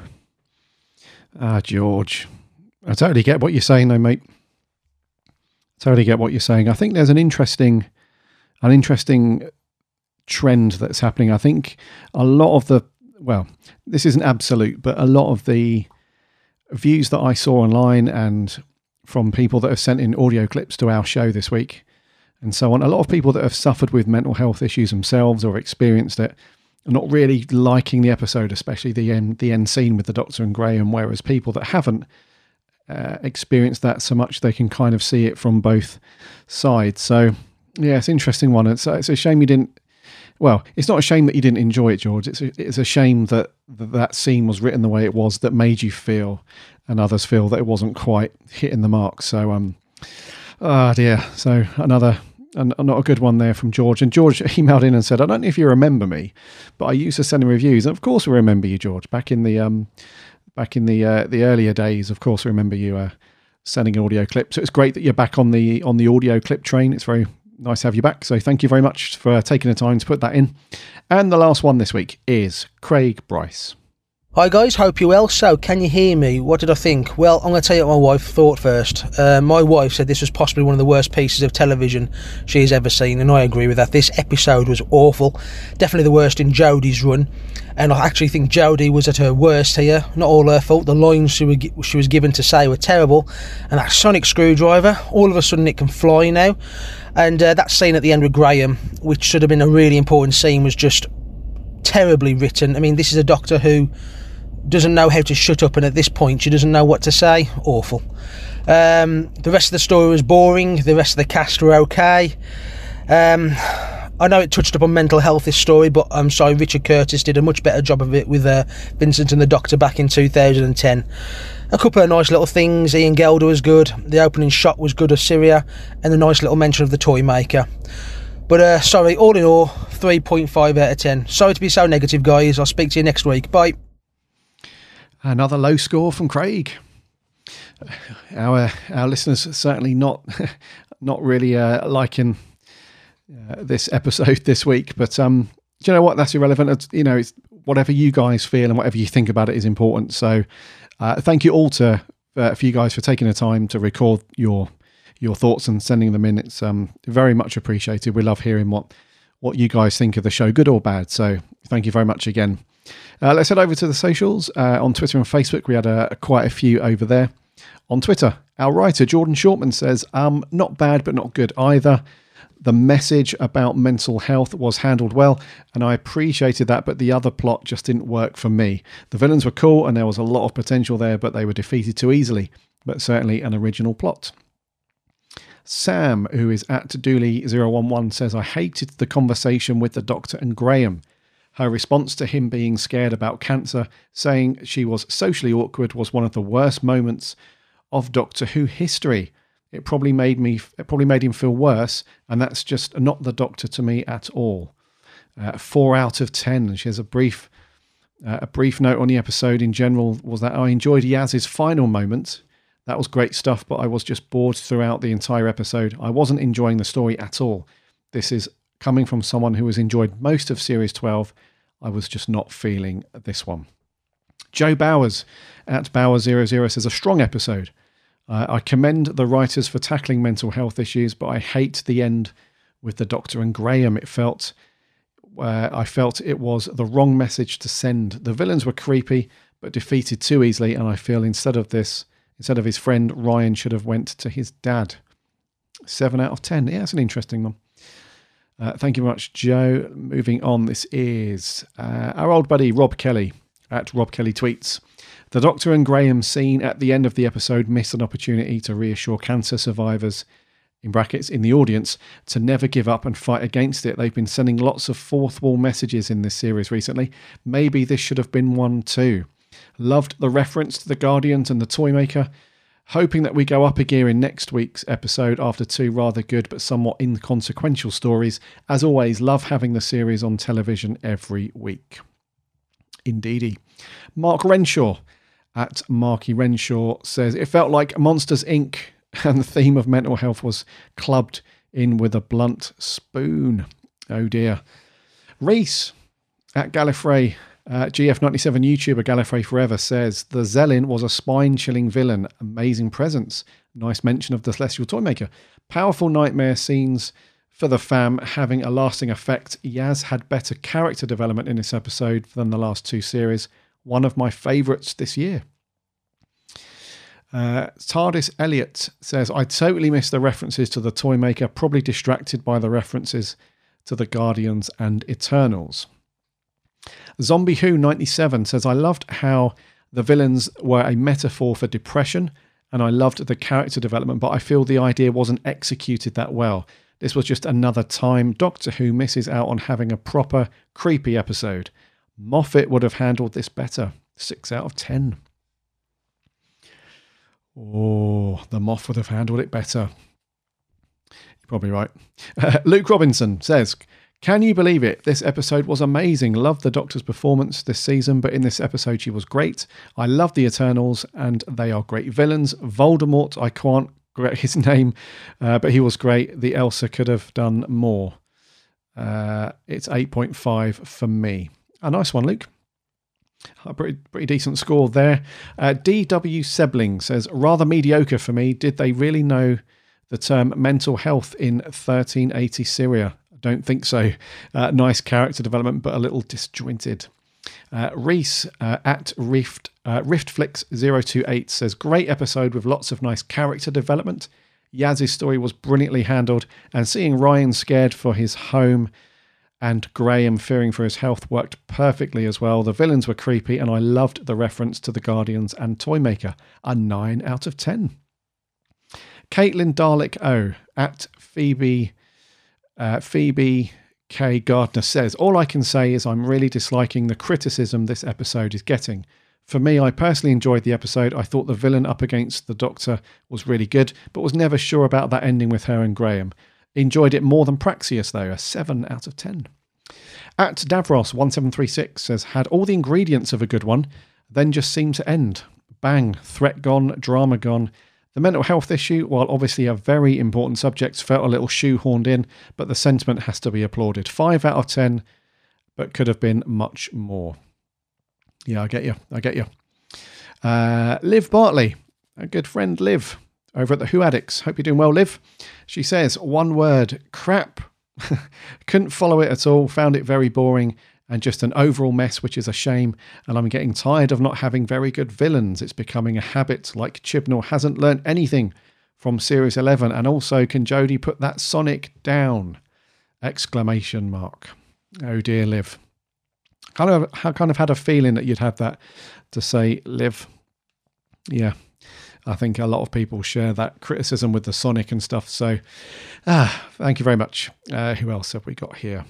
Ah, George. I totally get what you're saying, though, mate. Totally get what you're saying. I think there's an interesting an interesting trend that's happening. I think a lot of the well, this isn't absolute, but a lot of the views that I saw online and from people that have sent in audio clips to our show this week and so on, a lot of people that have suffered with mental health issues themselves or experienced it are not really liking the episode, especially the end the end scene with the Doctor and Graham. Whereas people that haven't uh, experienced that so much, they can kind of see it from both sides. So yeah, it's an interesting one. It's, it's a shame you didn't. Well, it's not a shame that you didn't enjoy it, George. It's a, it's a shame that, that scene was written the way it was that made you feel, and others feel that it wasn't quite hitting the mark. So, um, ah, oh dear. So another and not a good one there from George. And George emailed in and said, "I don't know if you remember me, but I used to send in reviews, and of course we remember you, George. Back in the um, back in the uh, the earlier days, of course, we remember you uh, sending an audio clips. So it's great that you're back on the on the audio clip train. It's very nice to have you back. So thank you very much for taking the time to put that in. And the last one this week is Craig Bryce. Hi guys, hope you're well. So, can you hear me? What did I think? Well, I'm going to tell you what my wife thought first. Uh, my wife said this was possibly one of the worst pieces of television she has ever seen, and I agree with that. This episode was awful, definitely the worst in Jodie's run, and I actually think Jodie was at her worst here. Not all her fault. The lines she, were, she was given to say were terrible, and that sonic screwdriver. All of a sudden, it can fly now, and uh, that scene at the end with Graham, which should have been a really important scene, was just terribly written. I mean, this is a Doctor who doesn't know how to shut up, and at this point, she doesn't know what to say. Awful. Um, the rest of the story was boring. The rest of the cast were okay. Um, I know it touched upon mental health, this story, but I'm sorry, Richard Curtis did a much better job of it with uh, Vincent and the Doctor back in 2010. A couple of nice little things. Ian Gelder was good. The opening shot was good of Syria, and a nice little mention of the toy maker. But uh, sorry, all in all, 3.5 out of 10. Sorry to be so negative, guys. I'll speak to you next week. Bye. Another low score from Craig. Our our listeners certainly not not really uh, liking uh, this episode this week, but um, do you know what? That's irrelevant. It's, you know, it's whatever you guys feel and whatever you think about it is important. So, uh, thank you all to uh, for you guys for taking the time to record your your thoughts and sending them in. It's um, very much appreciated. We love hearing what what you guys think of the show, good or bad. So, thank you very much again. Uh, let's head over to the socials. Uh, on Twitter and Facebook, we had uh, quite a few over there. On Twitter, our writer Jordan Shortman says, um, not bad, but not good either. The message about mental health was handled well, and I appreciated that, but the other plot just didn't work for me. The villains were cool, and there was a lot of potential there, but they were defeated too easily. But certainly an original plot. Sam, who is at Dooley011, says, I hated the conversation with the doctor and Graham. Her response to him being scared about cancer, saying she was socially awkward, was one of the worst moments of Doctor Who history. It probably made me, it probably made him feel worse, and that's just not the Doctor to me at all. Uh, four out of ten. She has a brief, uh, a brief note on the episode in general was that I enjoyed Yaz's final moment. That was great stuff, but I was just bored throughout the entire episode. I wasn't enjoying the story at all. This is coming from someone who has enjoyed most of Series 12, I was just not feeling this one. Joe Bowers at Bauer00 says, a strong episode. Uh, I commend the writers for tackling mental health issues, but I hate the end with the Doctor and Graham. It felt, uh, I felt it was the wrong message to send. The villains were creepy, but defeated too easily. And I feel instead of this, instead of his friend, Ryan should have went to his dad. Seven out of ten. Yeah, that's an interesting one. Uh, thank you very much, Joe. Moving on, this is uh, our old buddy Rob Kelly at Rob Kelly Tweets. The Doctor and Graham scene at the end of the episode missed an opportunity to reassure cancer survivors, in brackets, in the audience, to never give up and fight against it. They've been sending lots of fourth wall messages in this series recently. Maybe this should have been one too. Loved the reference to the Guardians and the Toymaker. Hoping that we go up a gear in next week's episode after two rather good but somewhat inconsequential stories. As always, love having the series on television every week. Indeedy. Mark Renshaw at Marky Renshaw says it felt like Monsters Inc. and the theme of mental health was clubbed in with a blunt spoon. Oh dear. Reese at Gallifrey uh, GF97 YouTuber Gallifrey Forever says the Zellin was a spine chilling villain, amazing presence, nice mention of the Celestial Toymaker, powerful nightmare scenes for the fam having a lasting effect. Yaz had better character development in this episode than the last two series, one of my favourites this year. Uh, TARDIS Elliot says, I totally missed the references to the Toymaker, probably distracted by the references to the Guardians and Eternals. Zombie Who 97 says, I loved how the villains were a metaphor for depression and I loved the character development, but I feel the idea wasn't executed that well. This was just another time Doctor Who misses out on having a proper creepy episode. Moffat would have handled this better. Six out of ten. Oh, the Moff would have handled it better. You're probably right. Uh, Luke Robinson says, can you believe it? This episode was amazing. Loved the Doctor's performance this season, but in this episode, she was great. I love the Eternals, and they are great villains. Voldemort, I can't get his name, uh, but he was great. The Elsa could have done more. Uh, it's 8.5 for me. A nice one, Luke. A pretty, pretty decent score there. Uh, DW Sebling says, rather mediocre for me. Did they really know the term mental health in 1380 Syria? Don't think so. Uh, nice character development, but a little disjointed. Uh, Reese uh, at Rift uh, Riftflix028 says, Great episode with lots of nice character development. Yaz's story was brilliantly handled, and seeing Ryan scared for his home and Graham fearing for his health worked perfectly as well. The villains were creepy, and I loved the reference to the Guardians and Toymaker. A 9 out of 10. Caitlin Dalek O at Phoebe uh, Phoebe K. Gardner says, All I can say is I'm really disliking the criticism this episode is getting. For me, I personally enjoyed the episode. I thought the villain up against the Doctor was really good, but was never sure about that ending with her and Graham. Enjoyed it more than Praxeus, though, a 7 out of 10. At Davros1736 says, Had all the ingredients of a good one, then just seemed to end. Bang, threat gone, drama gone, the mental health issue, while obviously a very important subject, felt a little shoehorned in, but the sentiment has to be applauded. 5 out of 10, but could have been much more. Yeah, I get you. I get you. Uh, Liv Bartley, a good friend, Liv, over at the Who Addicts. Hope you're doing well, Liv. She says, one word, crap. Couldn't follow it at all, found it very boring and just an overall mess, which is a shame. And I'm getting tired of not having very good villains. It's becoming a habit, like Chibnall hasn't learnt anything from Series 11. And also, can Jodie put that Sonic down? Exclamation mark. Oh dear, Liv. Kind of, I kind of had a feeling that you'd have that to say, Liv. Yeah, I think a lot of people share that criticism with the Sonic and stuff. So, ah, thank you very much. Uh, who else have we got here?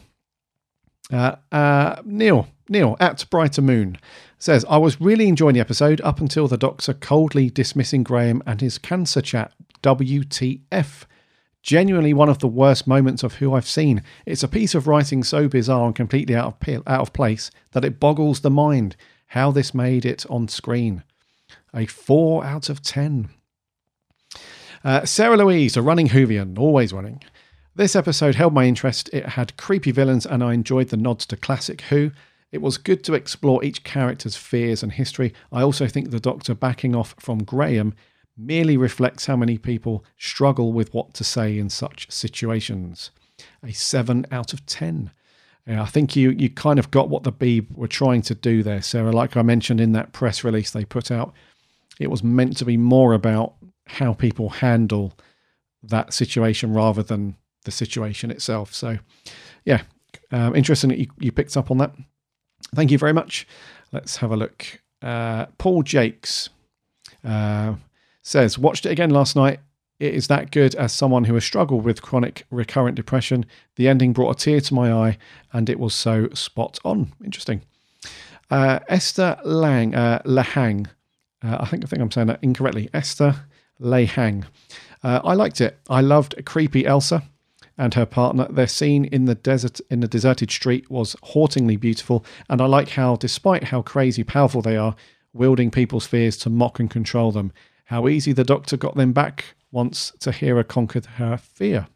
Uh, uh, Neil, Neil at Brighter Moon says, I was really enjoying the episode up until the doctor coldly dismissing Graham and his cancer chat. WTF. Genuinely one of the worst moments of who I've seen. It's a piece of writing so bizarre and completely out of, out of place that it boggles the mind how this made it on screen. A 4 out of 10. Uh, Sarah Louise, a running Hoovian, always running. This episode held my interest. It had creepy villains, and I enjoyed the nods to classic Who. It was good to explore each character's fears and history. I also think the Doctor backing off from Graham merely reflects how many people struggle with what to say in such situations. A 7 out of 10. Yeah, I think you you kind of got what the Beeb were trying to do there, Sarah. Like I mentioned in that press release they put out, it was meant to be more about how people handle that situation rather than the situation itself. So, yeah, um, interesting that you, you picked up on that. Thank you very much. Let's have a look. Uh, Paul Jakes uh, says, watched it again last night. It is that good as someone who has struggled with chronic recurrent depression. The ending brought a tear to my eye and it was so spot on. Interesting. Uh, Esther Lang, uh, Lahang, uh, I think I think I'm saying that incorrectly. Esther Lahang. Uh, I liked it. I loved creepy Elsa and her partner. Their scene in the desert in the deserted street was hauntingly beautiful, and I like how, despite how crazy powerful they are, wielding people's fears to mock and control them, how easy the Doctor got them back once Tahira conquered her fear.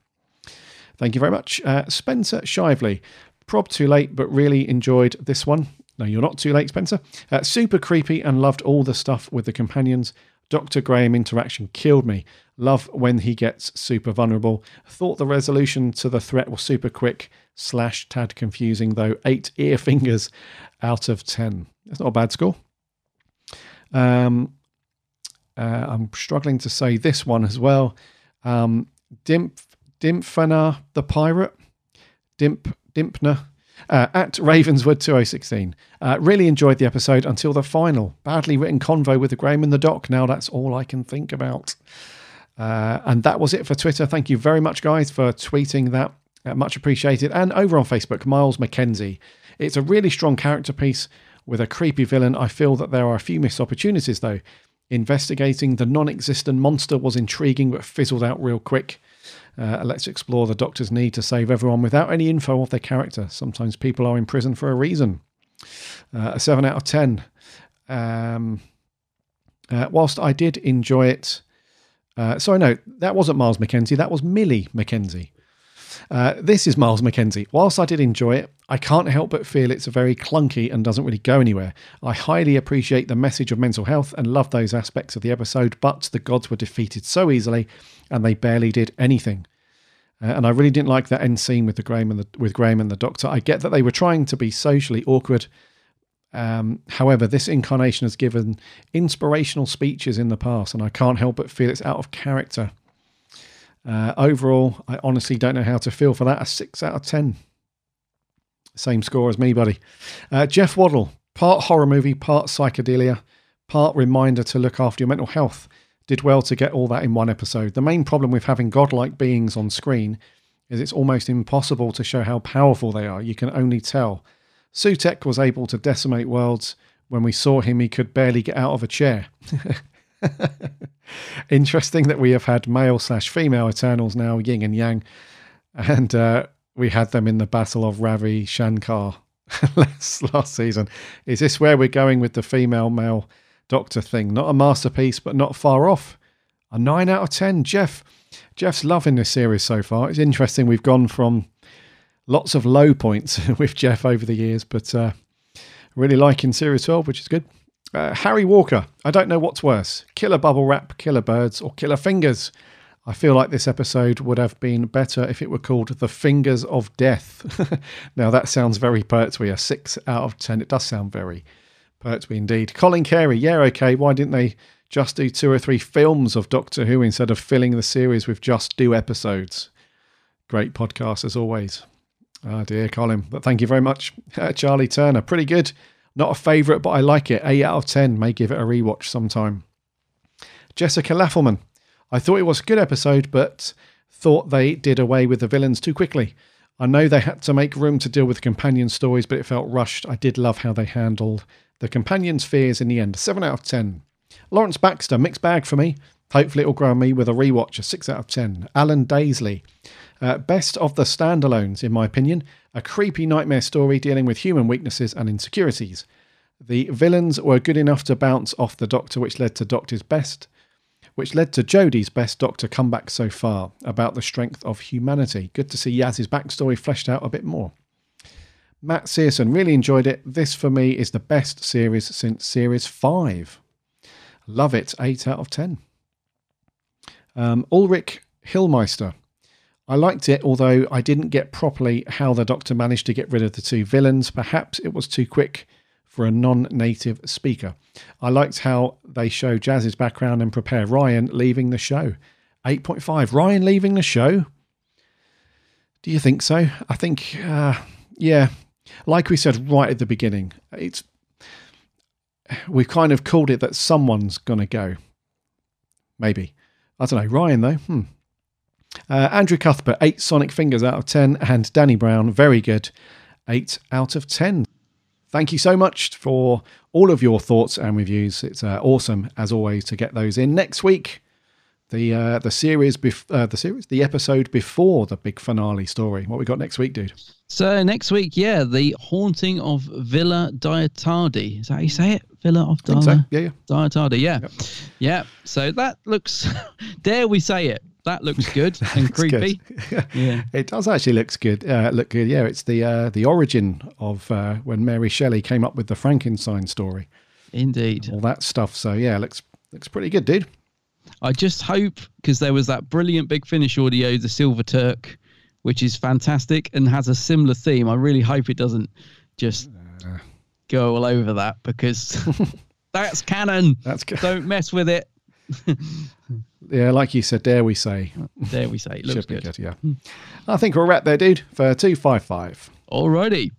Thank you very much, uh, Spencer Shively. Prob too late, but really enjoyed this one. No, you're not too late, Spencer. Uh, super creepy and loved all the stuff with the companions. Dr. Graham interaction killed me. Love when he gets super vulnerable. Thought the resolution to the threat was super quick, slash tad confusing though. Eight ear fingers out of ten. That's not a bad score. Um, uh, I'm struggling to say this one as well. Um, Dimp, Dimpfana the pirate, Dimp, Dimpner uh, at Ravenswood 2016. Uh, really enjoyed the episode until the final. Badly written convo with the Graham and the Doc. Now that's all I can think about. Uh, and that was it for Twitter. Thank you very much, guys, for tweeting that. Uh, much appreciated. And over on Facebook, Miles McKenzie. It's a really strong character piece with a creepy villain. I feel that there are a few missed opportunities, though. Investigating the non existent monster was intriguing but fizzled out real quick. Uh, let's explore the Doctor's need to save everyone without any info of their character. Sometimes people are in prison for a reason. Uh, a 7 out of 10. Um, uh, whilst I did enjoy it, uh, sorry, no, that wasn't Miles McKenzie, that was Millie McKenzie. Uh, this is Miles McKenzie. Whilst I did enjoy it, I can't help but feel it's very clunky and doesn't really go anywhere. I highly appreciate the message of mental health and love those aspects of the episode, but the gods were defeated so easily and they barely did anything. Uh, and I really didn't like that end scene with the Graham and the with Graham and the Doctor. I get that they were trying to be socially awkward. Um, however, this incarnation has given inspirational speeches in the past, and I can't help but feel it's out of character. Uh, overall, I honestly don't know how to feel for that. A six out of ten. Same score as me, buddy. Uh, Jeff Waddle, part horror movie, part psychedelia, part reminder to look after your mental health. Did well to get all that in one episode. The main problem with having godlike beings on screen is it's almost impossible to show how powerful they are. You can only tell. Sutekh was able to decimate worlds. When we saw him, he could barely get out of a chair. Interesting that we have had male slash female Eternals now, yin and yang, and uh, we had them in the Battle of Ravi Shankar last, last season. Is this where we're going with the female male Doctor thing? Not a masterpiece, but not far off. A nine out of ten. Jeff, Jeff's loving this series so far. It's interesting. We've gone from lots of low points with Jeff over the years, but uh, really liking series twelve, which is good. Uh, Harry Walker. I don't know what's worse killer bubble wrap, killer birds, or killer fingers. I feel like this episode would have been better if it were called The Fingers of Death. now, that sounds very Pertwee, a 6 out of 10. It does sound very Pertwee indeed. Colin Carey, yeah, okay. Why didn't they just do two or three films of Doctor Who instead of filling the series with just two episodes? Great podcast as always. Oh dear, Colin. But thank you very much. Charlie Turner, pretty good. Not a favourite, but I like it. 8 out of 10. May give it a rewatch sometime. Jessica Laffelman. I thought it was a good episode, but thought they did away with the villains too quickly. I know they had to make room to deal with companion stories, but it felt rushed. I did love how they handled the companion's fears in the end. 7 out of 10. Lawrence Baxter, mixed bag for me. Hopefully it'll grow on me with a rewatch, a 6 out of 10. Alan Daisley. Uh, best of the standalones, in my opinion. A creepy nightmare story dealing with human weaknesses and insecurities. The villains were good enough to bounce off the Doctor, which led to Doctor's best, which led to Jodie's best Doctor comeback so far about the strength of humanity. Good to see Yaz's backstory fleshed out a bit more. Matt Searson really enjoyed it. This for me is the best series since series five. Love it. Eight out of ten. Um, Ulrich Hillmeister. I liked it, although I didn't get properly how the Doctor managed to get rid of the two villains. Perhaps it was too quick for a non native speaker. I liked how they show Jazz's background and prepare Ryan leaving the show. 8.5. Ryan leaving the show? Do you think so? I think, uh, yeah, like we said right at the beginning, it's we've kind of called it that someone's going to go. Maybe. I don't know. Ryan, though, hmm. Uh, Andrew Cuthbert, eight Sonic Fingers out of 10. And Danny Brown, very good, eight out of 10. Thank you so much for all of your thoughts and reviews. It's uh, awesome, as always, to get those in. Next week, the uh, the series, bef- uh, the series, the episode before the big finale story. What we got next week, dude? So next week, yeah, the haunting of Villa Diatardi. Is that how you say it? Villa of Think so. Yeah, yeah. Diatardi. Yeah, yeah. So that looks. dare we say it? That looks good and good. creepy. Yeah. It does actually looks good. Uh, look good. Yeah, it's the uh, the origin of uh, when Mary Shelley came up with the Frankenstein story. Indeed. All that stuff. So yeah, looks looks pretty good, dude. I just hope because there was that brilliant big finish audio, the Silver Turk, which is fantastic and has a similar theme. I really hope it doesn't just go all over that because that's canon. That's don't mess with it. Yeah, like you said, dare we say? Dare we say? It looks Should be good. Yeah. I think we're wrap there, dude. For two five five. All Alrighty.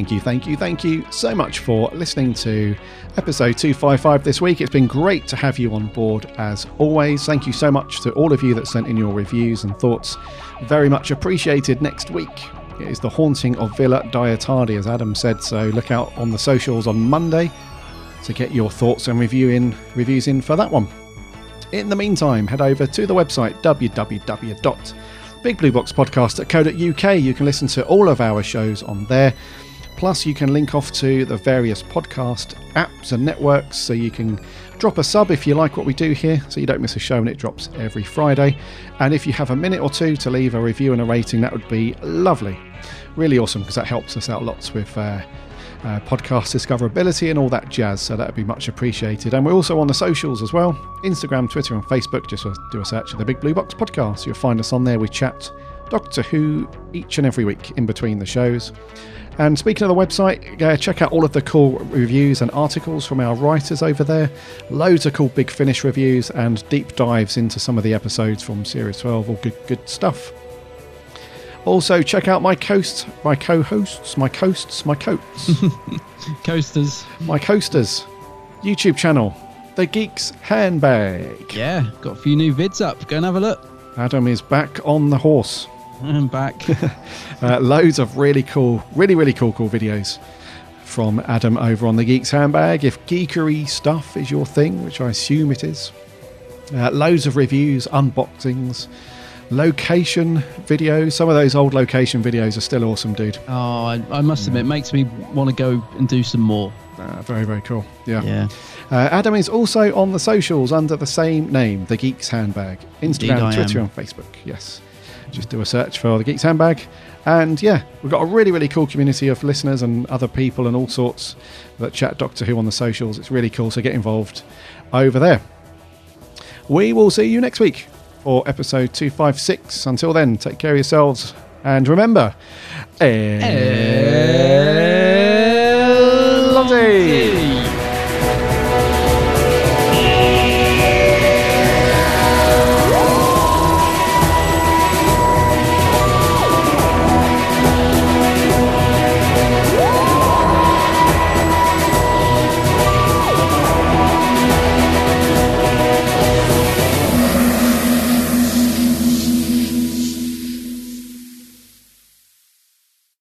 Thank you, thank you, thank you so much for listening to episode 255 this week. It's been great to have you on board as always. Thank you so much to all of you that sent in your reviews and thoughts. Very much appreciated. Next week it is the haunting of Villa Diatardi, as Adam said. So look out on the socials on Monday to get your thoughts and review in, reviews in for that one. In the meantime, head over to the website www.bigblueboxpodcast.co.uk. You can listen to all of our shows on there. Plus, you can link off to the various podcast apps and networks so you can drop a sub if you like what we do here so you don't miss a show and it drops every Friday. And if you have a minute or two to leave a review and a rating, that would be lovely. Really awesome because that helps us out lots with. Uh, uh, podcast discoverability and all that jazz. So that would be much appreciated. And we're also on the socials as well Instagram, Twitter, and Facebook. Just do a search of the Big Blue Box Podcast. You'll find us on there. We chat Doctor Who each and every week in between the shows. And speaking of the website, uh, check out all of the cool reviews and articles from our writers over there. Loads of cool Big Finish reviews and deep dives into some of the episodes from Series 12. All good, good stuff. Also, check out my coast, my co-hosts, my coasts, my coats, coasters, my coasters, YouTube channel, The Geeks Handbag. Yeah, got a few new vids up. Go and have a look. Adam is back on the horse. I'm back. uh, loads of really cool, really, really cool, cool videos from Adam over on the Geeks Handbag. If geekery stuff is your thing, which I assume it is, uh, loads of reviews, unboxings, location videos. Some of those old location videos are still awesome, dude. Oh, I, I must admit, it makes me want to go and do some more. Uh, very, very cool. Yeah. Yeah. Uh, Adam is also on the socials under the same name, The Geeks Handbag. Instagram, Twitter, and Facebook. Yes. Just do a search for The Geeks Handbag. And yeah, we've got a really, really cool community of listeners and other people and all sorts that chat Doctor Who on the socials. It's really cool, so get involved over there. We will see you next week for episode 256. Until then, take care of yourselves. And remember, Lottie.